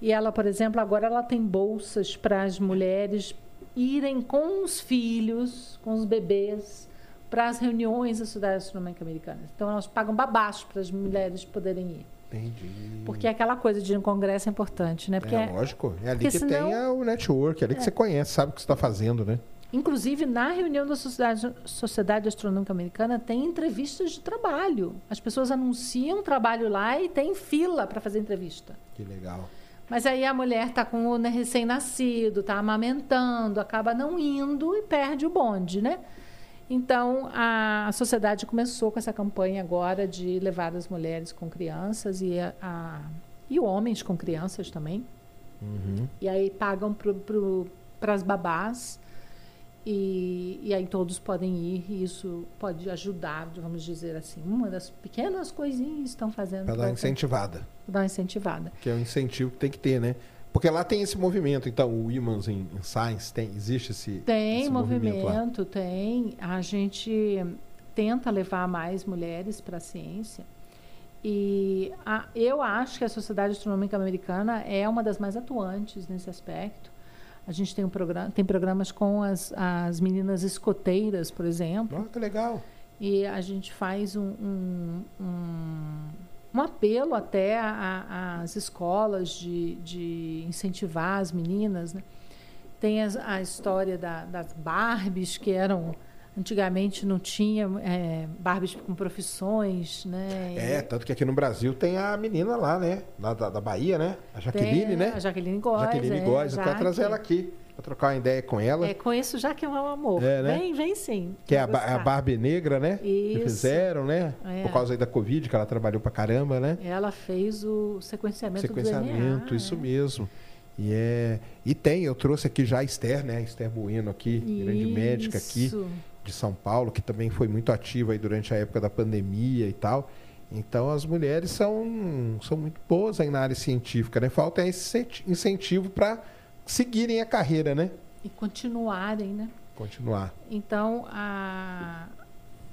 E ela, por exemplo, agora ela tem bolsas para as mulheres irem com os filhos, com os bebês, para as reuniões da Sociedade Astronômica Americana. Então, elas pagam babás para as mulheres poderem ir. Entendi. Porque aquela coisa de ir no congresso é importante, né? Porque, é lógico. É ali porque que senão- tem a- o network, é ali que você conhece, sabe o que você está fazendo, né? Inclusive, na reunião da Sociedade, Sociedade Astronômica Americana, tem entrevistas de trabalho. As pessoas anunciam trabalho lá e tem fila para fazer entrevista. Que legal. Mas aí a mulher está com o recém-nascido, está amamentando, acaba não indo e perde o bonde, né? Então, a, a sociedade começou com essa campanha agora de levar as mulheres com crianças e, a, a- e homens com crianças também. Uhum. E aí pagam para as babás. E, e aí todos podem ir, e isso pode ajudar, vamos dizer assim. Uma das pequenas coisinhas que estão fazendo Para dar incentivada. dar incentivada. Que é o incentivo que tem que ter, né? Porque lá tem esse movimento. Então, o in, in Science, tem, existe esse, Tem esse movimento, lá. tem. A gente tenta levar mais mulheres para a ciência. E a- eu acho que a Sociedade Astronômica Americana é uma das mais atuantes nesse aspecto. A gente tem, um programa, tem programas com as, as meninas escoteiras, por exemplo. Olha que legal. E a gente faz um, um, um, um apelo até às escolas de, de incentivar as meninas. Né? Tem as, a história da, das Barbies, que eram Antigamente não tinha é, Barbies com profissões, né? É, tanto que aqui no Brasil tem a menina lá, né? Lá da, da Bahia, né? A Jaqueline, tem, né? A Jaqueline Góes. Jaqueline é, Góes, eu quero trazer ela aqui para trocar uma ideia com ela. É, conheço já que é um amor. É, né? Vem, vem sim. Que é a, a, Barbie Negra, né? Isso. Que fizeram, né? É. Por causa aí da Covid, que ela trabalhou pra caramba, né? Ela fez o sequenciamento, sequenciamento do DNA. isso é. mesmo. E, é, e tem, eu trouxe aqui já a Esther, né? A Esther Bueno aqui, grande médica aqui Isso. De São Paulo, que também foi muito ativa durante a época da pandemia e tal. Então as mulheres são, são muito boas aí na área científica, né? Falta esse incentivo para seguirem a carreira, né? E continuarem, né? Continuar. Então, a,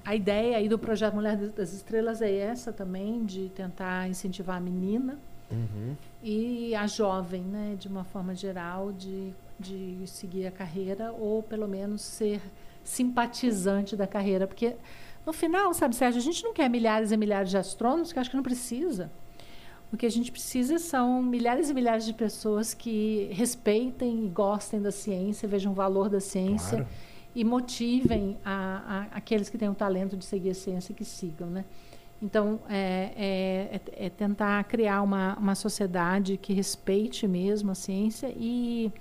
a ideia aí do projeto Mulher das Estrelas é essa também, de tentar incentivar a menina Uhum. e a jovem, né, de uma forma geral, de, de seguir a carreira ou pelo menos ser simpatizante da carreira, porque no final, sabe, Sérgio, a gente não quer milhares e milhares de astrônomos, que eu acho que não precisa. O que a gente precisa são milhares e milhares de pessoas que respeitem e gostem da ciência, vejam o valor da ciência Claro. e motivem a, a, aqueles que têm o talento de seguir a ciência que sigam, né? Então, é, é, é- é tentar criar uma, uma sociedade que respeite mesmo a ciência e,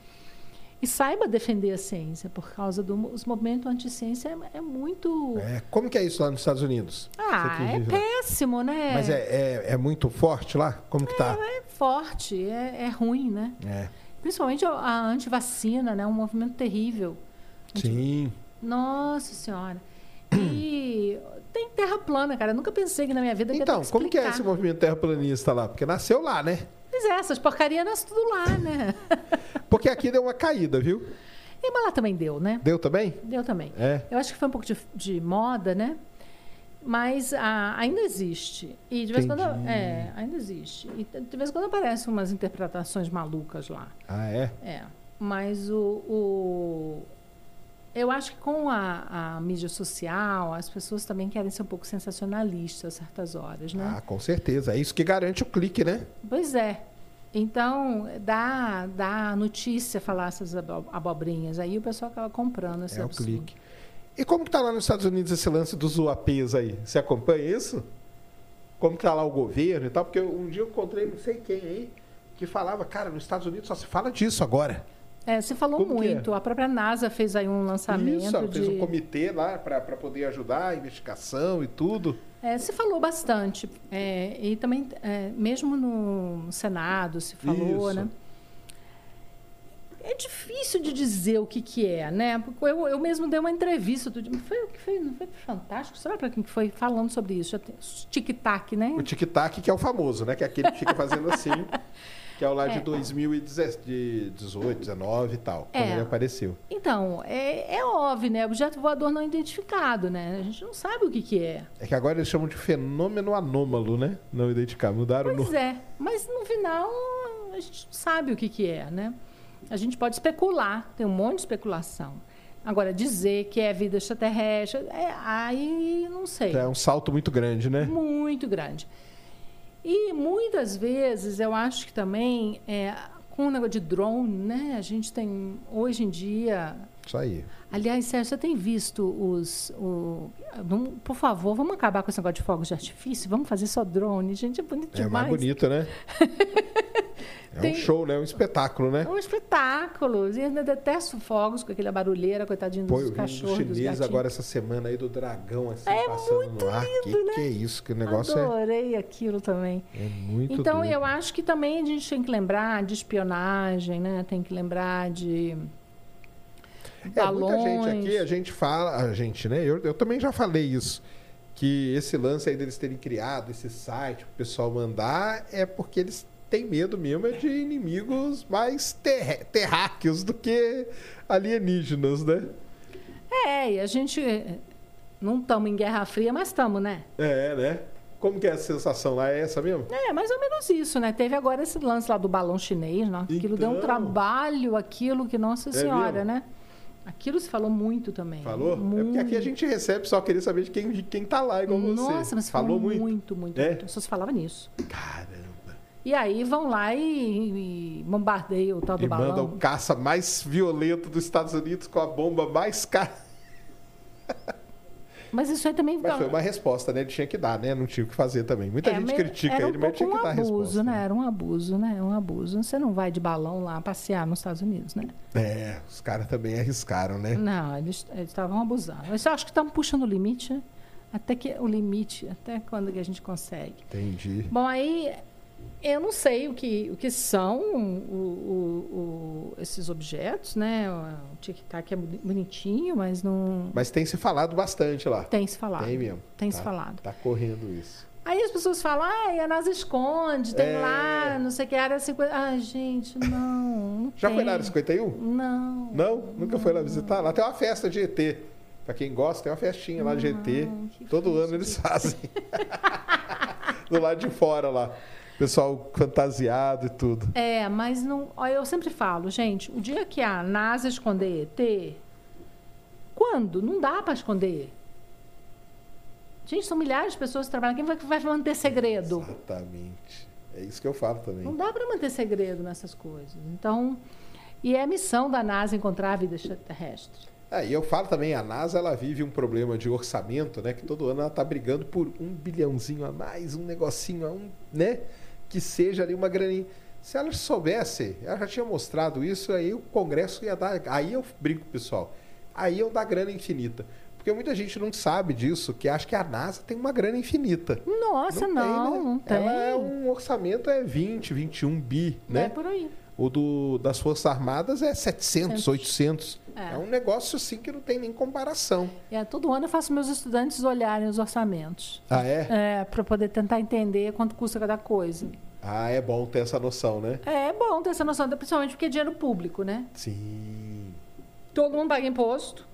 e saiba defender a ciência, por causa dos movimentos anti-ciência é, é muito... É, como que é isso lá nos Estados Unidos? ah, é lá. péssimo, né? Mas é, é, é muito forte lá? Como que tá? É forte, é, é ruim, né? É. Principalmente a, a antivacina, né? Um movimento terrível. Sim. Nossa Senhora. E tem terra plana, cara. Eu nunca pensei que na minha vida Então, como que é esse movimento terraplanista lá? Porque nasceu lá, né? Pois é, essas porcarias nascem tudo lá, né? <laughs> Porque aqui deu uma caída, viu? E mas lá também deu, né? Deu também? Deu também. É. Eu acho que foi um pouco de, de moda, né? Mas ah, ainda existe. E de vez em quando. Entendi. É, ainda existe. E de vez em quando aparecem umas interpretações malucas lá. Ah, é? É. Mas o. o- eu acho que com a, a mídia social, as pessoas também querem ser um pouco sensacionalistas a certas horas, né? Ah, com certeza. É isso que garante o clique, né? Pois é. Então, dá, dá notícia falar essas abo- abobrinhas. Aí o pessoal acaba comprando esse É o absurdo. clique. E como que tá lá nos Estados Unidos esse lance dos UAPs aí? Você acompanha isso? Como que tá lá o governo e tal? Porque um dia eu encontrei não sei quem aí que falava, cara, nos Estados Unidos só se fala disso agora. É, você falou Como é? muito. A própria NASA fez aí um lançamento Isso, de... fez um comitê lá para poder ajudar a investigação e tudo. É, se falou bastante. É, e também, é, mesmo no Senado, se falou, Isso. né? É difícil de dizer o que, que é, né? Porque eu, eu mesmo dei uma entrevista outro dia. Foi foi? Não foi fantástico? Será para quem que foi falando sobre isso? Tic-tac, né? O tic-tac, que é o famoso, né? Que é aquele que fica fazendo assim, <laughs> que é o lá de É. 2018, 19 e tal, quando É. ele apareceu. Então, é, é óbvio, né? Objeto voador não identificado, né? A gente não sabe o que, que é. É que agora eles chamam de fenômeno anômalo, né? Não identificado. Mudaram o Pois nome. é, mas no final a gente não sabe o que, que é, né? A gente pode especular, tem um monte de especulação. Agora, dizer que é vida extraterrestre, é, aí não sei. É um salto muito grande, né? Muito grande. E muitas vezes eu acho que também, é, com o negócio de drone, né? A gente tem, hoje em dia, Isso aí. Aliás, Sérgio, você tem visto os. O, vamos- por favor, vamos acabar com esse negócio de fogos de artifício? Vamos fazer só drone. Gente, é bonito É demais. mais bonito, né? <laughs> É Tem- um show, né? Um espetáculo, né? É um espetáculo. Eu detesto fogos com aquela barulheira, coitadinho Pô, dos vi um cachorros, dos chinês gatinhos. agora essa semana aí do dragão, assim, É passando muito no ar. lindo, que, né? que é isso? Que negócio é, Adorei aquilo também. é muito então, doido. eu acho que também a gente tem que lembrar de espionagem, né? Tem que lembrar de É, muita gente balões. aqui, a gente fala, a gente, né? Eu, eu também já falei isso. Que esse lance aí deles terem criado esse site pro pessoal mandar é porque eles têm medo mesmo é de inimigos mais ter terráqueos do que alienígenas, né? É, e a gente eh, não estamos em Guerra Fria, mas estamos, né? É, né? Como que é a sensação lá? É essa mesmo? É, mais ou menos isso, né? Teve agora esse lance lá do balão chinês, né? Aquilo deu um Então. trabalho, aquilo que, nossa É senhora, mesmo? né? Aquilo se falou muito também. Falou? É Muito. porque aqui a gente recebe, só queria saber de quem, de quem tá lá, igual você. Nossa, mas falou falou muito. muito, muito, É? muito. Só se falava nisso. Caramba. E aí vão lá e, e bombardeiam o tal do E manda balão. o caça mais violento dos Estados Unidos com a bomba mais cara. Mas isso aí também Mas foi uma resposta, né? Ele tinha que dar, né? Não tinha o que fazer também. Muita É, gente critica um ele, mas tinha que um dar a abuso, resposta. né? Era um abuso, né? Um abuso. Você não vai de balão lá passear nos Estados Unidos, né? É, os caras também arriscaram, né? Não, eles eles estavam abusando. Mas eu acho que estão puxando o limite, né? Até que o limite, até quando que a gente consegue. Entendi. Bom, aí eu não sei o que, o que são o- o- esses objetos, né? O tic-tac é boni- bonitinho, mas não Mas tem se falado bastante lá. tem se falado. Tem mesmo. Tem Tá- se falado. Tá correndo isso. Aí as pessoas falam, ah, a NASA esconde, tem É. lá, não sei o que, área 50. Ah, gente, não. não Já tem. foi na área 51? Não. Não? Nunca foi lá visitar? Lá tem uma festa de ET. Pra quem gosta, tem uma festinha lá de ET. Não, Todo ano eles fazem. <laughs> Do lado de fora lá. Pessoal fantasiado e tudo. É, mas não. Eu sempre falo, gente, o dia que a NASA esconder ET, quando? Não dá para esconder. Gente, são milhares de pessoas que trabalham. Quem vai, vai manter segredo? Exatamente. É isso que eu falo também. Não dá para manter segredo nessas coisas. Então, e é a missão da NASA encontrar a vida extraterrestre. É, e eu falo também, a NASA ela vive um problema de orçamento, né? Que todo ano ela tá brigando por um bilhãozinho a mais, um negocinho a um, né? Que seja ali uma graninha. Se ela soubesse, ela já tinha mostrado isso, aí o Congresso ia dar. Aí eu brinco, pessoal. Aí eu dar grana infinita. Porque muita gente não sabe disso, que acha que a NASA tem uma grana infinita. Nossa, não, né? não tem. Ela é um orçamento é 20, 21 bi, né? É por aí. O do, das Forças Armadas é 700, 800. É. É. um negócio assim que não tem nem comparação. É, todo ano eu faço meus estudantes olharem os orçamentos. Ah, é? É, para poder tentar entender quanto custa cada coisa. Ah, é bom ter essa noção, né? É, é bom ter essa noção, principalmente porque é dinheiro público, né? Sim. Todo mundo paga imposto.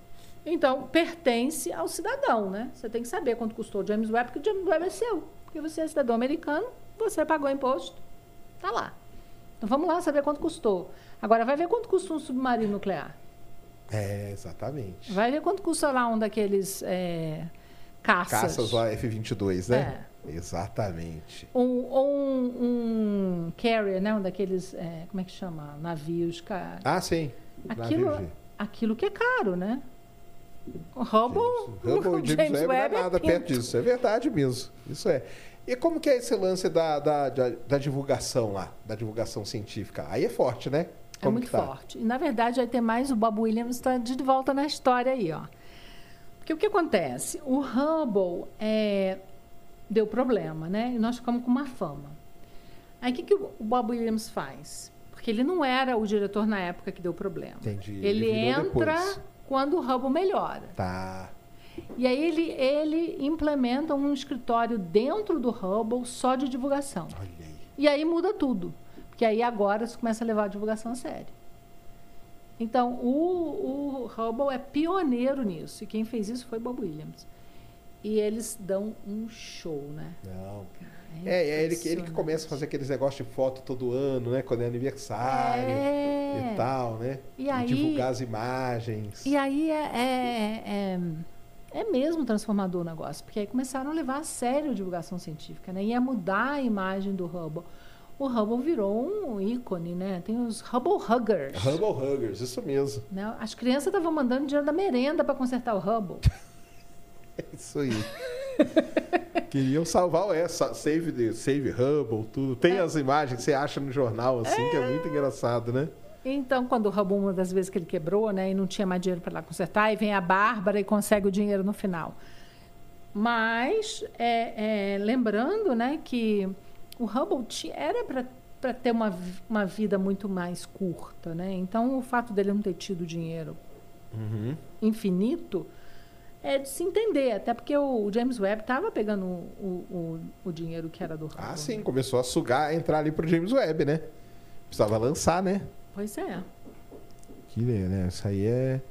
Então, pertence ao cidadão, né? Você tem que saber quanto custou o James Webb, porque o James Webb é seu. Porque você é cidadão americano, você pagou imposto, tá lá. Então vamos lá saber quanto custou. Agora vai ver quanto custa um submarino nuclear. É, exatamente. Vai ver quanto custa lá um daqueles é, caças. Caças lá F-22, né? Exatamente. Um, ou um, um carrier, né? Um daqueles, é, como é que chama? Navios. Ah, sim. Aquilo, Navio aquilo que é caro, né? Hubble, James- Hubble e James, Webb, não é <laughs> nada pinto. perto disso. É verdade mesmo. Isso é. E como que é esse lance da, da, da, da divulgação lá? Da divulgação científica? Aí é forte, né? É Como muito tá? forte. E, na verdade, vai ter mais o Bob Williams está de volta na história aí, ó. Porque o que acontece? O Hubble é, deu problema, né? E nós ficamos com uma fama. Aí, o que, que o Bob Williams faz? Porque ele não era o diretor na época que deu problema. Entendi. Ele, virou entra depois. quando o Hubble melhora. Tá. E aí ele, ele implementa um escritório dentro do Hubble só de divulgação. Olha aí. E aí muda tudo. Porque aí agora você começa a levar a divulgação a sério. Então, o, o Hubble é pioneiro nisso. E quem fez isso foi Bob Williams. E eles dão um show, né? Não. É, é ele, que- ele que começa a fazer aqueles negócios de foto todo ano, né? Quando é aniversário É. e tal, né? E aí- divulgar as imagens. E aí é, é, é, é mesmo transformador o negócio, porque aí começaram a levar a sério a divulgação científica, né? Ia mudar a imagem do Hubble. O Hubble virou um ícone, né? Tem os Hubble Huggers. Hubble Huggers, isso mesmo. né? As crianças estavam mandando dinheiro da merenda para consertar o Hubble. <laughs> É isso aí. Queriam salvar o essa, Save, the, Save Hubble, tudo. Tem É. as imagens que você acha no jornal, assim, que é muito engraçado, né? Então, quando o Hubble, uma das vezes que ele quebrou, né, e não tinha mais dinheiro para lá consertar, aí vem a Bárbara e consegue o dinheiro no final. Mas, é, é, lembrando, né, que o Hubble era para ter uma, uma vida muito mais curta, né? Então, o fato dele não ter tido dinheiro Uhum. infinito é de se entender, até porque o James Webb estava pegando o, o, o dinheiro que era do Hubble. Ah, né? sim, começou a sugar, entrar ali pro James Webb, né? Precisava lançar, né? Pois é. Que né? Isso aí é.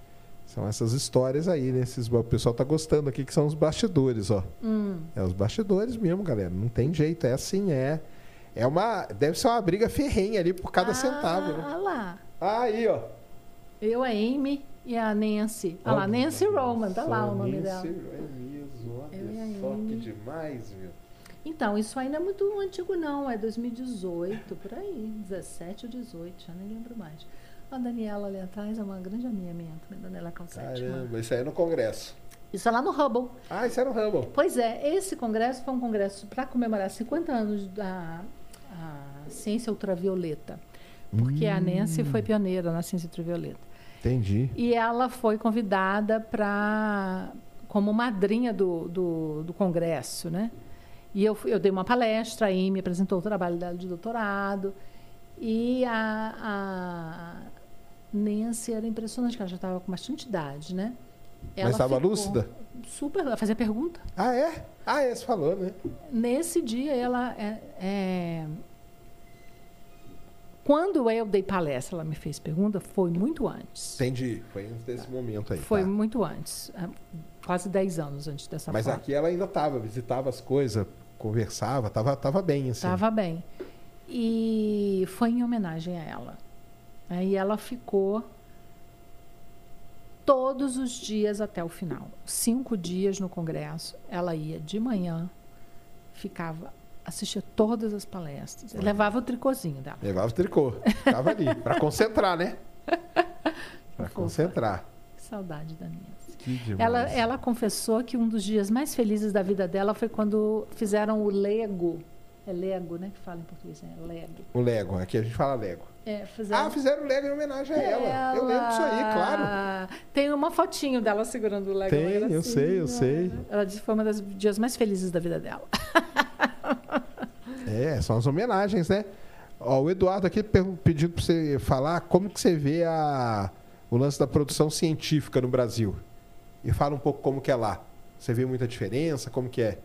São essas histórias aí, né? Esses, o pessoal tá gostando aqui, que são os bastidores, ó. Hum. É os bastidores mesmo, galera. Não tem jeito, é assim, é. É uma. Deve ser uma briga ferrenha ali por cada ah, centavo, né? Ah lá. Ah, aí, ó. Eu, a Amy e a Nancy. Ah lá, Nancy Roman, tá lá o nome Nancy, dela. É mesmo, olha só que demais, viu? Então, isso aí não é muito antigo, não. É 2018, por aí. 17 ou 18, já nem lembro mais. A Daniela ali atrás é uma grande amiga minha também, Daniela Calcetti. Caramba, isso aí é no Congresso. Isso é lá no Hubble. Ah, isso era o Hubble. Pois é, esse congresso foi um congresso para comemorar 50 anos da a ciência ultravioleta. Porque a Nancy foi pioneira na ciência ultravioleta. Entendi. E ela foi convidada para como madrinha do, do, do congresso, né? E eu, eu dei uma palestra, a Amy apresentou o trabalho dela de doutorado. E a, a Nancy era impressionante, que ela já estava com bastante idade, né? Mas estava lúcida? Super, ela fazia pergunta. Ah, é? Ah, é, você falou, né? Nesse dia, ela. É, é- Quando eu dei palestra, ela me fez pergunta, foi muito antes. Entendi. Foi antes desse momento aí. Foi tá. muito antes. é, Quase 10 anos antes dessa Mas foto. aqui ela ainda tava, visitava as coisas, conversava, tava, tava bem, assim. Estava bem. E foi em homenagem a ela. Aí ela ficou todos os dias até o final. Cinco dias no congresso. Ela ia de manhã, ficava, assistia todas as palestras. Levava o tricôzinho dela. Levava o tricô. Tava ali. pra concentrar, né? <laughs> Pra Fofa. concentrar. Que saudade da Nancy. Que demais. Ela, ela confessou que um dos dias mais felizes da vida dela foi quando fizeram o Lego. É Lego, né? Que fala em português, é Lego. O Lego, aqui a gente fala Lego. É, fizeram Ah, fizeram o Lego em homenagem a ela. Eu lembro disso aí, claro. Tem uma fotinho dela segurando o Lego. Tem, ela eu sei, eu sei. Ela disse que foi uma das dias mais felizes da vida dela. É, são as homenagens, né? Ó, o Eduardo aqui pedindo para você falar como que você vê a, o lance da produção científica no Brasil. E fala um pouco como que é lá. Você vê muita diferença? Como que é?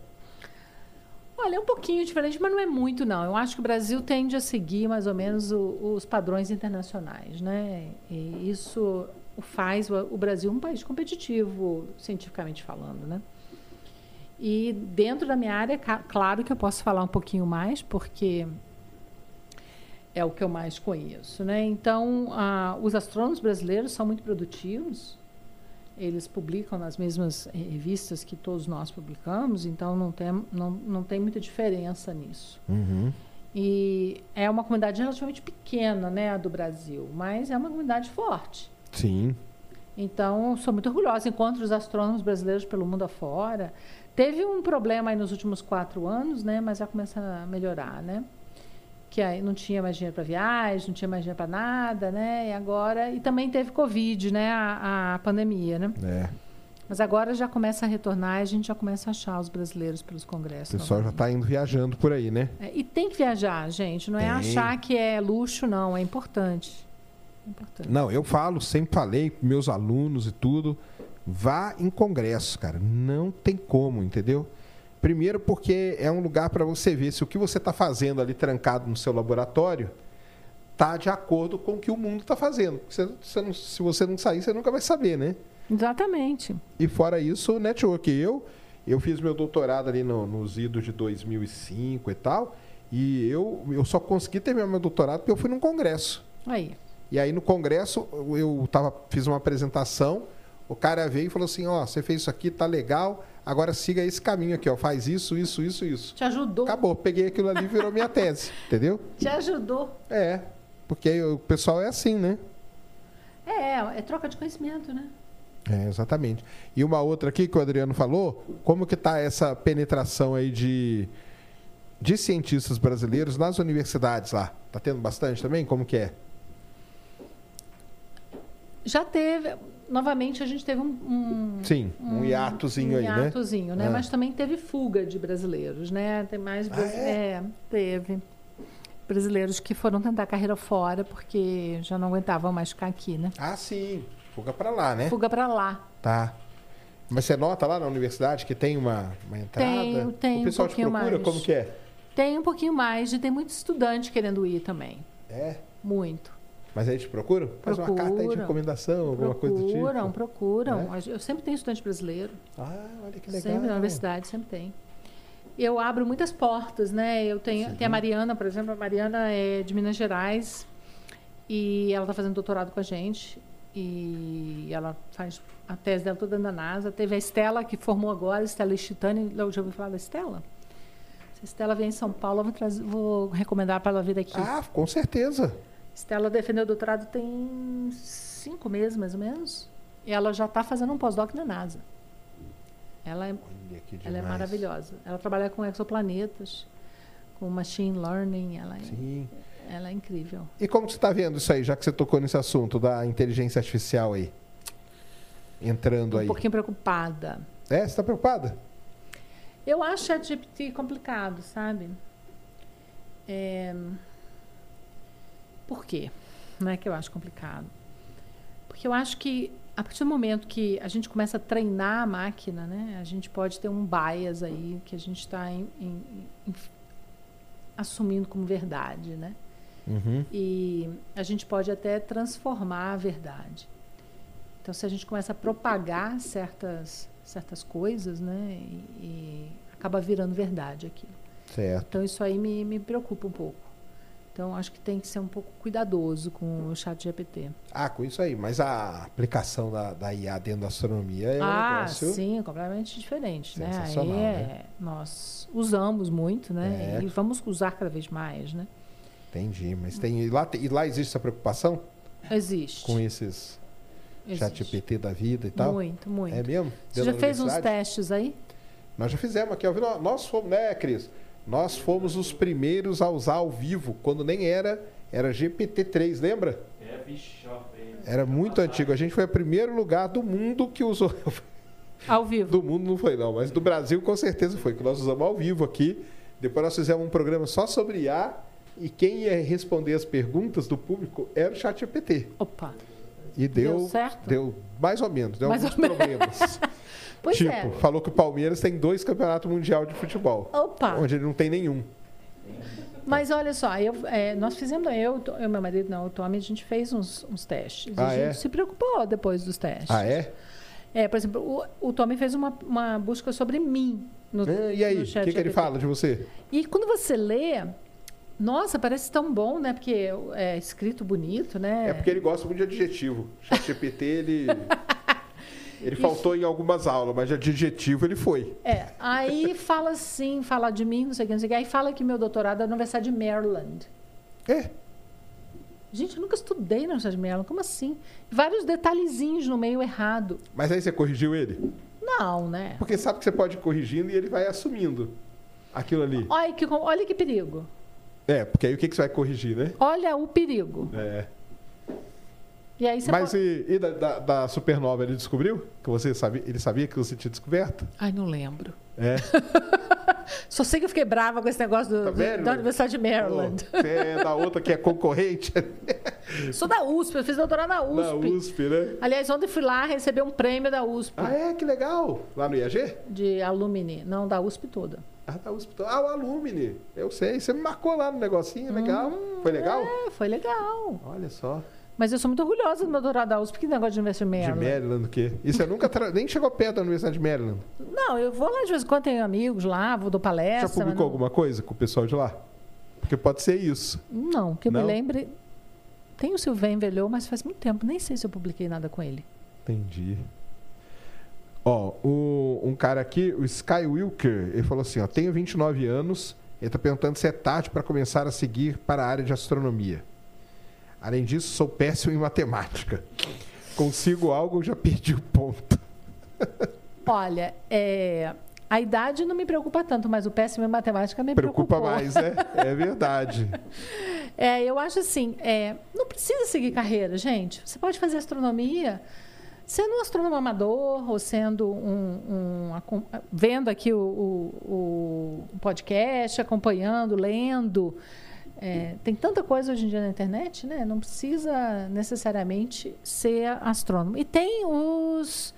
Olha, é um pouquinho diferente, mas não é muito, não. Eu acho que o Brasil tende a seguir mais ou menos o- os padrões internacionais, né? E isso faz o, Brasil um país competitivo, cientificamente falando, né? E dentro da minha área, claro que eu posso falar um pouquinho mais, porque é o que eu mais conheço, né? Então, ah, os astrônomos brasileiros são muito produtivos. Eles publicam nas mesmas revistas que todos nós publicamos, então não tem, não, não tem muita diferença nisso. Uhum. E é uma comunidade relativamente pequena, né, a do Brasil, mas é uma comunidade forte. Sim. Então, sou muito orgulhosa. Encontro os astrônomos brasileiros pelo mundo afora. Teve um problema aí nos últimos quatro anos, né? Mas já começa a melhorar, né? Que aí não tinha mais dinheiro para viagem, não tinha mais dinheiro para nada, né? E agora... E também teve Covid, né? A, a pandemia, né? É. Mas agora já começa a retornar e a gente já começa a achar os brasileiros pelos O congressos. pessoal já novamente. está indo viajando por aí, né? É, e tem que viajar, gente. Não é Tem. achar que é luxo, não. É importante. É importante. Não, eu falo, sempre falei para meus alunos e tudo, vá em congresso, cara. Não tem como, entendeu? Primeiro porque é um lugar para você ver se o que você está fazendo ali trancado no seu laboratório tá de acordo com o que o mundo está fazendo. Você- você não- se você não sair, você nunca vai saber, né? Exatamente. E fora isso, o network. Eu, eu fiz meu doutorado ali no- nos idos de 2005 e tal, e eu, eu só consegui terminar meu doutorado porque eu fui num congresso. Aí. E aí no congresso eu tava, fiz uma apresentação, o cara veio e falou assim, ó, você fez isso aqui, tá legal, agora siga esse caminho aqui, ó, faz isso, isso, isso, isso. Te ajudou. Acabou, peguei aquilo ali e virou minha tese, <laughs> entendeu? Te ajudou. É, porque o pessoal é assim, né? É, é troca de conhecimento, né? É, exatamente. E uma outra aqui que o Adriano falou, como que tá essa penetração aí de, de cientistas brasileiros nas universidades lá? Tá tendo bastante também? Como que é? Já teve. Novamente, a gente teve um. um Sim, um hiatozinho um aí, né? hiatozinho, né? Ah. Mas também teve fuga de brasileiros, né? Tem mais. Ah, é? é, teve. Brasileiros que foram tentar carreira fora porque já não aguentavam mais ficar aqui, né? Ah, sim. Fuga pra lá, né? Fuga para lá. Tá. Mas você nota lá na universidade que tem uma, uma entrada? Tem, tem O um pessoal te pouquinho procura? mais. Como que é? Tem um pouquinho mais e tem muito estudante querendo ir também. É? Muito. Mas aí te procuram? Faz uma carta aí de Procuram. recomendação, alguma coisa do tipo? Procuram, procuram. É? Eu sempre tenho estudante brasileiro. Ah, olha que legal. Sempre na universidade, sempre tem. Eu abro muitas portas, né? Eu tenho, Sim. tem a Mariana, por exemplo. A Mariana é de Minas Gerais e ela está fazendo doutorado com a gente. E ela faz a tese dela toda na NASA. Teve a Estela, que formou agora, Estela Chitani. Eu já ouviu falar da Estela? Se a Estela vier em São Paulo, eu vou, trazer- vou recomendar para ela vir aqui. Ah, com certeza. Estela defendeu o doutorado tem cinco meses, mais ou menos. E ela já está fazendo um pós-doc na NASA. Ela é ela é maravilhosa. Ela trabalha com exoplanetas, com machine learning. Ela é, Sim. ela é incrível. E como você está vendo isso aí, já que você tocou nesse assunto da inteligência artificial aí? Entrando Um aí. pouquinho preocupada. É, você está preocupada? Eu acho a GPT complicado, sabe? É... Por quê? Não é que eu acho complicado. Porque eu acho que a partir do momento que a gente começa a treinar a máquina, né, a gente pode ter um bias aí que a gente está assumindo como verdade, né? Uhum. E a gente pode até transformar a verdade. Então, se a gente começa a propagar certas, certas coisas, né, e, e acaba virando verdade aquilo. Certo. Então, isso aí me, me preocupa um pouco. Então, acho que tem que ser um pouco cuidadoso com o chat GPT. Ah, com isso aí. Mas a aplicação da, da IA dentro da astronomia é um ah, negócio... sim, completamente diferente. Né? Aí é, né? nós usamos muito, né? É. E vamos usar cada vez mais, né? Entendi. Mas tem... E lá, e lá existe essa preocupação Existe. com esses existe. chat GPT da vida e tal? Muito, muito. É mesmo? Você já fez uns testes aí? Nós já fizemos aqui, Nós fomos, né, Cris? Nós fomos os primeiros a usar ao vivo, quando nem era, era GPT-3, lembra? É, bicho, ó, Era muito antigo. A gente foi o primeiro lugar do mundo que usou. Ao vivo. Do mundo não foi, não, mas do Brasil com certeza foi, que nós usamos ao vivo aqui. Depois nós fizemos um programa só sobre IA e quem ia responder as perguntas do público era o chat GPT. Opa. E deu, Deu certo? Deu mais ou menos, deu Mais alguns problemas. <laughs> Pois tipo, é. falou que o Palmeiras tem dois campeonatos mundial de futebol, Opa. onde ele não tem nenhum. Mas olha só, eu, é, nós fizemos, eu e meu marido, não, o Tommy, a gente fez uns, uns testes. Ah, a gente é? se preocupou depois dos testes. Ah, é? É, por exemplo, o, o Tommy fez uma, uma busca sobre mim no, É, E aí, o que, que ele fala de você? E quando você lê, nossa, parece tão bom, né? Porque é escrito bonito, né? É porque ele gosta muito de adjetivo. Chat GPT, <laughs> ele. Faltou em algumas aulas, mas de adjetivo ele foi. É, aí fala assim, fala de mim, não sei o que, não sei o que. Aí fala que meu doutorado é na Universidade de Maryland. É. Gente, eu nunca estudei na Universidade de Maryland. Como assim? Vários detalhezinhos no meio errado. Mas aí você corrigiu ele? Não, né? Porque sabe que você pode ir corrigindo e ele vai assumindo aquilo ali. Olha que, olha que perigo. É, porque aí o que, que você vai corrigir, né? Olha o perigo. É. E aí você Mas pode... e, e da, da- da supernova ele descobriu? Que você sabia, ele sabia que você tinha descoberto? Ai, não lembro. É. <laughs> Só sei que eu fiquei brava com esse negócio do- Tá do- da Universidade de Maryland. Você é da outra que é concorrente <laughs> Sou da USP, eu fiz doutorado na USP. da USP, né? Aliás, ontem fui lá receber um prêmio da USP, Ah, é? Que legal. Lá no IAG? de alumni. Não, da USP toda. Ah, da USP. Ah, o Alumni. Eu sei. Você me marcou lá no negocinho, legal. Foi legal? É, foi legal. Olha só. Mas eu sou muito orgulhosa do meu doutorado da USP. Que negócio de Universidade de De Maryland? Maryland, o quê? E você nunca tra- nem chegou perto da Universidade de Maryland? Não, eu vou lá de vez em quando, tenho amigos lá, vou dou palestra. Já publicou não- alguma coisa com o pessoal de lá? Porque pode ser isso. Não, que eu Não? me lembre. Tem o Silvio Envelhou, mas faz muito tempo. Nem sei se eu publiquei nada com ele. Entendi. Ó, o- um cara aqui, o Sky Wilker, ele falou assim, ó, tenho 29 anos, ele tá perguntando se é tarde para começar a seguir para a área de astronomia. Além disso, sou péssimo em matemática. Consigo algo, eu já perdi o ponto. Olha, é, a idade não me preocupa tanto, mas o péssimo em matemática me Preocupa preocupou. mais, né? É verdade. <laughs> É, eu acho assim, é, não precisa seguir carreira, gente. Você pode fazer astronomia sendo um astrônomo amador ou sendo um, um vendo aqui o, o- o podcast, acompanhando, lendo. É, tem tanta coisa hoje em dia na internet, né? Não precisa necessariamente ser astrônomo. E tem os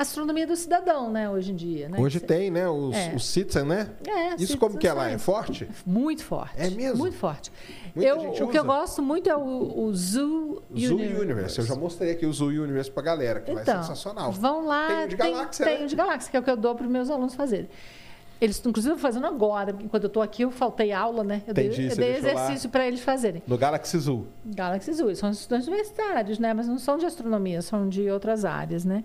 Astronomia do cidadão, né, hoje em dia. Né? Hoje tem, né? Os, É. os Citizen, né? É, Isso como que é lá? É forte? Muito forte. É mesmo? Muito forte. Muita eu, o que eu usa. gosto muito é o, o Zoo, Zoo Universe. Eu já mostrei aqui o Zoo Universe pra galera, que vai Então, sensacional. vão lá. Tem o de galáxia, tem né? o de galáxia, que é o que eu dou para os meus alunos fazerem. Eles estão, inclusive, fazendo agora. Enquanto eu estou aqui, eu faltei aula, né? Eu Entendi, dei, eu dei exercício para eles fazerem. No Galaxy Zoo. Galaxy Zoo, são estudantes universitários, né? Mas não são de astronomia, são de outras áreas, né?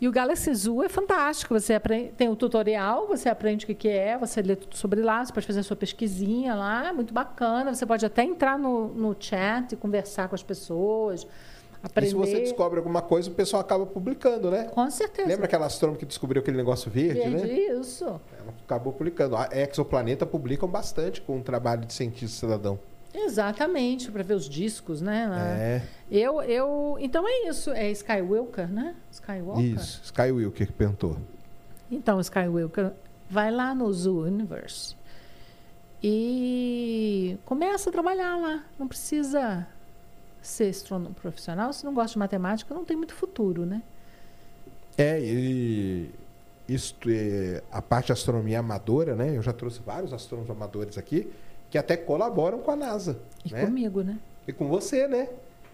E o Galaxy Zoo é fantástico. Você aprende, tem o tutorial, você aprende o que, que é, você lê tudo sobre lá, você pode fazer a sua pesquisinha lá, é muito bacana. Você pode até entrar no, no chat e conversar com as pessoas, aprender. E se você descobre alguma coisa, o pessoal acaba publicando, né? Com certeza. Lembra aquela astrônoma que descobriu aquele negócio verde, Verde, né? isso. Ela acabou publicando. A Exoplaneta publicam bastante com o trabalho de cientista cidadão. Exatamente, para ver os discos, né? É, Eu, eu, então é isso, é Skywalker, né? Skywalker. isso. Sky Wilker que perguntou. Então, Skywalker, vai lá no Zoo Universe e começa a trabalhar lá. Não precisa ser astrônomo profissional. Se não gosta de matemática, não tem muito futuro, né? É, e isto é, a parte de astronomia amadora, né? Eu já trouxe vários astrônomos amadores aqui que até colaboram com a NASA. E né? comigo, né? E com você, né?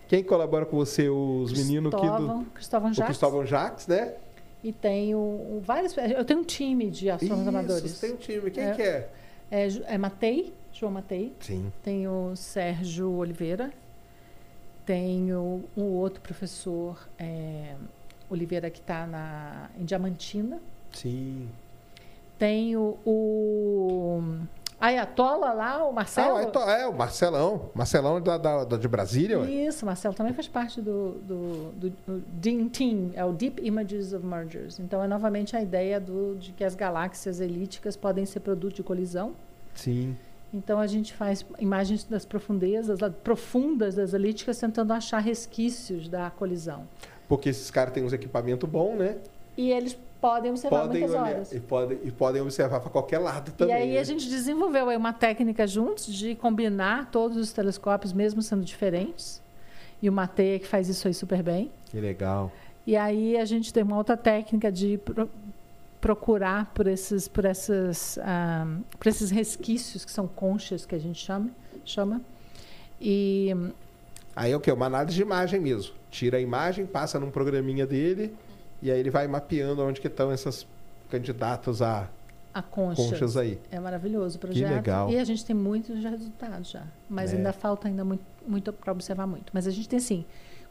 Quem colabora com você? Os meninos aqui do. Cristóvão, Jacques. Cristóvão Jacques, né? E tenho um- vários. Eu tenho um time de astrônomos amadores. Isso, tem um time. Quem É. que é? É, é Matei, João Matei. Sim. Tem o Sérgio Oliveira, tem o, um outro professor, é, Oliveira, que está em Diamantina. Sim. Tem o, Ayatola lá, o Ah, Marcelo. o Aito- é, o Marcelão. Marcelão da, da- da- de Brasília, ué. Isso, o Marcelo também faz parte do, do, do, do DIN Team, é o Deep Images of Mergers. Então, é novamente a ideia do, de que as galáxias elípticas podem ser produto de colisão. Sim. Então a gente faz imagens das profundezas, profundas das elípticas, tentando achar resquícios da colisão. Porque esses caras têm uns equipamentos bons, né? E eles podem observar Podem muitas olhar horas. e podem, e podem observar para qualquer lado também. e aí né? a gente desenvolveu uma técnica juntos de combinar todos os telescópios, mesmo sendo diferentes. E o Mateia que faz isso aí super bem. Que legal. E aí a gente tem uma outra técnica de procurar por esses, por essas, por esses resquícios que são conchas que a gente chama, chama. E Aí é o quê? Uma análise de imagem mesmo. Tira a imagem, passa num programinha dele e aí ele vai mapeando onde que estão esses candidatos a a concha conchas aí. é maravilhoso o projeto. legal. E a gente tem muitos resultados já, mas É. ainda falta ainda muito, muito para observar muito. Mas a gente tem assim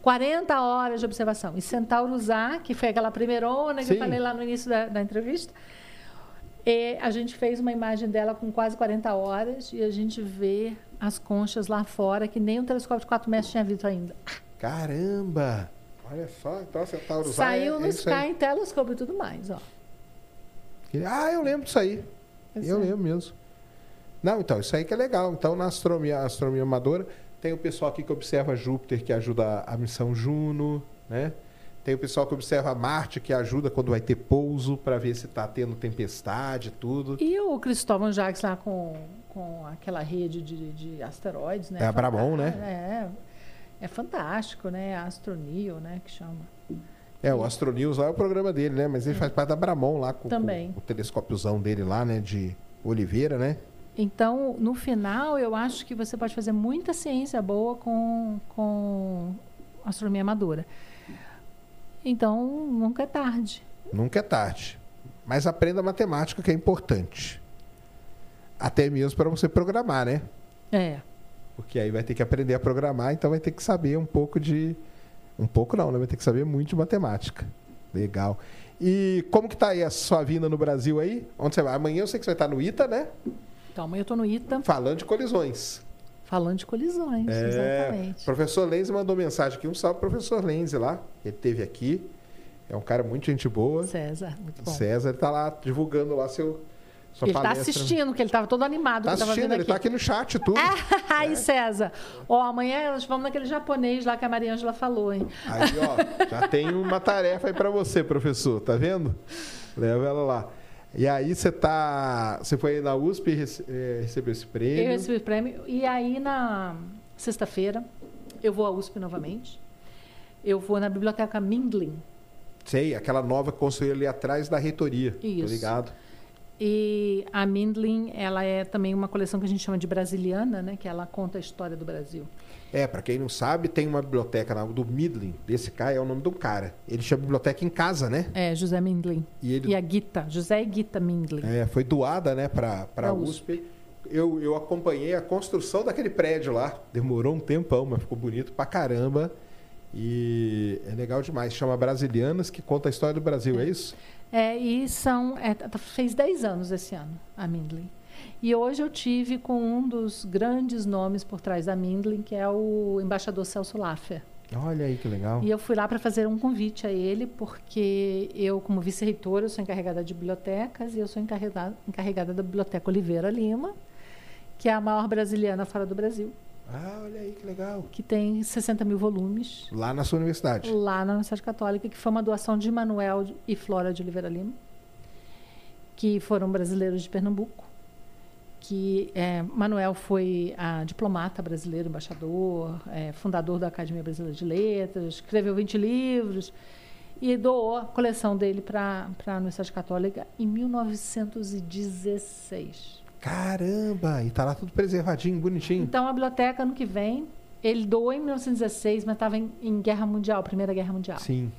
40 horas de observação. E Centaurus A, que foi aquela primeirona que Sim. eu falei lá no início da, da entrevista, e a gente fez uma imagem dela com quase 40 horas e a gente vê as conchas lá fora que nem um telescópio de 4 metros tinha visto ainda. Caramba! Olha só, então a Centaurus A Saiu é, no é. Sky Telescope e tudo mais, ó. Ah, eu lembro disso aí. Eu é. lembro mesmo. Não, então, isso aí que é legal. Então, na astronomia, astronomia amadora, tem o pessoal aqui que observa Júpiter, que ajuda a missão Juno, né? Tem o pessoal que observa Marte, que ajuda quando vai ter pouso, para ver se está tendo tempestade e tudo. E o Cristóvão Jacques lá com, com aquela rede de, de asteroides, né? É a Bramon, né? É, é fantástico, né? A Astronil, né? Que chama. É, o Astronews lá é o programa dele, né? Mas ele faz parte da Bramon lá, com, Também. com o telescópiozão dele lá, né? De Oliveira, né? Então, no final, eu acho que você pode fazer muita ciência boa com, com astronomia amadora. Então, nunca é tarde. Nunca é tarde. Mas aprenda matemática, que é importante. Até mesmo para você programar, né? É. Porque aí vai ter que aprender a programar, então vai ter que saber um pouco de. Um pouco não, né? Vai ter que saber muito de matemática. Legal. E como que tá aí a sua vinda no Brasil aí? Onde você vai? Amanhã eu sei que você vai estar no ITA, né? Então, amanhã eu estou no ITA Falando de colisões. falando de colisões. É, Exatamente. Professor Lenz mandou mensagem aqui. Um salve pro professor Lenz lá. Ele teve aqui. É um cara muito gente boa. César, muito bom. César está lá divulgando lá seu, sua Ele está palestra. assistindo, porque ele estava todo animado. Tá que assistindo, ele aqui. está aqui no chat tudo. <laughs> Ai, César. Ó, amanhã nós vamos naquele japonês lá que a Maria Ângela falou, hein? Aí, ó, já tem uma tarefa aí para você, professor, tá vendo? Leva ela lá. E aí você tá, você foi na USP e rece- eh, recebeu esse prêmio. Eu recebi o prêmio. E aí, na sexta-feira, eu vou à USP novamente. Eu vou na Biblioteca Mindlin, Sei, aquela nova que construiu ali atrás da reitoria. Tô Isso. ligado? E a Mindlin, ela é também uma coleção que a gente chama de brasiliana, né? Que ela conta a história do Brasil. É, pra quem não sabe, tem uma biblioteca na- do Midlin. Desse cara é o nome do cara. Ele chama biblioteca em casa, né? É, José Mindlin. E ele E a Gita, José e Gita Mindlin. é, foi doada, né, pra, pra Pra USP. Eu, eu acompanhei a construção daquele prédio lá. Demorou um tempão, mas ficou bonito pra caramba. E é legal demais. Chama Brasilianas, que conta a história do Brasil, é, isso? É, e são. é, tá- fez 10 anos esse ano, a Mindlin. E hoje eu tive com um dos grandes nomes por trás da Mindlin, que é o embaixador Celso Laffer. Olha aí que legal. E eu fui lá para fazer um convite a ele, porque eu, como vice-reitora, eu sou encarregada de bibliotecas e eu sou encarregada, encarregada da Biblioteca Oliveira Lima, que é a maior brasiliana fora do Brasil, Ah, olha aí que legal. que tem 60 mil volumes Lá na sua universidade. lá na Universidade Católica, que foi uma doação de Manuel e Flora de Oliveira Lima, que foram brasileiros de Pernambuco. Que é, Manuel foi a diplomata brasileiro, embaixador, é, fundador da Academia Brasileira de Letras, escreveu 20 livros e doou a coleção dele para a Universidade Católica em 1916. Caramba! E tá lá tudo preservadinho, bonitinho. Então, a biblioteca, ano que vem, ele doou em 1916, mas estava em, em Guerra Mundial, Primeira Guerra Mundial. Sim.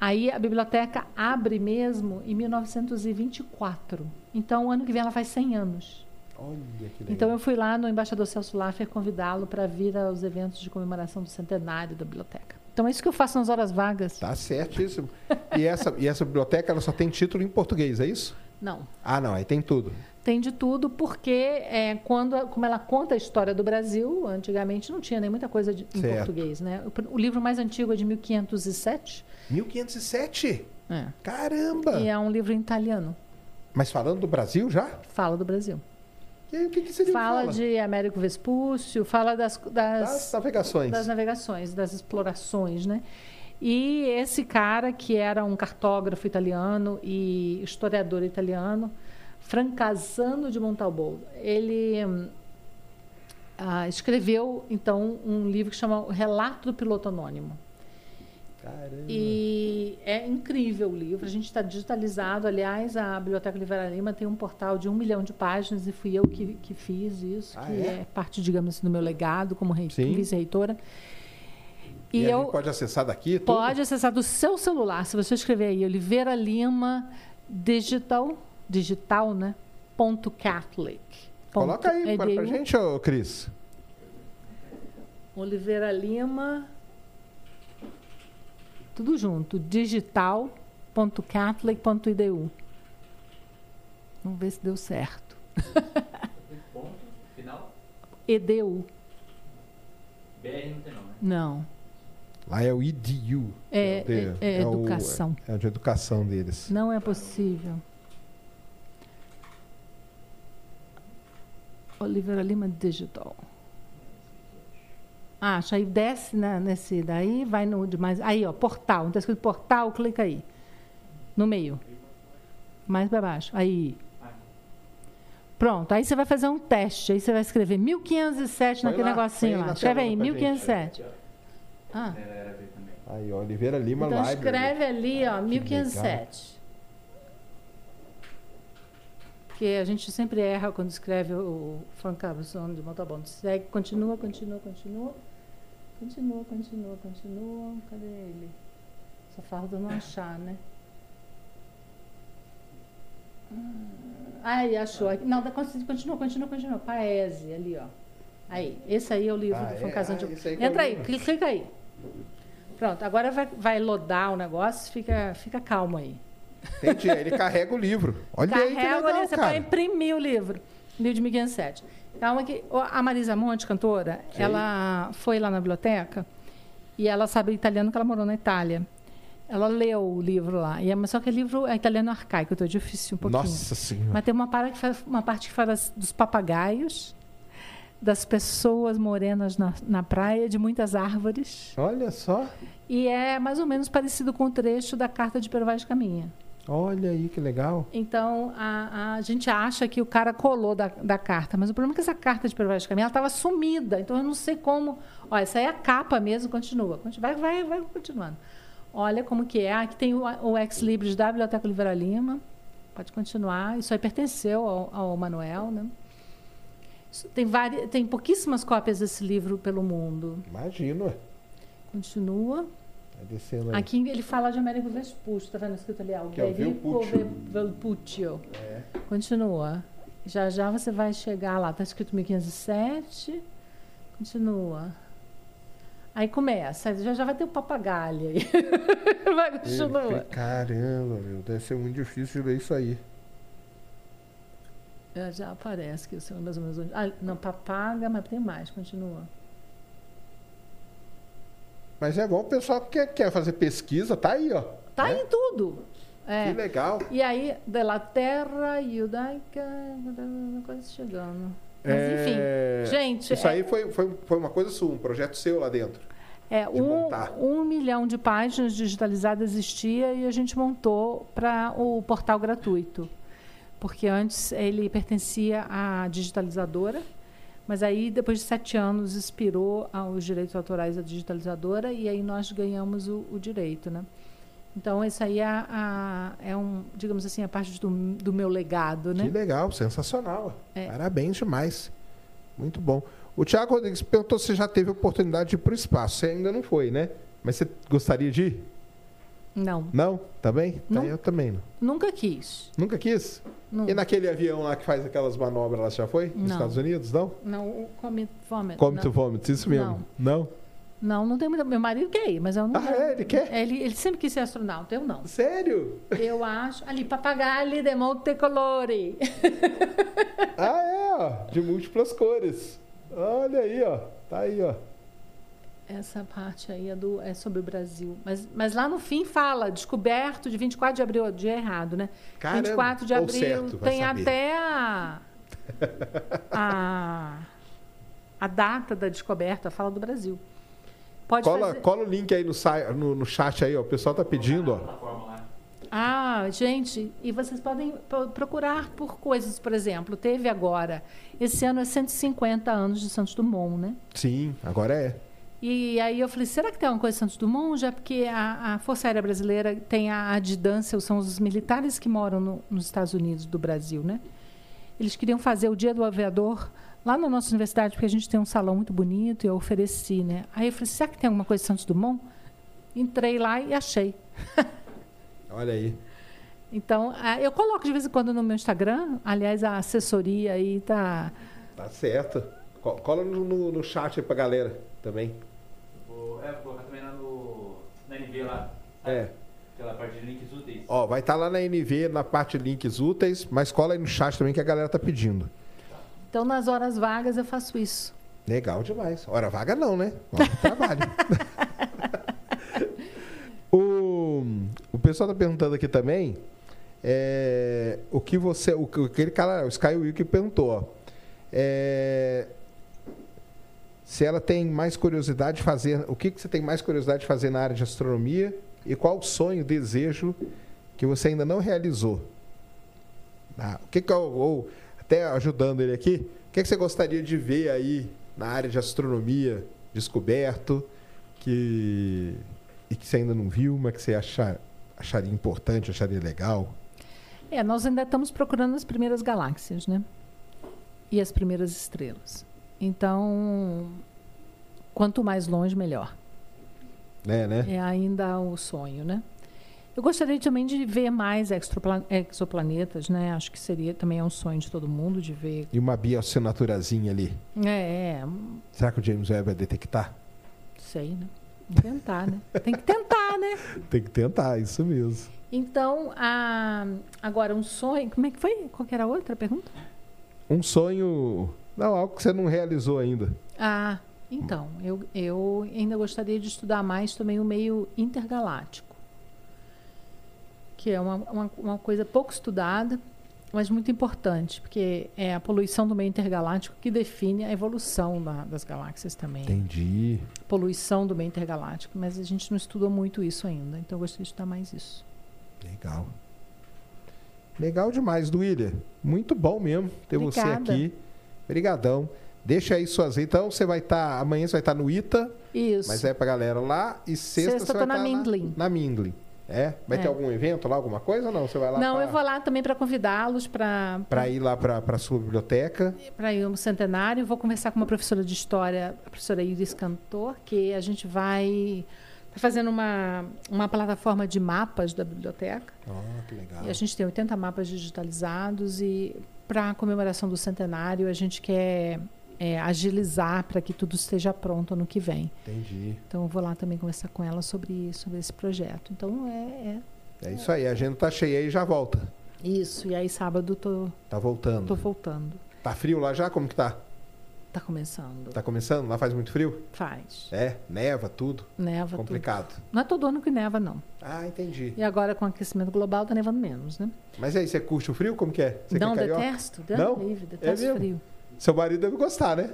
Aí a biblioteca abre mesmo em 1924. Então, ano que vem ela faz 100 anos. Olha que legal. Então, eu fui lá no embaixador Celso Laffer convidá-lo para vir aos eventos de comemoração do centenário da biblioteca. Então, é isso que eu faço nas horas vagas. Tá certíssimo. E essa, e essa biblioteca ela só tem título em português, é isso? Não. Ah, não, aí tem tudo. Tem de tudo, porque é, quando, como ela conta a história do Brasil, antigamente não tinha nem muita coisa de- em Certo. português. Né? O, o livro mais antigo é de 1507. 1507? É. Caramba! E é um livro em italiano. Mas falando do Brasil já? Fala do Brasil. E aí, o que, que seria Fala de Américo Vespúcio, fala das, das, das navegações. das navegações, das explorações, né? E esse cara, que era um cartógrafo italiano e historiador italiano, Francasano de Montalbot, ele hum, ah, escreveu, então, um livro que chama O Relato do Piloto Anônimo. Caramba. E é incrível o livro. A gente está digitalizado. Aliás, a Biblioteca Oliveira Lima tem um portal de um milhão de páginas e fui eu que, que fiz isso, Ah, que é? é? parte, digamos assim, do meu legado como vice-reitora. E, E, a eu pode acessar daqui? tudo? pode acessar do seu celular, se você escrever aí Oliveira Lima Digital, digital, né? Ponto Catholic. Coloca aí pra, pra edu. gente, ô Cris. Oliveira Lima. Tudo junto. digital.catholic.edu. Vamos ver se deu certo. Ponto, final, EDU. BR não tem não, né? Não. Lá é o EDU. É, o de- é- é o- educação. é o de educação deles. Não é possível. Oliveira Lima Digital. Acha, aí desce né, nesse daí, vai no demais. Aí, ó, portal. Está escrito portal, clica aí. No meio. Mais para baixo. Aí. Pronto, aí você vai fazer um teste. Aí você vai escrever 1507 Põe naquele lá, negocinho lá. na Escreve aí, pra gente. 1507. Aqui, Ah. Aí, ó, Oliveira Lima então Library. escreve ali, ó, 1507. Porque a gente sempre erra quando escreve o Frank Cabezon de Montalbão. Segue, continua, continua, continua. Continua, continua, continua. Cadê ele? Só falta não achar, né? Ah, Aí, achou. aqui. Não, dá- continua, continua, continua. Paese, ali, ó. Aí, esse aí é o livro Ah, do é? Ah, de aí que é Entra aí, livro. clica, aí. Pronto, agora vai, vai lodar o negócio, fica, fica calmo aí. Entendi. Ele carrega o livro. Olha aí que Carrega legal, ali, você cara. pode imprimir o livro. Livro de 1507. Calma que ó, a Marisa Monte, cantora, Sim. ela foi lá na biblioteca e ela sabe italiano que ela morou na Itália. Ela leu o livro lá. E é, mas só que é livro é italiano arcaico, então é difícil um pouquinho. Nossa senhora. Mas tem uma, para uma parte que fala dos papagaios, das pessoas morenas na, na praia, de muitas árvores. Olha só. E é mais ou menos parecido com o trecho da carta de Pero Vaz de Caminha. Olha aí que legal. Então, a, a gente acha que o cara colou da, da carta, mas o problema é que essa carta de Vaz de Caminha estava sumida. Então, eu não sei como. Ó, essa aí é a capa mesmo, continua. Conti- Vai, vai, vai continuando. Olha como que é. Aqui tem o, o Ex Libris da Biblioteca Oliveira Lima. Pode continuar. Isso aí pertenceu ao, ao Manuel, né? Tem, vari... tem pouquíssimas cópias desse livro pelo mundo. Imagino. Continua. Descendo. Aqui ele fala de Américo Vespucci, tá vendo escrito ali? É o Alberico Vespuccio. Ve- Vespuccio. É. Continua. Já já você vai chegar lá. Tá escrito 1507. Continua. Aí começa. Já já vai ter o papagaio aí. <laughs> vai, continua. Caramba, meu. Deve ser muito difícil de ler isso aí. Já, já aparece que eu sei mais ou menos onde. Ah, não, papaga, mas tem mais. Continua. Mas é bom o pessoal que quer, quer fazer pesquisa, tá aí, ó. Tá É? em tudo. É. Que legal. E aí, de la terra judaica, quase chegando. Mas É, enfim, gente, Isso é- aí foi, foi, foi uma coisa sua, um projeto seu lá dentro. É, de um, montar. um milhão de páginas digitalizadas existia e a gente montou para o portal gratuito. Porque antes ele pertencia à digitalizadora, mas aí depois de sete anos expirou aos direitos autorais da digitalizadora e aí nós ganhamos o, o direito, né? Então esse aí é, a- é um, digamos assim, a parte do, do meu legado, né? Que legal, sensacional. É. Parabéns demais. Muito bom. O Tiago Rodrigues perguntou se já teve oportunidade de ir para o espaço. Você ainda não foi, né? Mas você gostaria de ir? Não, Não? Tá bem? Tá, Não. Eu também não. nunca quis. Nunca quis? Não, E naquele avião lá que faz aquelas manobras lá, já foi? Nos Não. Estados Unidos? Não? não o come vomit. Come não. to vomit, isso mesmo. Não? Não, não tem muita. Meu marido quer ir, mas eu não. Ah, é? Ele quer? Ele, ele sempre quis ser astronauta, eu não. Sério? Eu acho. Ali, papagaio de multicolore. Ah, é, ó. De múltiplas cores. Olha aí, ó. Tá aí, ó. Essa parte aí é, do, é sobre o Brasil. Mas, mas lá no fim fala, descoberto de 24 de abril, dia errado, né? Caramba. 24 de abril certo, tem saber. até a, a, a data da descoberta, fala do Brasil. Pode Cola, fazer. cola o link aí no, no, no chat aí, ó. O pessoal tá pedindo, ó. Ah, gente, e vocês podem pro- procurar por coisas, por exemplo, teve agora, esse ano é 150 anos de Santos Dumont, né? Sim, agora é. E aí eu falei, será que tem alguma coisa de Santos Dumont? Já porque a, a Força Aérea Brasileira tem a adidância, são os militares que moram no- nos Estados Unidos do Brasil, né? Eles queriam fazer o Dia do Aviador lá na nossa universidade, porque a gente tem um salão muito bonito e eu ofereci, né? Aí eu falei, será que tem alguma coisa de Santos Dumont? Entrei lá e achei. <laughs> Olha aí. Então, ah, eu coloco de vez em quando no meu Instagram. Aliás, a assessoria aí tá. Tá certo. Co- Cola no, no, no chat aí pra galera também. É, vou colocar também lá no, na NV lá. sabe? É. Aquela parte de links úteis. Ó, vai estar lá na NV, na parte de links úteis, mas cola aí no chat também que a galera tá pedindo. Então, nas horas vagas, eu faço isso. Legal demais. Hora vaga não, né? Hora de trabalho. <laughs> o, o pessoal tá perguntando aqui também é, o que você. O, que- aquele cara, o Sky Will perguntou, ó. É, se ela tem mais curiosidade de fazer. O que, que você tem mais curiosidade de fazer na área de astronomia e qual o sonho, desejo que você ainda não realizou? Ah, o que, que é o- ou até ajudando ele aqui, o que, que você gostaria de ver aí na área de astronomia descoberto que e que você ainda não viu, mas que você achar, acharia importante, acharia legal? É, nós ainda estamos procurando as primeiras galáxias, né? E as primeiras estrelas. Então, quanto mais longe, melhor. Né, né? É ainda o sonho, né? Eu gostaria também de ver mais exoplanetas, né? Acho que seria também é um sonho de todo mundo de ver. E uma bioassinaturazinha ali. É, é Será que o James Webb vai detectar? sei, né? Tentar, né? <laughs> Tem que tentar, né? Tem que tentar, isso mesmo. Então, a... agora um sonho. Como é que foi? Qual que era a outra pergunta? Um sonho. Não, algo que você não realizou ainda. Ah, então, eu, eu ainda gostaria de estudar mais também o meio intergaláctico, que é uma, uma, uma coisa pouco estudada, mas muito importante, porque é a poluição do meio intergaláctico que define a evolução da- das galáxias também. Entendi. Poluição do meio intergaláctico, mas a gente não estudou muito isso ainda, então eu gostaria de estudar mais isso. Legal. Legal demais, Duília. Muito bom mesmo ter você Obrigada. aqui. Obrigadão. Deixa aí suas. Então você vai estar. amanhã você vai estar no ITA, Isso. mas é pra galera lá. E sexta, Sexta você vai tô na estar Mindlin. Na, na Mindlin. É? Vai ter É. algum evento lá, alguma coisa ou não? Você vai lá Não, pra, eu vou lá também para convidá-los para pra ir lá pra, pra sua biblioteca. para ir no centenário. Vou conversar com uma professora de história, a professora Iris Cantor, que a gente vai tá fazendo uma, uma plataforma de mapas da biblioteca. Ó, que legal. E a gente tem 80 mapas digitalizados e para a comemoração do centenário a gente quer é, agilizar para que tudo esteja pronto ano que vem. Entendi. Então eu vou lá também conversar com ela sobre, sobre esse projeto. Então é, É isso aí. A agenda tá cheia e já volta. é isso. E aí sábado tô, Tá voltando. tô voltando. Tá frio lá já? Como que tá? Tá começando. Tá começando? Lá faz muito frio? Faz. É, neva, tudo. Neva tudo. Complicado. Não é todo ano que neva, não. Ah, entendi. E agora com o aquecimento global tá nevando menos, né? Mas aí, você curte o frio? Como que é? Você não, que é detesto. Deus Não? livre, É detesto mesmo? frio. Seu marido deve gostar, né?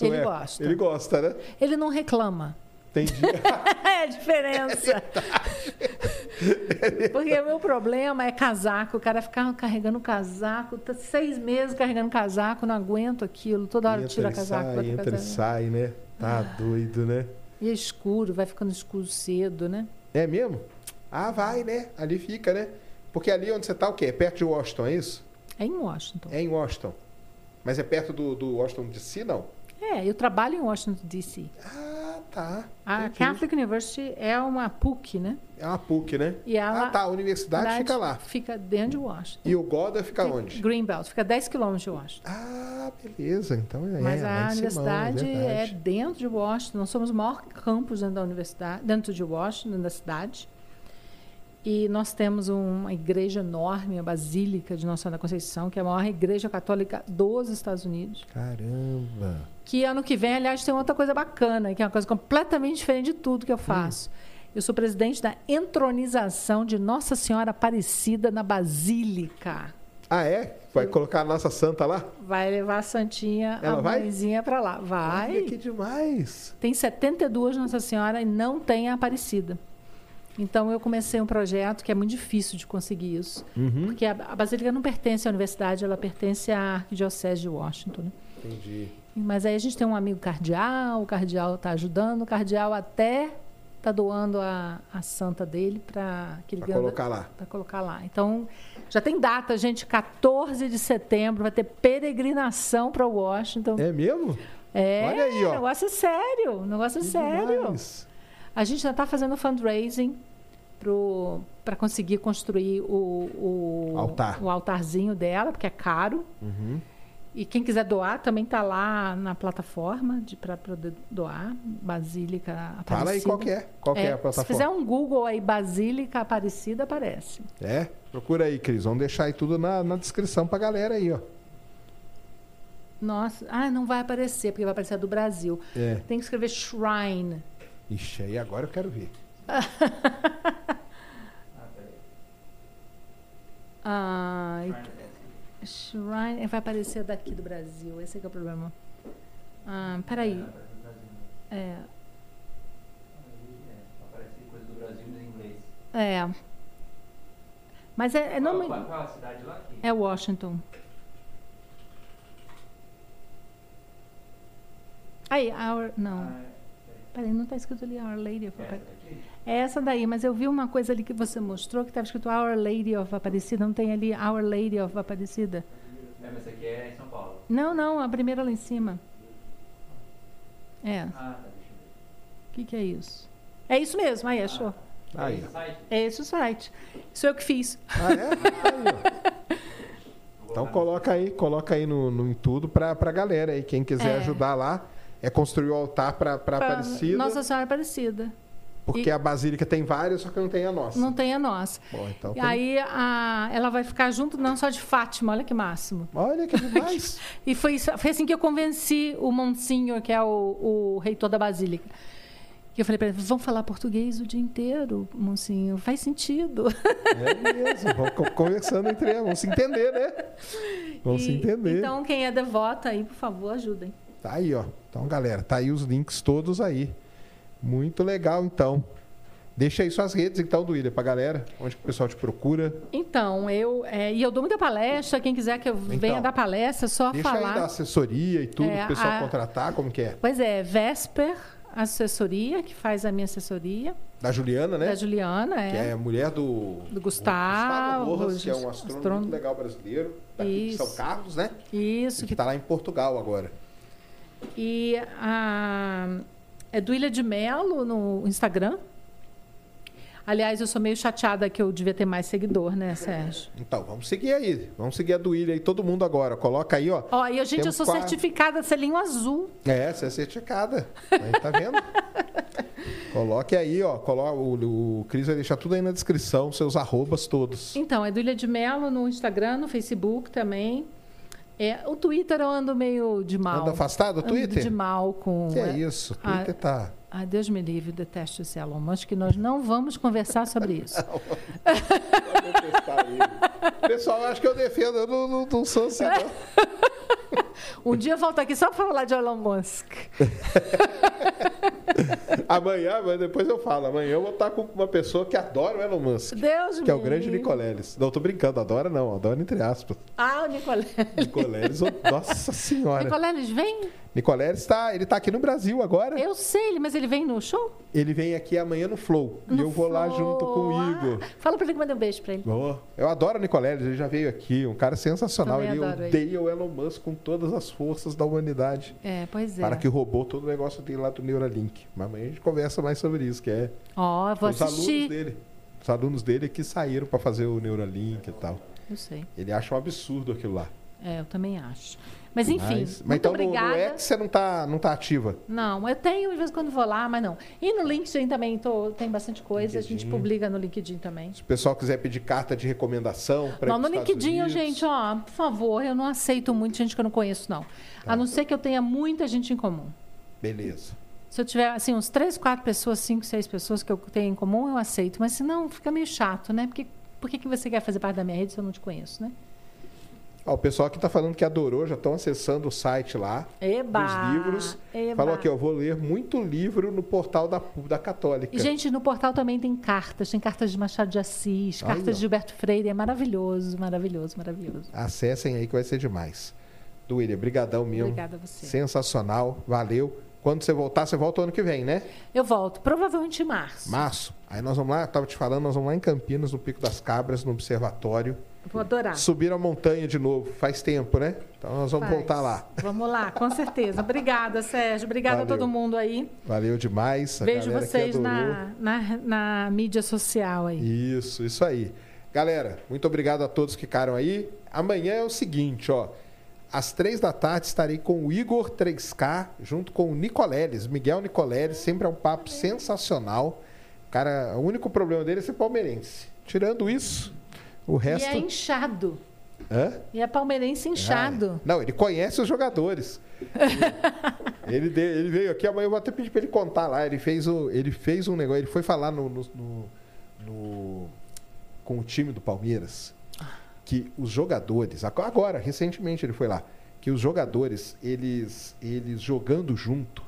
Ele é. gosta. Ele gosta, né? Ele não reclama. Entendi. <laughs> É a diferença. <laughs> Porque o meu problema é casaco. O cara ficar carregando casaco, tá seis meses carregando casaco, não aguento aquilo. Toda hora entra tira e casaco. sai, entra e casaco. sai, né? Tá doido, né? E é escuro, vai ficando escuro cedo, né? É mesmo? Ah, vai, né? Ali fica, né? Porque ali onde você tá, o quê? É perto de Washington, é isso? É em Washington. É em Washington. Mas é perto do, do Washington DC, não? É, eu trabalho em Washington, D.C. Ah, tá. A Entendi. Catholic University é uma PUC, né? É uma PUC, né? E ela ah, tá. A universidade fica lá. Fica dentro de Washington. E o Goda fica onde? Greenbelt, fica 10 quilômetros de Washington. Ah, beleza. Então é. Mas lá a Simão, universidade é verdade. dentro de Washington. Nós somos o maior campus dentro da universidade, dentro de Washington, dentro da cidade. E nós temos uma igreja enorme, a Basílica de Nossa Senhora da Conceição, que é a maior igreja católica dos Estados Unidos. Caramba. Que ano que vem, aliás, tem outra coisa bacana, que é uma coisa completamente diferente de tudo que eu faço. Eu sou presidente da entronização de Nossa Senhora Aparecida na Basílica. Ah, é? Vai colocar a nossa santa lá? Vai levar a Santinha, Ela a mãezinha para lá. Vai. Olha que demais. Tem 72 Nossa Senhora e não tem a Aparecida. Então eu comecei um projeto que é muito difícil de conseguir isso, Uhum. porque a, a Basílica não pertence à universidade, ela pertence à Arquidiocese de Washington. Né? Entendi. Mas aí a gente tem um amigo cardeal, o cardeal está ajudando, o cardeal até está doando a, a santa dele para que ele Pra ganha- colocar lá. pra colocar lá. Então já tem data, gente, 14 de setembro vai ter peregrinação para Washington. É mesmo? É, Olha aí, ó. negócio é sério, negócio é sério. demais. A gente já está fazendo fundraising para conseguir construir o, o, Altar. o altarzinho dela, porque é caro. Uhum. E quem quiser doar também está lá na plataforma para poder doar. Basílica Aparecida. Fala aí qual que é. Qual que é, a Se plataforma? fizer um Google aí, Basílica Aparecida, aparece. É? Procura aí, Cris. Vamos deixar aí tudo na, na descrição pra galera aí, ó. Nossa, ah, não vai aparecer, porque vai aparecer a do Brasil. É. Tem que escrever Shrine. Ixi, aí agora eu quero ver. <laughs> Ah, peraí. Ah, Shrine. Shrine vai aparecer daqui do Brasil. Esse é que é o problema. Ah, peraí. Ah. É, É, Aparece coisa do Brasil mas em inglês. é. Mas é, é, Qual, nome, qual, qual a cidade lá? É Washington. Aí, our, não. Ah, Peraí, não está escrito ali Our Lady of é, essa Aparecida. É essa daí, mas eu vi uma coisa ali que você mostrou que estava escrito Our Lady of Aparecida. Não tem ali Our Lady of Aparecida? É, mas essa aqui é em São Paulo. Não, não, a primeira lá em cima. É. Ah, tá. O que, que é isso? É isso mesmo, aí achou. Aí, Esse ó. site? É esse o site. Isso eu que fiz. Ah, é? Aí, <laughs> Então coloca aí, coloca aí no, no em tudo pra, pra galera aí. Quem quiser É. ajudar lá, é construir o altar Pra Aparecida. Nossa Senhora Aparecida. Porque e- a Basílica tem várias, só que não tem a nossa. Não tem a nossa. Bom, então E tem- aí a, ela vai ficar junto não só de Fátima, olha que máximo. Olha que demais. <laughs> E foi, isso- foi assim que eu convenci o Monsinho, que é o, o reitor da Basílica. Que eu falei para ele, vamos falar português o dia inteiro, Monsinho. Faz sentido. é mesmo. Vamos co- conversando entre eles. Vamos se entender, né? Vamos se E- entender. Então, quem é devota aí, por favor, ajudem. Tá aí, ó. Então, galera, tá aí os links todos aí. Muito legal, então. Deixa aí suas redes, então, do William, pra galera. Onde que o pessoal te procura. Então, eu. é, e eu dou muita palestra. Quem quiser que eu venha dar palestra, é só Então, Deixa falar. aí da assessoria e tudo, É, pro pessoal a- contratar, como que é? Pois é, Vesper Assessoria, que faz a minha assessoria, Da Juliana, né? da Juliana, Que é mulher do, Do Gustavo, Rojas, que é um astrônomo, muito legal brasileiro, daqui de São Isso. Carlos, né? Isso, Que que está lá em Portugal agora. E a é do Ilha de Melo no Instagram. Aliás, eu sou meio chateada que eu devia ter mais seguidor, né, Sérgio? Então, vamos seguir aí. Vamos seguir a do William aí, todo mundo agora. Coloca aí, ó. Ó, e a gente, eu sou quatro- certificada selinho azul. É, você é certificada. Aí, tá vendo? <laughs> Coloque aí, ó. Coloca, o, o Cris vai deixar tudo aí na descrição, seus arrobas todos. Então, é do Ilha de Melo no Instagram, no Facebook também. É, o Twitter eu ando meio de mal. Anda afastado do Twitter? de mal com. Que é isso? O Twitter tá. Ai, Deus me livre, detesto esse Elon Musk, que nós não vamos conversar sobre isso. <laughs> Ele. Pessoal, acho que eu defendo, eu não, não, não sou assim, não. <laughs> Um dia eu volto aqui só para falar de Elon Musk. <laughs> Amanhã, mas depois eu falo. Amanhã eu vou estar com uma pessoa que adora o Elon Musk. Deus Que é o grande. Nicoleles. Não, tô brincando, adora não, adora entre aspas. Ah, o. Nicoleles, ô, nossa senhora. Nicoleles, vem? Nicoleles tá, ele tá aqui no Brasil agora. Eu sei, ele- mas ele vem no show? Ele vem aqui amanhã no Flow. e No eu vou lá Flow. junto com o Igor. Ah, fala para ele que manda um beijo para ele. Oh, eu adoro o Nicoleles, ele já veio aqui, um cara sensacional. Também ele odeia o Elon Musk com todas as forças da humanidade. É, pois é. Para que roubou todo o negócio dele lá do Neuralink. Mas amanhã a gente conversa mais sobre isso, que é Ó, eu vou os alunos assistir. dele. Os alunos dele que saíram para fazer o Neuralink e tal. Eu sei. Ele acha um absurdo aquilo lá. É, eu também acho. Mas enfim, mas, mas então no- no, obrigada. X você não tá, não tá ativa. Não, eu tenho, de vez em quando vou lá, mas não. E no LinkedIn também tô, tem bastante coisa, a gente LinkedIn. publica no LinkedIn também. Se o pessoal quiser pedir carta de recomendação para Não, no LinkedIn, gente, ó, por favor, eu não aceito muito gente que eu não conheço, não. Tá. A não ser que eu tenha muita gente em comum. Beleza. Se eu tiver, assim, uns três, quatro pessoas, cinco, seis pessoas que eu tenho em comum, eu aceito. Mas senão fica meio chato, né? Porque por que, que você quer fazer parte da minha rede se eu não te conheço, né? Ó, o pessoal que tá falando que adorou, já estão acessando o site lá. Eba! Dos livros. Eba. Falou aqui, ó, vou ler muito livro no portal da, da Católica. E, gente, no portal também tem cartas. Tem cartas de Machado de Assis, Aí, cartas ó. de Gilberto Freire. É maravilhoso, maravilhoso, maravilhoso. Acessem aí que vai ser demais. Do William, brigadão mesmo. Obrigada a você. Sensacional, valeu. Quando você voltar, você volta ano que vem, né? Eu volto, provavelmente em março. Março. Aí nós vamos lá, eu tava te falando, nós vamos lá em Campinas, no Pico das Cabras, no observatório. Vou adorar. Subir a montanha de novo. Faz tempo, né? Então nós vamos Faz. voltar lá. Vamos lá, com certeza. <laughs> Obrigada, Sérgio. Obrigada Valeu. a todo mundo aí. Valeu demais. A Vejo vocês na, na, na mídia social aí. Isso, isso aí. Galera, muito obrigado a todos que ficaram aí. Amanhã é o seguinte, ó. Às três da tarde estarei com o Igor 3K, junto com o Nicoleles, Miguel Nicoleles. Sempre é um papo sensacional. Cara, o único problema dele é ser palmeirense. Tirando isso, o E resto. é inchado. Hã? E é palmeirense inchado. Ah, não, ele conhece os jogadores. <laughs> ele, ele veio aqui, amanhã eu vou até pedir para ele contar lá. Ele fez, o, ele fez um negócio, ele foi falar no, no- no- no- com o time do Palmeiras que os jogadores, ago- agora, recentemente ele foi lá, que os jogadores, eles, eles jogando junto,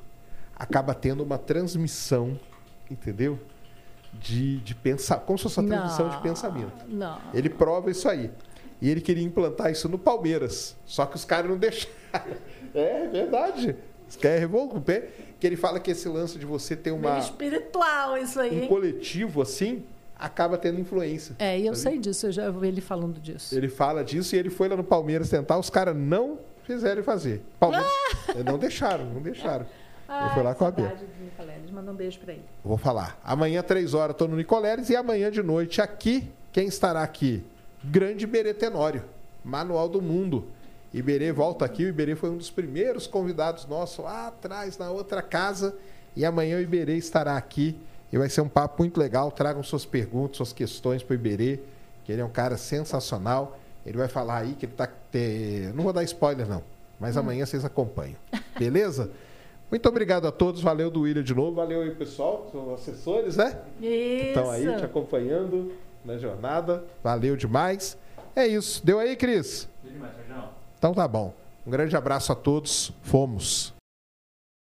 acaba tendo uma transmissão, entendeu? De, de pensar, como se fosse uma transmissão de Não, pensamento. Não. Ele prova isso aí. E ele queria implantar isso no Palmeiras. Só que os caras não deixaram. <laughs> É verdade. Os caras revolver. Que ele fala que esse lance de você ter uma, Meio espiritual isso aí. um hein? coletivo assim acaba tendo influência. É, e eu sabe? sei disso, eu já ouvi ele falando disso. Ele fala disso e ele foi lá no Palmeiras tentar, os caras não fizeram fazer. Palmeiras <laughs> não deixaram, não deixaram. Ele foi lá com a Bia. Manda um beijo pra ele. Vou falar. Amanhã, três horas, estou no Nicoleles e amanhã de noite aqui, quem estará aqui? Grande Iberê Tenório, Manual do Mundo. Iberê volta aqui, o Iberê foi um dos primeiros convidados nossos lá atrás, na outra casa. E amanhã o Iberê estará aqui e vai ser um papo muito legal. Tragam suas perguntas, suas questões para o Iberê, que ele é um cara sensacional. Ele vai falar aí que ele tá. te- Não vou dar spoiler, não. Mas amanhã vocês acompanham. Beleza? <laughs> Muito obrigado a todos. Valeu do William de novo. Valeu aí, pessoal. São assessores, né? Isso. Estão aí te acompanhando na jornada. Valeu demais. É isso. Deu aí, Cris? Tudo demais, Sérgio. Então tá bom. Um grande abraço a todos. Fomos.